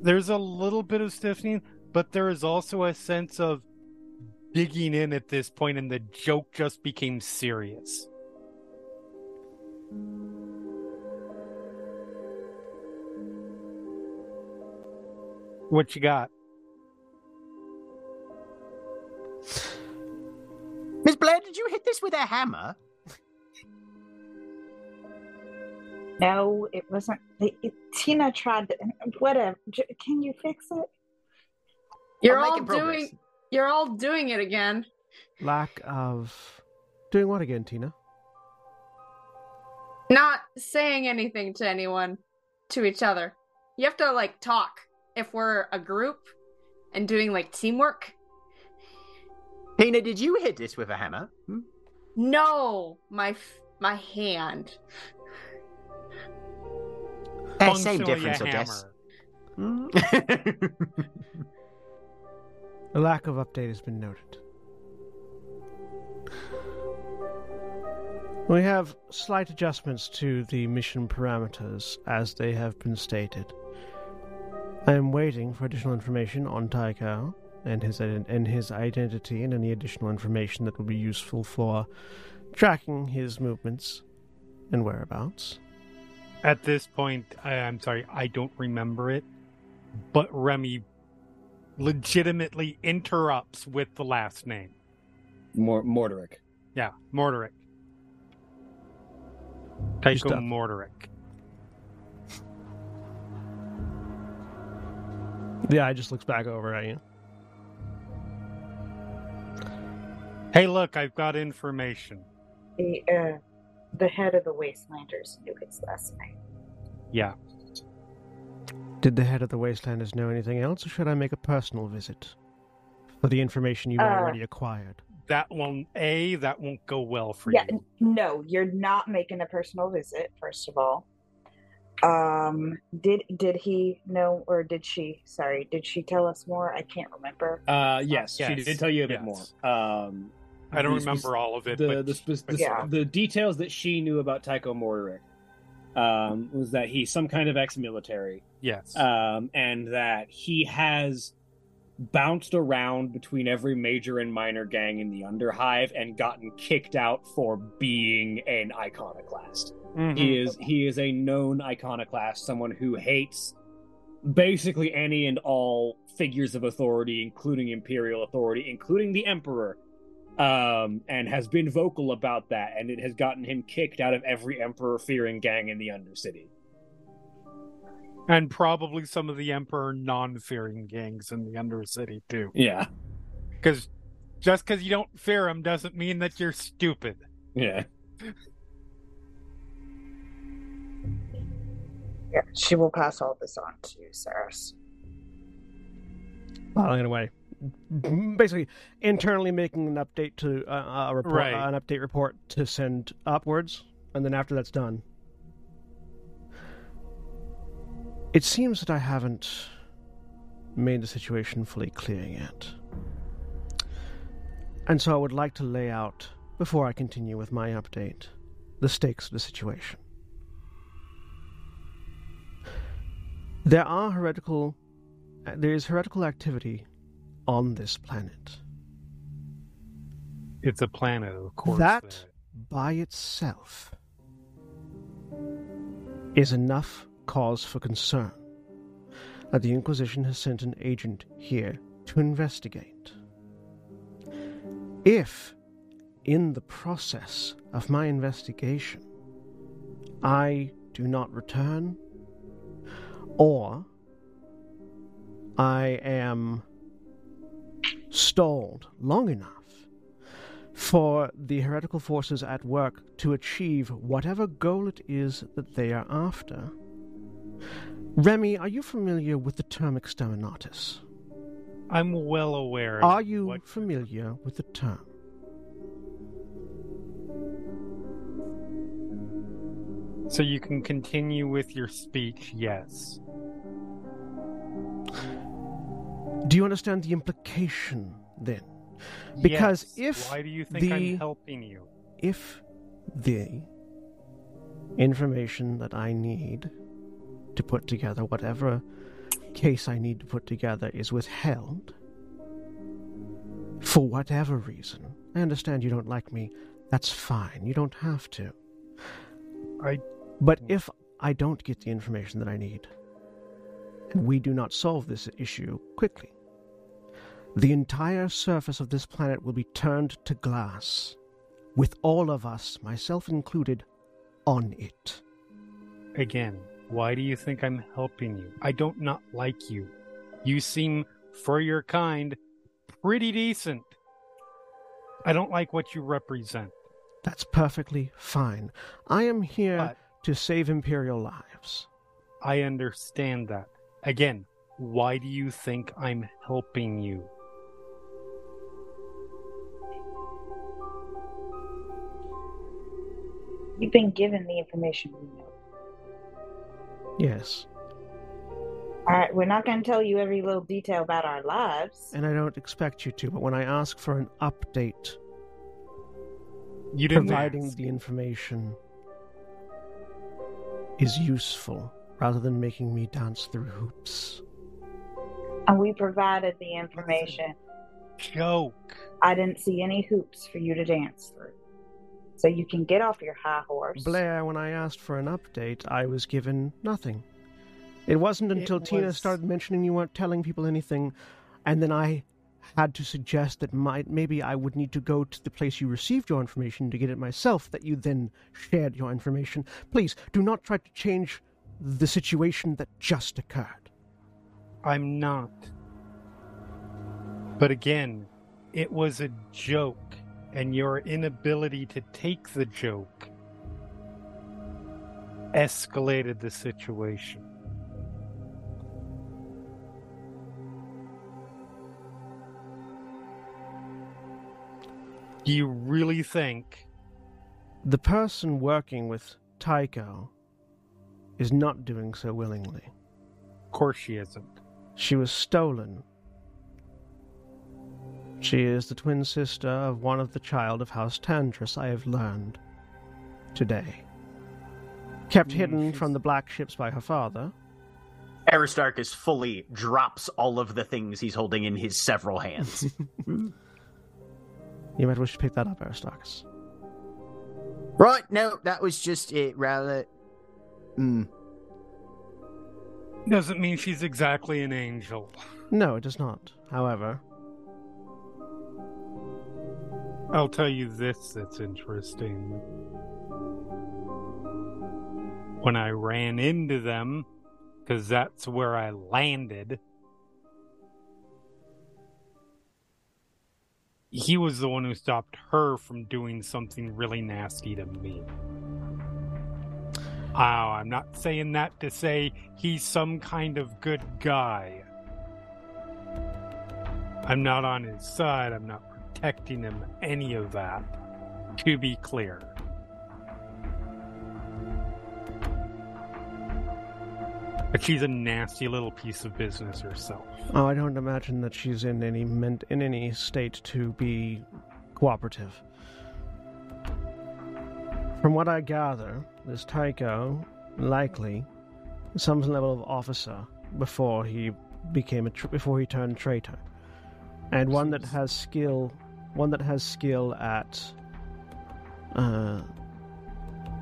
there's a little bit of stiffening but there is also a sense of digging in at this point and the joke just became serious what you got Miss Blair, did you hit this with a hammer? No, it wasn't. It, it- Tina tried to. Whatever. J- Can you fix it? You're I'm all making progress. doing. You're all doing it again. Lack of doing what again, Tina? Not saying anything to anyone, to each other. You have to like talk if we're a group and doing like teamwork. Tina, did you hit this with a hammer? Hmm? No, my f- my hand. Eh, same difference, I guess. hammer. A lack of update has been noted. We have slight adjustments to the mission parameters as they have been stated. I am waiting for additional information on Tycho and his and his identity and any additional information that will be useful for tracking his movements and whereabouts. At this point, I'm sorry, I don't remember it, but Remy legitimately interrupts with the last name. Mor- Mordoric. Yeah, Mordoric. Good Tycho stuff. Mordoric. Yeah, I just looks back over at you. Hey, look, I've got information. The uh, the head of the Wastelanders knew his last name. Yeah. Did the head of the Wastelanders know anything else, or should I make a personal visit for the information you Uh, already acquired? That won't, A, that won't go well for yeah, you. n- no, you're not making a personal visit. First of all, um, did did he know or did she? Sorry, did she tell us more? I can't remember. Uh, yes, she Yes, did tell you a bit yes. more. Um, I don't the remember all of it, the but the, spe- the, Yeah. the details that she knew about Tycho Mordoric um, was that he's some kind of ex-military, yes. um, and that he has bounced around between every major and minor gang in the Underhive and gotten kicked out for being an iconoclast. Mhm. He is he is a known iconoclast, someone who hates basically any and all figures of authority, including imperial authority, including the emperor. Um, and has been vocal about that, and it has gotten him kicked out of every emperor fearing gang in the Undercity. And probably some of the Emperor non fearing gangs in the Undercity, too. Yeah, Because just because you don't fear them doesn't mean that you're stupid. yeah. Yeah, she will pass all this on to you, Saras. Well, anyway, basically internally making an update to uh, a report, Right. an update report to send upwards, and then after that's done, it seems that I haven't made the situation fully clear yet, and so I would like to lay out before I continue with my update the stakes of the situation. There are heretical uh, there is heretical activity on this planet. It's a planet, of course. That by itself is enough cause for concern that the Inquisition has sent an agent here to investigate. If, in the process of my investigation, I do not return, or I am stalled long enough for the heretical forces at work to achieve whatever goal it is that they are after. Remy, are you familiar with the term exterminatus? I'm well aware. Are you what- familiar with the term? So you can continue with your speech, yes. Do you understand the implication then? Because Yes. if Why do you think the- I'm helping you? if the information that I need to put together whatever case I need to put together is withheld for whatever reason, I understand you don't like me. That's fine. You don't have to. I- But mm. if I don't get the information that I need, and we do not solve this issue quickly, the entire surface of this planet will be turned to glass with all of us, myself included, on it. Again, why do you think I'm helping you? I don't not like you. You seem, for your kind, pretty decent. I don't like what you represent. That's perfectly fine. I am here But- to save Imperial lives. I understand that. Again, why do you think I'm helping you? You've been given the information we know. Yes, All right, we're not going to tell you every little detail about our lives. and I don't expect you to, but when I ask for an update You didn't providing ask. the information is useful rather than making me dance through hoops. And we provided the information. joke. I didn't see any hoops for you to dance through. So you can get off your high horse. Blair, when I asked for an update, I was given nothing. It wasn't It until Tina started mentioning you weren't telling people anything, and then I had to suggest that might maybe I would need to go to the place you received your information to get it myself, that you then shared your information. Please do not try to change the situation that just occurred. I'm not. But again, it was a joke, and your inability to take the joke escalated the situation. Do you really think The person working with Tycho is not doing so willingly. Of course she isn't. She was stolen. She is the twin sister of one of the child of House Tandris, I have learned today. Kept Hmm, hidden she's- from the black ships by her father. Aristarchus fully drops all of the things he's holding in his several hands. You might wish to pick that up, Aristarchus. right? No, that was just it. Rather, mm, Doesn't mean she's exactly an angel. No, it does not. However, I'll tell you this that's interesting. When I ran into them, because that's where I landed, he was the one who stopped her from doing something really nasty to me. Oh, I'm not saying that to say he's some kind of good guy. I'm not on his side. I'm not protecting him, any of that. To be clear. But she's a nasty little piece of business herself. oh, I don't imagine that she's in any ment- in any state to be cooperative. From what I gather, this Tycho likely some level of officer before he became a tr- before he turned traitor, and one that has skill, one that has skill at uh,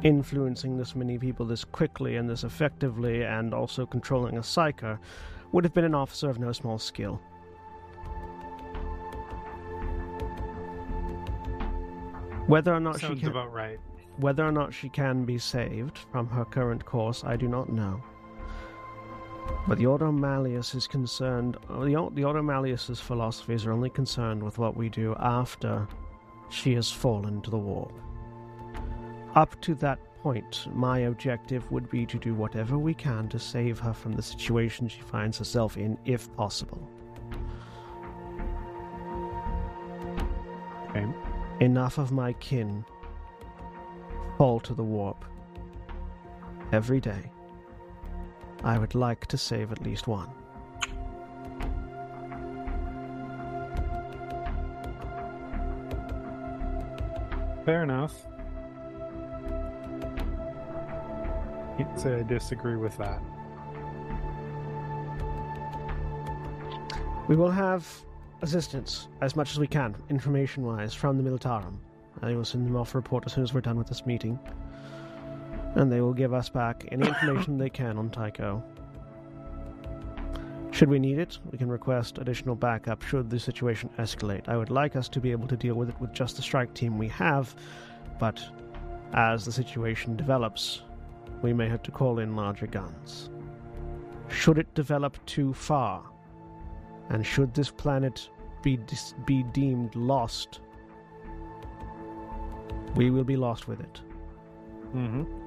influencing this many people this quickly and this effectively, and also controlling a psyker, would have been an officer of no small skill. Whether or not she can, about right. whether or not she can be saved from her current course, I do not know. But the Ordo Malleus is concerned. The, the Ordo Malleus's philosophies are only concerned with what we do after she has fallen to the warp. Up to that point, my objective would be to do whatever we can to save her from the situation she finds herself in, if possible. Okay. Enough of my kin fall to the warp. Every day, I would like to save at least one. Fair enough. Can't say I disagree with that. We will have assistance as much as we can, information wise, from the Militarum. I will send them off a report as soon as we're done with this meeting. And they will give us back any information they can on Tycho. Should we need it, we can request additional backup should the situation escalate. I would like us to be able to deal with it with just the strike team we have, but as the situation develops, we may have to call in larger guns. Should it develop too far, and should this planet be dis- be deemed lost, we will be lost with it. Mm-hmm.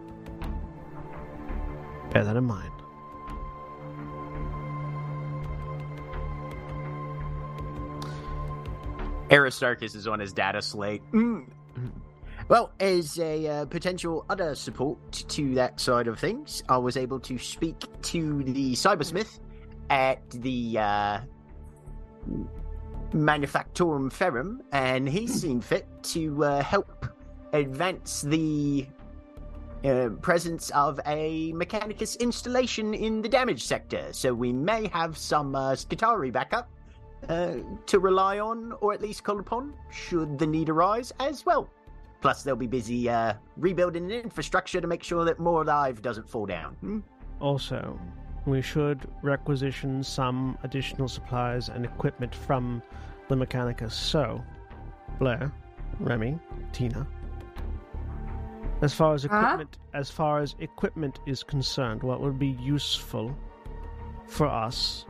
Bear that in mind. Aristarchus is on his data slate. Mm. Well, as a uh, potential other support to that side of things, I was able to speak to the cybersmith at the uh, Manufactorum Ferrum, and he's seen fit to uh, help advance the uh, presence of a Mechanicus installation in the damage sector. So we may have some uh, Skitarii backup uh, to rely on, or at least call upon, should the need arise as well. Plus, they'll be busy uh, rebuilding the infrastructure to make sure that more alive doesn't fall down. Hmm? Also, we should requisition some additional supplies and equipment from the Mechanicus. So, Blair, Remy, Tina. As far as Huh? equipment, as far as equipment is concerned, what would be useful for us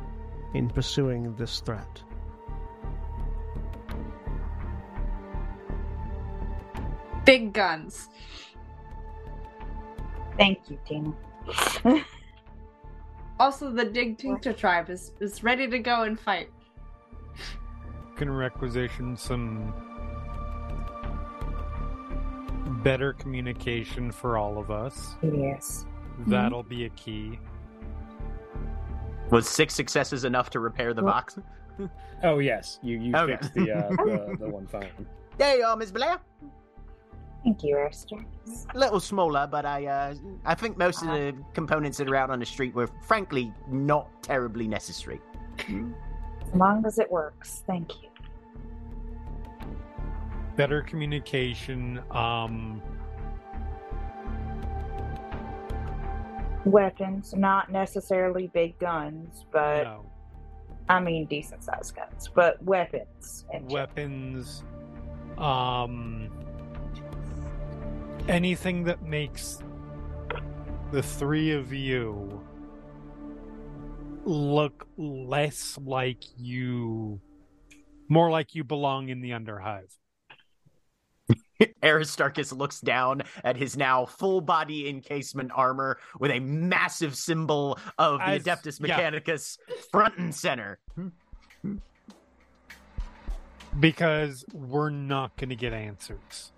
in pursuing this threat? Big guns. Thank you, Tina. Also, the Dig Tincture tribe is, is ready to go and fight. Can requisition some better communication for all of us. yes. That'll be a key. Was six successes enough to repair the Well- box? Oh yes, you you Okay. fixed the, uh, the the one fine. There you are, Miss Blair. Thank you, Aristarchus. A little smaller, but I uh, I think most of the components that are out on the street were frankly not terribly necessary. As long as it works. Thank you. Better communication. Um, Weapons, not necessarily big guns, but no. I mean decent sized guns, but weapons. And weapons. Um, anything that makes the three of you look less like you, more like you belong in the Underhive. Aristarchus looks down at his now full body encasement armor with a massive symbol of the As- Adeptus yeah. Mechanicus front and center. because we're not going to get answers.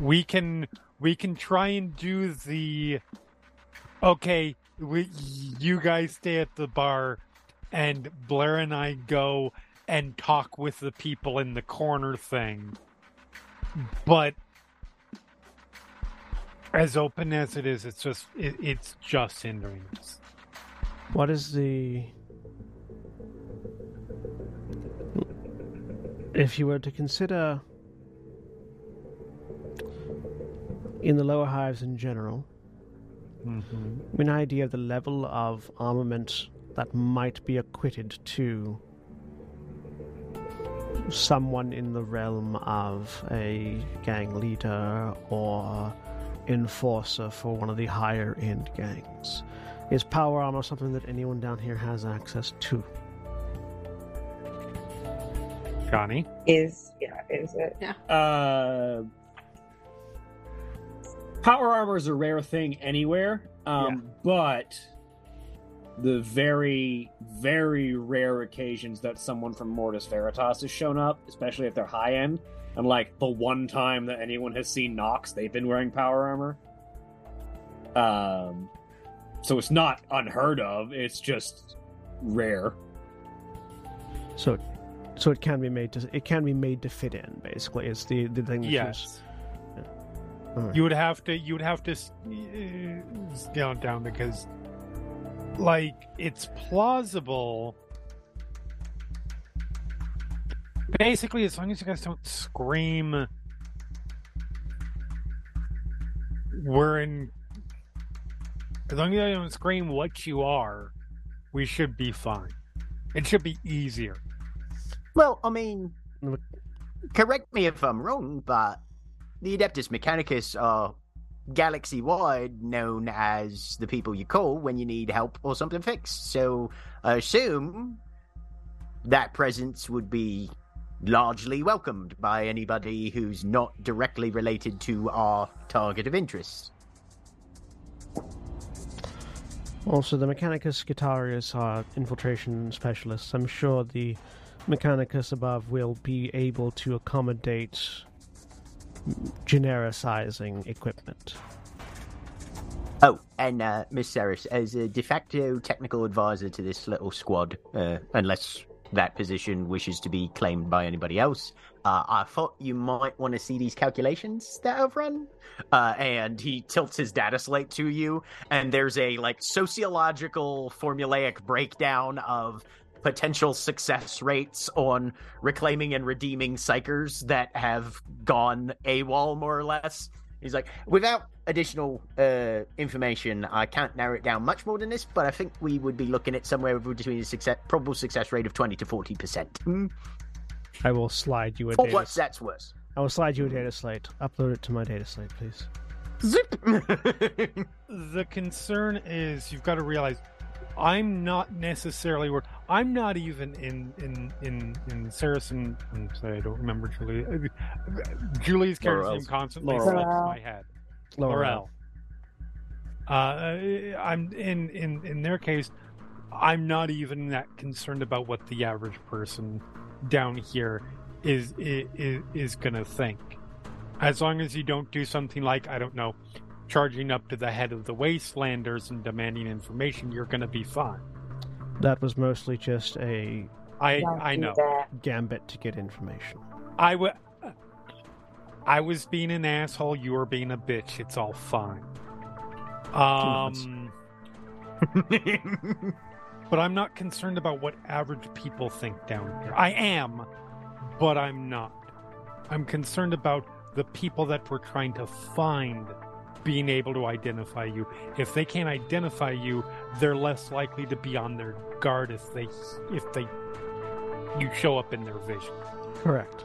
We can we can try and do the okay, we you guys stay at the bar and Blair and I go and talk with the people in the corner thing. But as open as it is, it's just it, it's just hindering us. What is the. If you were to consider. In the lower hives in general, Mm-hmm. an idea of the level of armament that might be acquitted to someone in the realm of a gang leader or enforcer for one of the higher end gangs. Is power armor something that anyone down here has access to? Johnny, is yeah, is it? Uh, power armor is a rare thing anywhere, um, but the very, very rare occasions that someone from Mortis Veritas has shown up, especially if they're high end, and like the one time that anyone has seen Nox, they've been wearing power armor. Um, so it's not unheard of. It's just rare. So, so it can be made to it can be made to fit in. Basically, it's the the thing. That yes. Alright. You would have to. You would have to uh, scale it down because, like, it's plausible. Basically, as long as you guys don't scream, we're in. As long as you don't scream what you are, we should be fine. It should be easier. Well, I mean, correct me if I'm wrong, but the Adeptus Mechanicus are galaxy wide known as the people you call when you need help or something fixed. So I assume that presence would be largely welcomed by anybody who's not directly related to our target of interest. Also, the Mechanicus Skitarius are infiltration specialists. I'm sure the Mechanicus above will be able to accommodate genericizing equipment. Oh, and uh, Miss Saras, as a de facto technical advisor to this little squad, uh, unless that position wishes to be claimed by anybody else, uh, I thought you might want to see these calculations that I've run. Uh, and he tilts his data slate to you, and there's a like sociological formulaic breakdown of potential success rates on reclaiming and redeeming psykers that have gone AWOL more or less. He's like, without additional uh, information, I can't narrow it down much more than this, but I think we would be looking at somewhere between a success, probable success rate of 20 to 40%. I will slide you a For data. what that's worth. I will slide you a data slate. Upload it to my data slate, please. Zip! The concern is you've got to realize I'm not necessarily where I'm not even in in in in Saracen. I'm sorry, I don't remember Julie. Julie's character's name constantly Loroelle. slips my head. Loroelle. Uh, I'm in in in their case. I'm not even that concerned about what the average person down here is is is gonna think. As long as you don't do something like I don't know, charging up to the head of the wastelanders and demanding information, you're gonna be fine. That was mostly just a I Don't I know. that. gambit to get information. I wa- I was being an asshole. You were being a bitch. It's all fine. Um, but I'm not concerned about what average people think down here. I am, but I'm not. I'm concerned about the people that we're trying to find being able to identify you. If they can't identify you, they're less likely to be on their guard if they if they you show up in their vision Correct.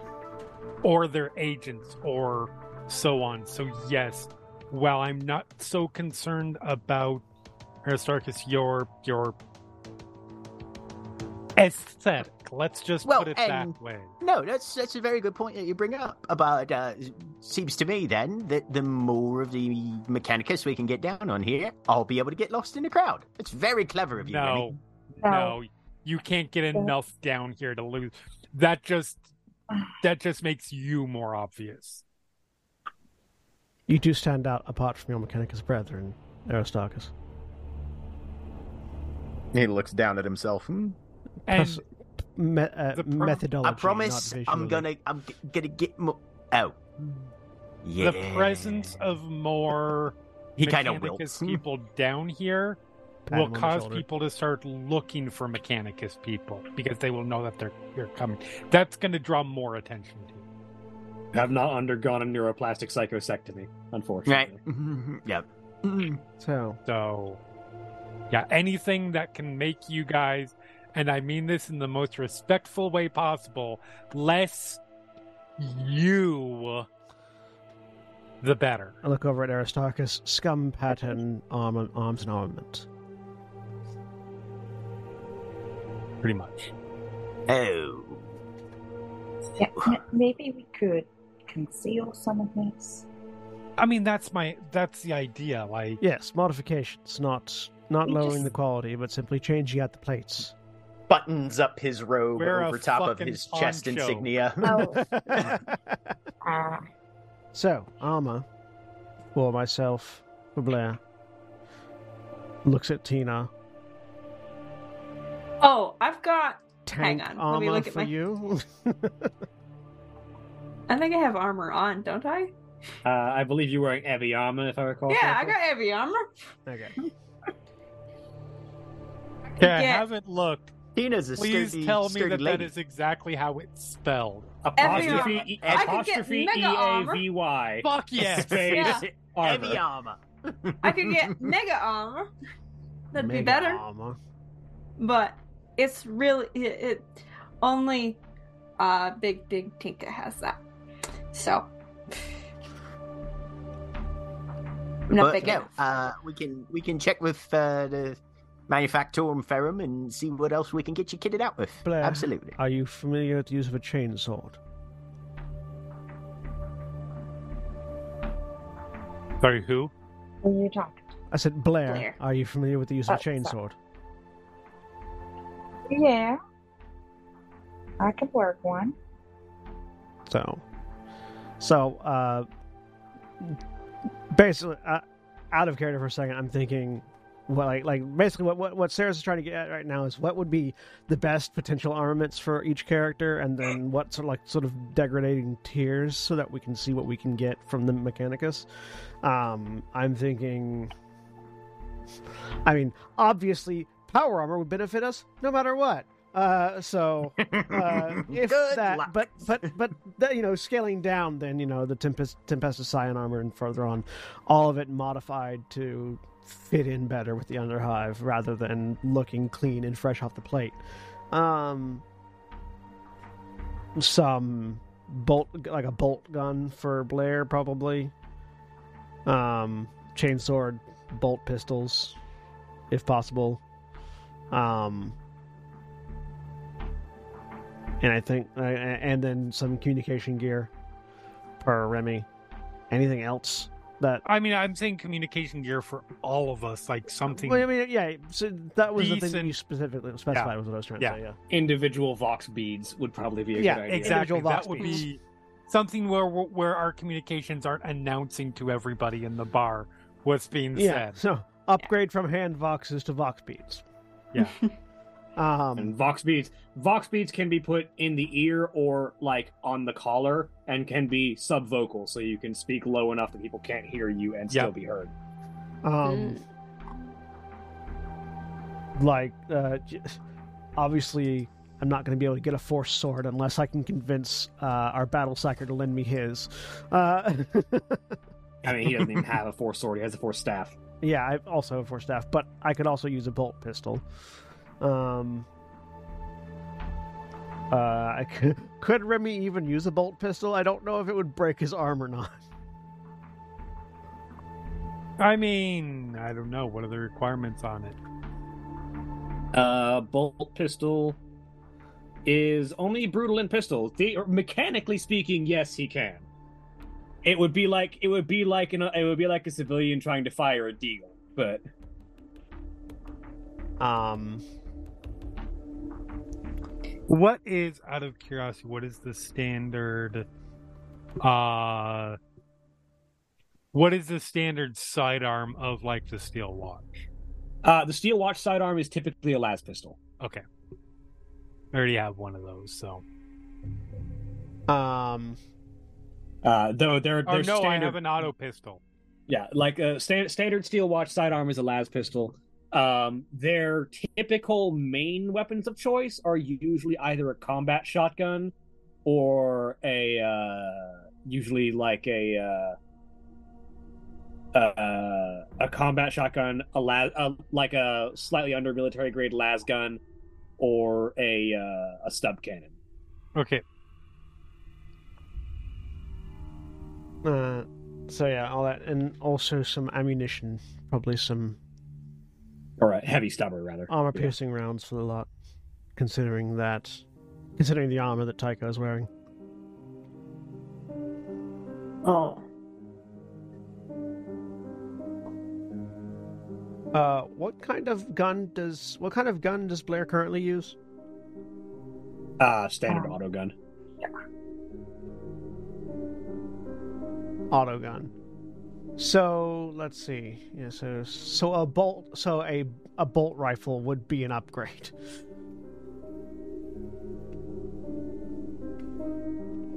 or their agents or so on. So yes, while I'm not so concerned about Aristarchus, your your aesthetic, let's just Well, put it and- that way. No, that's that's a very good point that you bring up. About uh, seems to me then that the more of the Mechanicus we can get down on here, I'll be able to get lost in the crowd. It's very clever of you. No, No. no, you can't get enough down here to lose. That just that just makes you more obvious. You do stand out apart from your Mechanicus brethren, Aristarchus. He looks down at himself. Hmm. And Plus, me- uh, the pro- methodology. I promise not I'm gonna I'm g- gonna get more. Oh, yeah. the presence of more he kind of Mechanicus wilts. people down here Pat will him on the cause people to start looking for Mechanicus people because they will know that they're they're coming. That's going to draw more attention to you. I've not undergone a neuroplastic psychosectomy, Right. unfortunately. yep. So, So, yeah, anything that can make you guys, and I mean this in the most respectful way possible, less you, the better. I look over at Aristarchus. Scum pattern, arm, arms and armament. Pretty much. Oh. Yeah, maybe we could conceal some of this. I mean, that's my that's the idea. Like, Yes, modifications, not not lowering just- the quality, but simply changing out the plates. Buttons up his robe Wear a over top of fucking his chest insignia. Oh. So, armor for myself, for Blair. Looks at Tina. Oh, I've got. Tank Hang on, let armor me look at for my- you. I think I have armor on, don't I? Uh, I believe you're wearing heavy armor, if I recall. yeah, I got heavy armor. okay. okay, I haven't looked. Tina's a Please sturdy, tell me sturdy that lady. that is exactly how it's spelled. Apostrophe, E- I could get apostrophe mega E A armor. V Y. Fuck yes. Space Yeah. Heavy armor. armor. I could get mega armor. That'd be Mega better. Armor. But it's really it, it only uh Big Big Tinka has that. So I'm not But big no, enough. uh, we can we can check with uh, the Manufactorum Ferrum and see what else we can get you kitted out with. Blair. Absolutely. Are you familiar with the use of a chainsaw? Sorry, who? who are you talking? I said, Blair, Blair. are you familiar with the use of a chainsaw? sorry. Yeah. I could work one. So, so uh, basically, uh, out of character for a second, I'm thinking, well, like, like basically, what what what Sarah's trying to get at right now is what would be the best potential armaments for each character, and then what sort of like sort of degrading tiers, so that we can see what we can get from the Mechanicus. Um, I'm thinking. I mean, obviously, power armor would benefit us no matter what. Uh, so uh, if that, luck. but but but that, you know, scaling down, then you know the Tempest Tempestus Scion armor and further on, all of it modified to fit in better with the Underhive rather than looking clean and fresh off the plate. Um, some bolt like a bolt gun for Blair probably. Um, chainsword, bolt pistols, if possible. Um, and I think, and then some communication gear per Remy. Anything else that? I mean, I'm saying communication gear for all of us, like something. Well, I mean, yeah. So that was the thing that Decent- you specifically specified. Was what I was trying to Yeah. say. Yeah. Individual Vox beads would probably be a Yeah, good idea. exactly. individual That vox would beats. be something where where our communications aren't announcing to everybody in the bar what's being Yeah. said. So upgrade from hand voxes to vox beads. Yeah. um. And Vox beads, Vox beads can be put in the ear or like on the collar, and can be subvocal, so you can speak low enough that people can't hear you and still Yep. be heard. Um. Like, uh, obviously, I'm not going to be able to get a force sword unless I can convince uh, our battle psyker to lend me his. Uh, I mean, he doesn't even have a force sword; he has a force staff. Yeah, I also have a force staff, but I could also use a bolt pistol. Um, uh, I could, could Remy even use a bolt pistol? I don't know if it would break his arm or not. I mean, I don't know. What are the requirements on it? Uh, bolt pistol is only brutal in pistol. The, mechanically speaking, yes, he can. It would be like it would be like an, it would be like a civilian trying to fire a deal, but Um, What is, out of curiosity, what is the standard? Uh, what is the standard sidearm of like the steel watch? uh, the steel watch sidearm is typically a las pistol. Okay, I already have one of those, so. um, Uh, though they're Oh they're no, I standard, have an auto pistol. yeah, like a sta- standard steel watch sidearm is a las pistol. Um, their typical main weapons of choice are usually either a combat shotgun or a uh, usually like a uh, uh, a combat shotgun, a las, uh, like a slightly under military grade las gun, or a uh, a stub cannon. Okay, uh, so yeah, all that, and also some ammunition, probably some or a heavy stubber rather. armor Yeah. piercing rounds for the lot, considering that, considering the armor that Tycho is wearing. Oh. Uh, what kind of gun does what kind of gun does Blair currently use? Uh, standard Um, auto gun. Yeah. Auto gun. So let's see. Yeah, so so a bolt so a a bolt rifle would be an upgrade.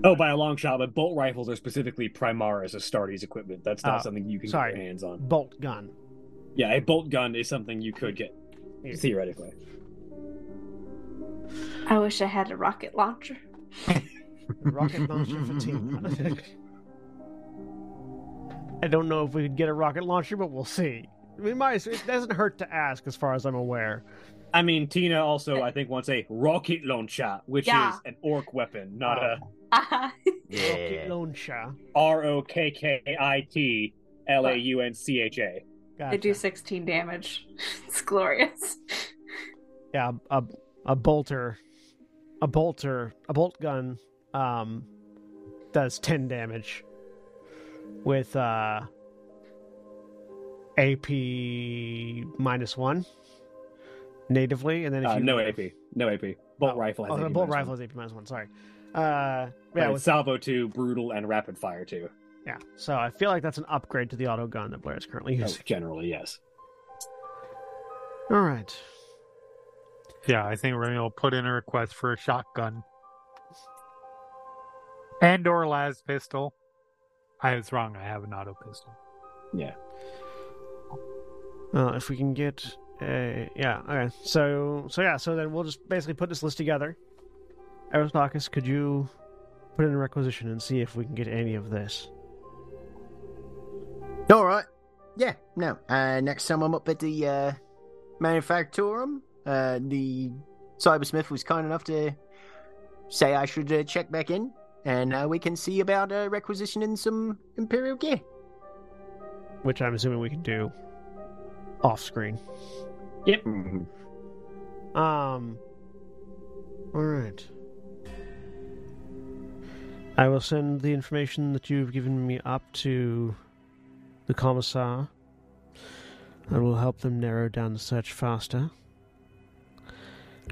Oh, by a long shot, but bolt rifles are specifically Primaris Astartes equipment. That's not Oh, something you can sorry. get your hands on. Bolt gun. Yeah, a bolt gun is something you could get Yeah. theoretically. I wish I had a rocket launcher. Rocket launcher for team. I don't know if we could get a rocket launcher, but we'll see. We might. It doesn't hurt to ask, as far as I'm aware. I mean, Tina also, I think, wants a rocket launcher, which Yeah. is an orc weapon, not a Ah, Yeah. Rocket launcher. R O K K I T L A U N C H A. they do 16 damage. It's glorious. Yeah, a a bolter, a bolter, a bolt gun, um, does ten damage with uh AP minus one, natively, and then if Uh, you no AP. No AP. Bolt Oh, rifle has Oh, AP the bolt minus rifle one. is AP minus one. Sorry. Uh, yeah, Right, with, salvo two, brutal, and rapid fire two. yeah. So I feel like that's an upgrade to the auto gun that Blair is currently Oh, using. generally, yes. All right. Yeah, I think Remy will put in a request for a shotgun. And or las pistol. I was wrong, I have an auto pistol. Yeah. Well, if we can get a yeah, okay. So so yeah, so then we'll just basically put this list together. Aristarchus, could you put in a requisition and see if we can get any of this? All right. Yeah. No. Uh, next time I'm up at the uh, manufactorum, uh, the cybersmith was kind enough to say I should uh, check back in, and uh, we can see about uh, requisitioning some imperial gear. Which I'm assuming we can do off screen. Mhm. Um. All right. I will send the information that you've given me up to the commissar. That will help them narrow down the search faster.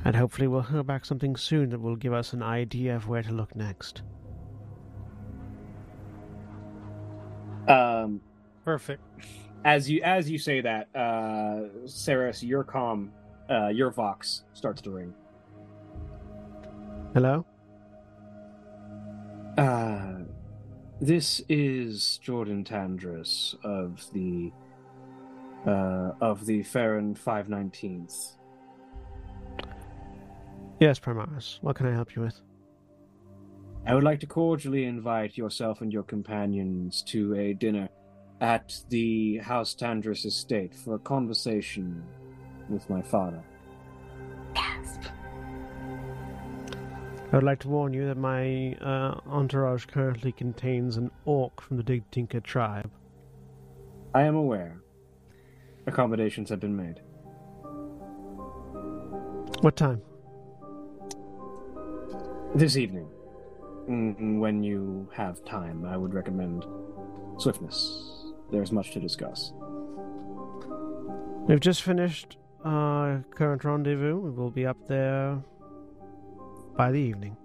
And hopefully, we'll hear back something soon that will give us an idea of where to look next. Um, Perfect. as you as you say that, uh, Saras, your com, uh, your vox starts to ring. Hello? Uh, this is Jordan Tandris of the uh, of the Ferrum Five Nineteenth. Yes, Primaris. What can I help you with? I would like to cordially invite yourself and your companions to a dinner at the House Tandris estate for a conversation with my father. Gasp. I would like to warn you that my uh, entourage currently contains an ork from the Digtinka tribe. I am aware. Accommodations have been made. What time? This evening, when you have time, I would recommend swiftness. There's much to discuss. We've just finished our current rendezvous. We will be up there by the evening.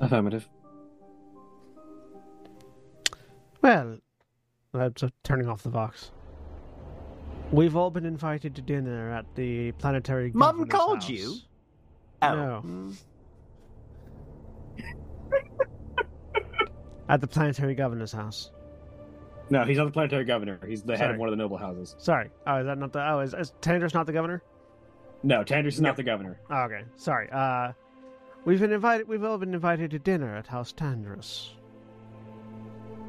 Affirmative. Well, that's uh, turning off the Vox. We've all been invited to dinner at the planetary. Mum called house. you? No. Mm. At the planetary governor's house. No, he's not the planetary governor. He's the head of one of the noble houses. Sorry. Oh, is that not the? Oh, is, is Tandris not the governor? No, Tandris is not the governor. Oh, okay. Sorry. Uh, we've been invited. We've all been invited to dinner at House Tandris.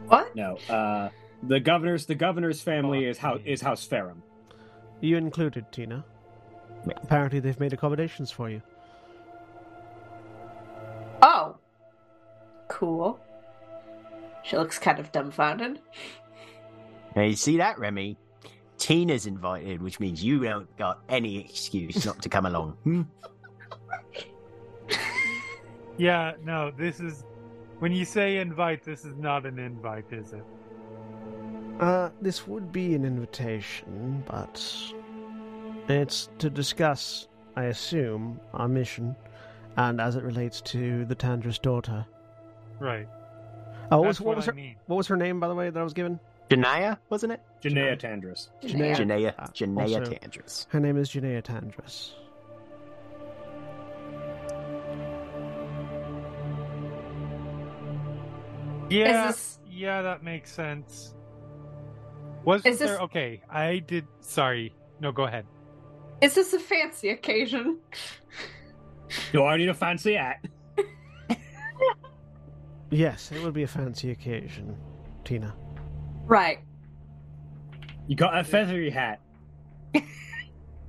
What? No, uh, the governor's the governor's family is house is House Ferrum. You included, Tina. Apparently, they've made accommodations for you. Cool. She looks kind of dumbfounded. Now, you see that, Remy? Tina's invited, which means you don't got any excuse not to come along. Hmm? Yeah, no, this is when you say invite, this is not an invite, is it? Uh, this would be an invitation, but it's to discuss, I assume, our mission, and as it relates to the Tandris daughter. Right. Oh, what That's was, what was I her? mean. What was her name, by the way, that I was given? Janaya, wasn't it? Janaea Tandris. Janaea. Janaya, Uh, Janaya also- Tandris. Her name is Janea Tandris. Yeah, this- yeah, that makes sense. Was Is there? this- Okay, I did. Sorry, no, go ahead. Is this a fancy occasion? Do I need a fancy hat? Yes, it would be a fancy occasion, Tina. Right. You got a feathery hat.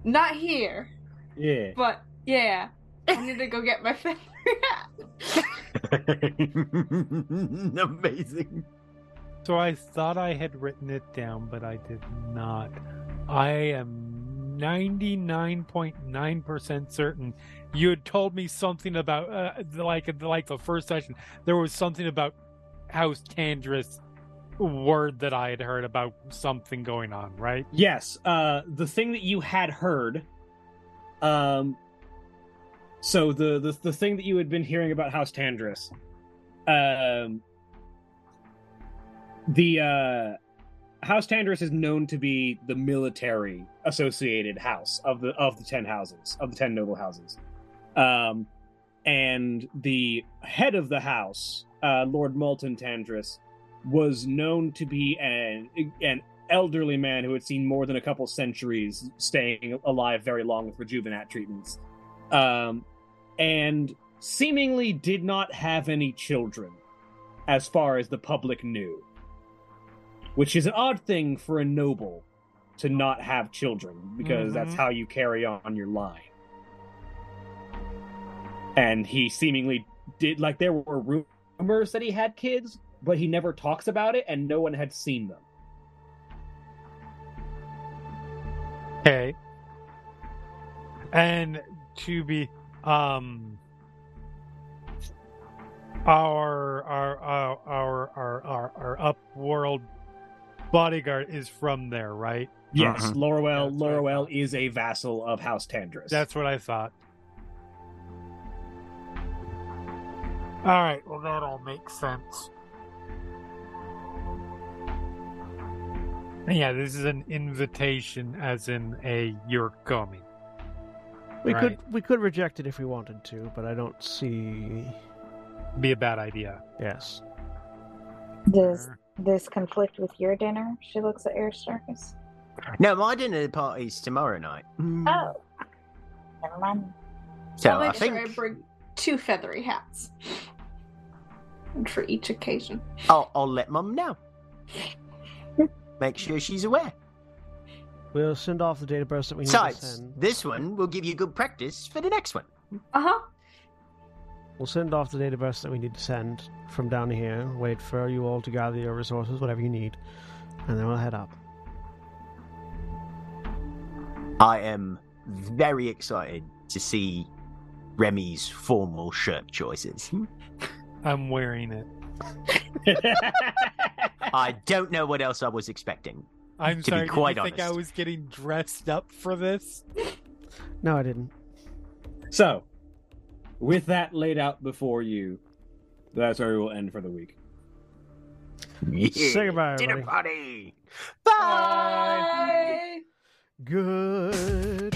Not here, Yeah. but yeah. I need to go get my feathery hat. Amazing. So I thought I had written it down, but I did not. I am 99.9% certain you had told me something about, uh, like, like the first session, there was something about House Tandris word that I had heard about something going on, right? Yes, uh, the thing that you had heard, um, so the, the the thing that you had been hearing about House Tandris, um, the uh, House Tandris is known to be the military associated house of the of the ten houses of the ten noble houses, um, and the head of the house, uh, Lord Malton Tandris, was known to be an an elderly man who had seen more than a couple centuries staying alive very long with rejuvenat treatments um, and seemingly did not have any children as far as the public knew which is an odd thing for a noble to not have children because that's Mhm. how you carry on your line and he seemingly did like there were rumors that he had kids but he never talks about it and no one had seen them Okay. And to be um our our our our our our, our upworld bodyguard is from there, right? Yes, Mhm. Loroelle. That's what I Loroelle is a vassal of House Tandris. That's what I thought. All right, well that all makes sense. Yeah, this is an invitation, as in a you're coming. We Right. could we could reject it if we wanted to, but I don't see. Be a bad idea. Yes, Does this conflict with your dinner? She looks at Aristarchus. No, my dinner party's tomorrow night. Mm. Oh, never mind. So I'll I make think sure I bring two feathery hats. And for each occasion. I'll, I'll let Mum know. Make sure she's aware. we'll send off the data burst that we need to send. this one will give you good practice for the next one. Uh-huh. We'll send off the data burst that we need to send from down here. Wait for you all to gather your resources, whatever you need, and then we'll head up. I am very excited to see Remy's formal shirt choices. I'm wearing it. I don't know what else I was expecting. I'm To be quite did you think I was getting dressed up for this? No, I didn't. so, with that laid out before you, that's where we will end for the week. Say goodbye, Dinner party. Bye. Bye. Good